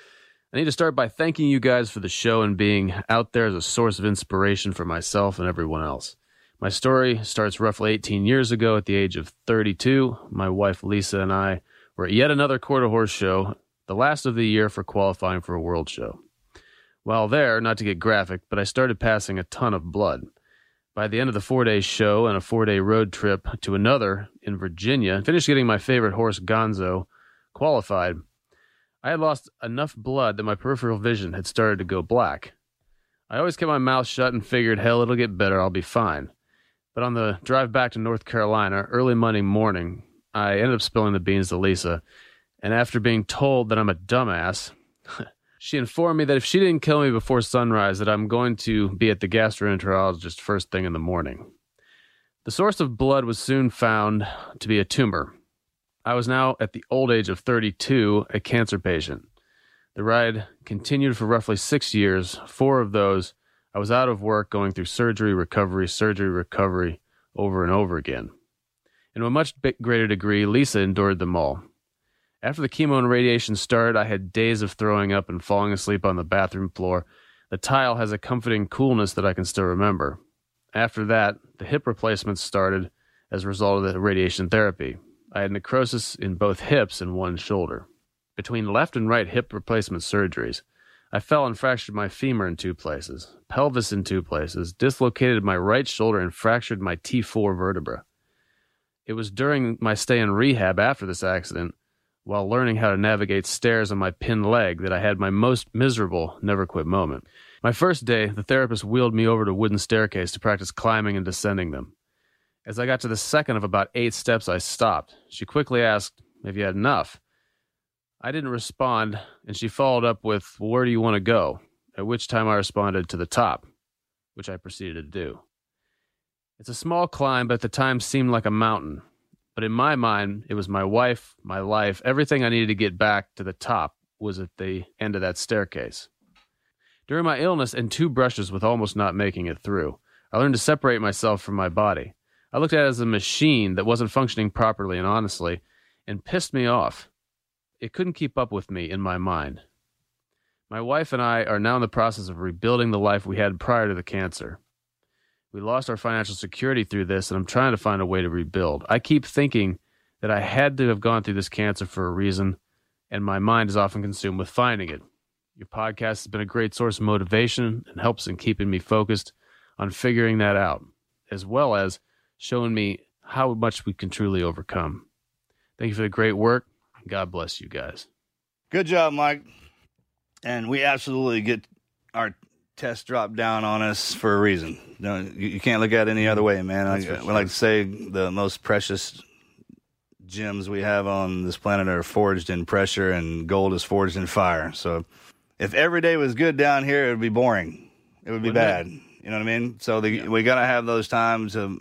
Speaker 4: I need to start by thanking you guys for the show and being out there as a source of inspiration for myself and everyone else. My story starts roughly 18 years ago at the age of 32. My wife Lisa and I were at yet another quarter horse show, the last of the year for qualifying for a world show. While there, not to get graphic, but I started passing a ton of blood. By the end of the four day show and a four day road trip to another in Virginia, finished getting my favorite horse, Gonzo, qualified. I had lost enough blood that my peripheral vision had started to go black. I always kept my mouth shut and figured, hell, it'll get better, I'll be fine. But on the drive back to North Carolina, early Monday morning, I ended up spilling the beans to Lisa. And after being told that I'm a dumbass, she informed me that if she didn't kill me before sunrise, that I'm going to be at the gastroenterologist first thing in the morning. The source of blood was soon found to be a tumor, I was now at the old age of 32, a cancer patient. The ride continued for roughly six years. Four of those, I was out of work going through surgery, recovery, surgery, recovery over and over again. And to a much greater degree, Lisa endured them all. After the chemo and radiation started, I had days of throwing up and falling asleep on the bathroom floor. The tile has a comforting coolness that I can still remember. After that, the hip replacements started as a result of the radiation therapy. I had necrosis in both hips and one shoulder. Between left and right hip replacement surgeries, I fell and fractured my femur in two places, pelvis in two places, dislocated my right shoulder, and fractured my T4 vertebra. It was during my stay in rehab after this accident, while learning how to navigate stairs on my pinned leg, that I had my most miserable never quit moment. My first day, the therapist wheeled me over to a wooden staircase to practice climbing and descending them. As I got to the second of about eight steps, I stopped. She quickly asked Have you had enough. I didn't respond, and she followed up with, well, Where do you want to go? At which time I responded, To the top, which I proceeded to do. It's a small climb, but at the time seemed like a mountain. But in my mind, it was my wife, my life, everything I needed to get back to the top was at the end of that staircase. During my illness and two brushes with almost not making it through, I learned to separate myself from my body. I looked at it as a machine that wasn't functioning properly and honestly, and pissed me off. It couldn't keep up with me in my mind. My wife and I are now in the process of rebuilding the life we had prior to the cancer. We lost our financial security through this, and I'm trying to find a way to rebuild. I keep thinking that I had to have gone through this cancer for a reason, and my mind is often consumed with finding it. Your podcast has been a great source of motivation and helps in keeping me focused on figuring that out, as well as showing me how much we can truly overcome. Thank you for the great work. God bless you guys.
Speaker 5: Good job, Mike. And we absolutely get our test dropped down on us for a reason. No, you, you can't look at it any other way, man. I, sure. we like to say the most precious gems we have on this planet are forged in pressure, and gold is forged in fire. So, if every day was good down here, it would be boring. It would be Wouldn't bad. It? You know what I mean? So the, yeah. we got to have those times of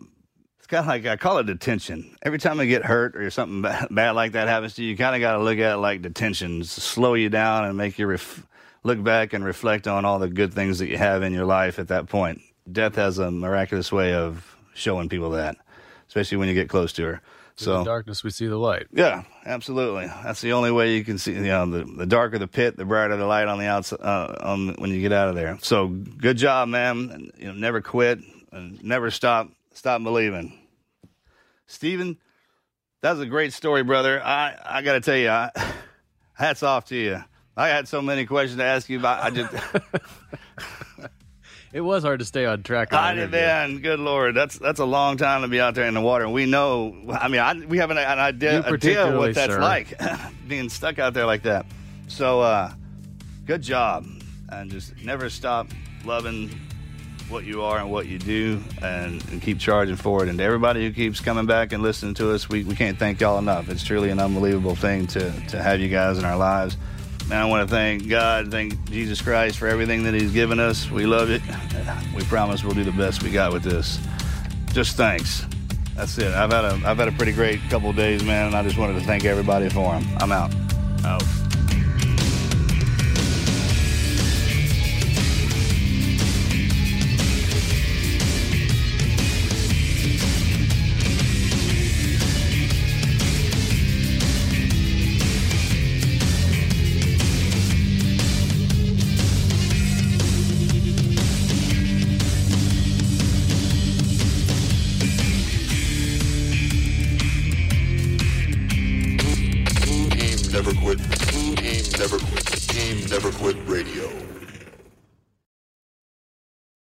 Speaker 5: it's kind of like I call it detention. Every time I get hurt or something bad like that happens to you, you kind of got to look at it like detention, slow you down and make you ref- look back and reflect on all the good things that you have in your life at that point. Death has a miraculous way of showing people that, especially when you get close to her.
Speaker 4: So darkness, we see the light.
Speaker 5: Yeah, absolutely. That's the only way you can see. You know, the, the darker the pit, the brighter the light on the outside. Uh, on when you get out of there. So good job, man. You know, never quit and never stop Stop believing. Stephen, that was a great story, brother. I, I got to tell you, I, hats off to you. I had so many questions to ask you about. I just.
Speaker 4: It was hard to stay on track. on
Speaker 5: I did, man. Good lord, that's that's a long time to be out there in the water. And we know. I mean, I, we have an, an idea, idea what that's
Speaker 4: sir.
Speaker 5: like, being stuck out there like that. So, uh, good job, and just never stop loving what you are and what you do, and, and keep charging forward. And everybody who keeps coming back and listening to us, we, we can't thank y'all enough. It's truly an unbelievable thing to to have you guys in our lives. And I want to thank God, thank Jesus Christ for everything that He's given us. We love it. We promise we'll do the best we got with this. Just thanks. That's it. I've had a I've had a pretty great couple days, man, and I just wanted to thank everybody for them. I'm out.
Speaker 4: Out.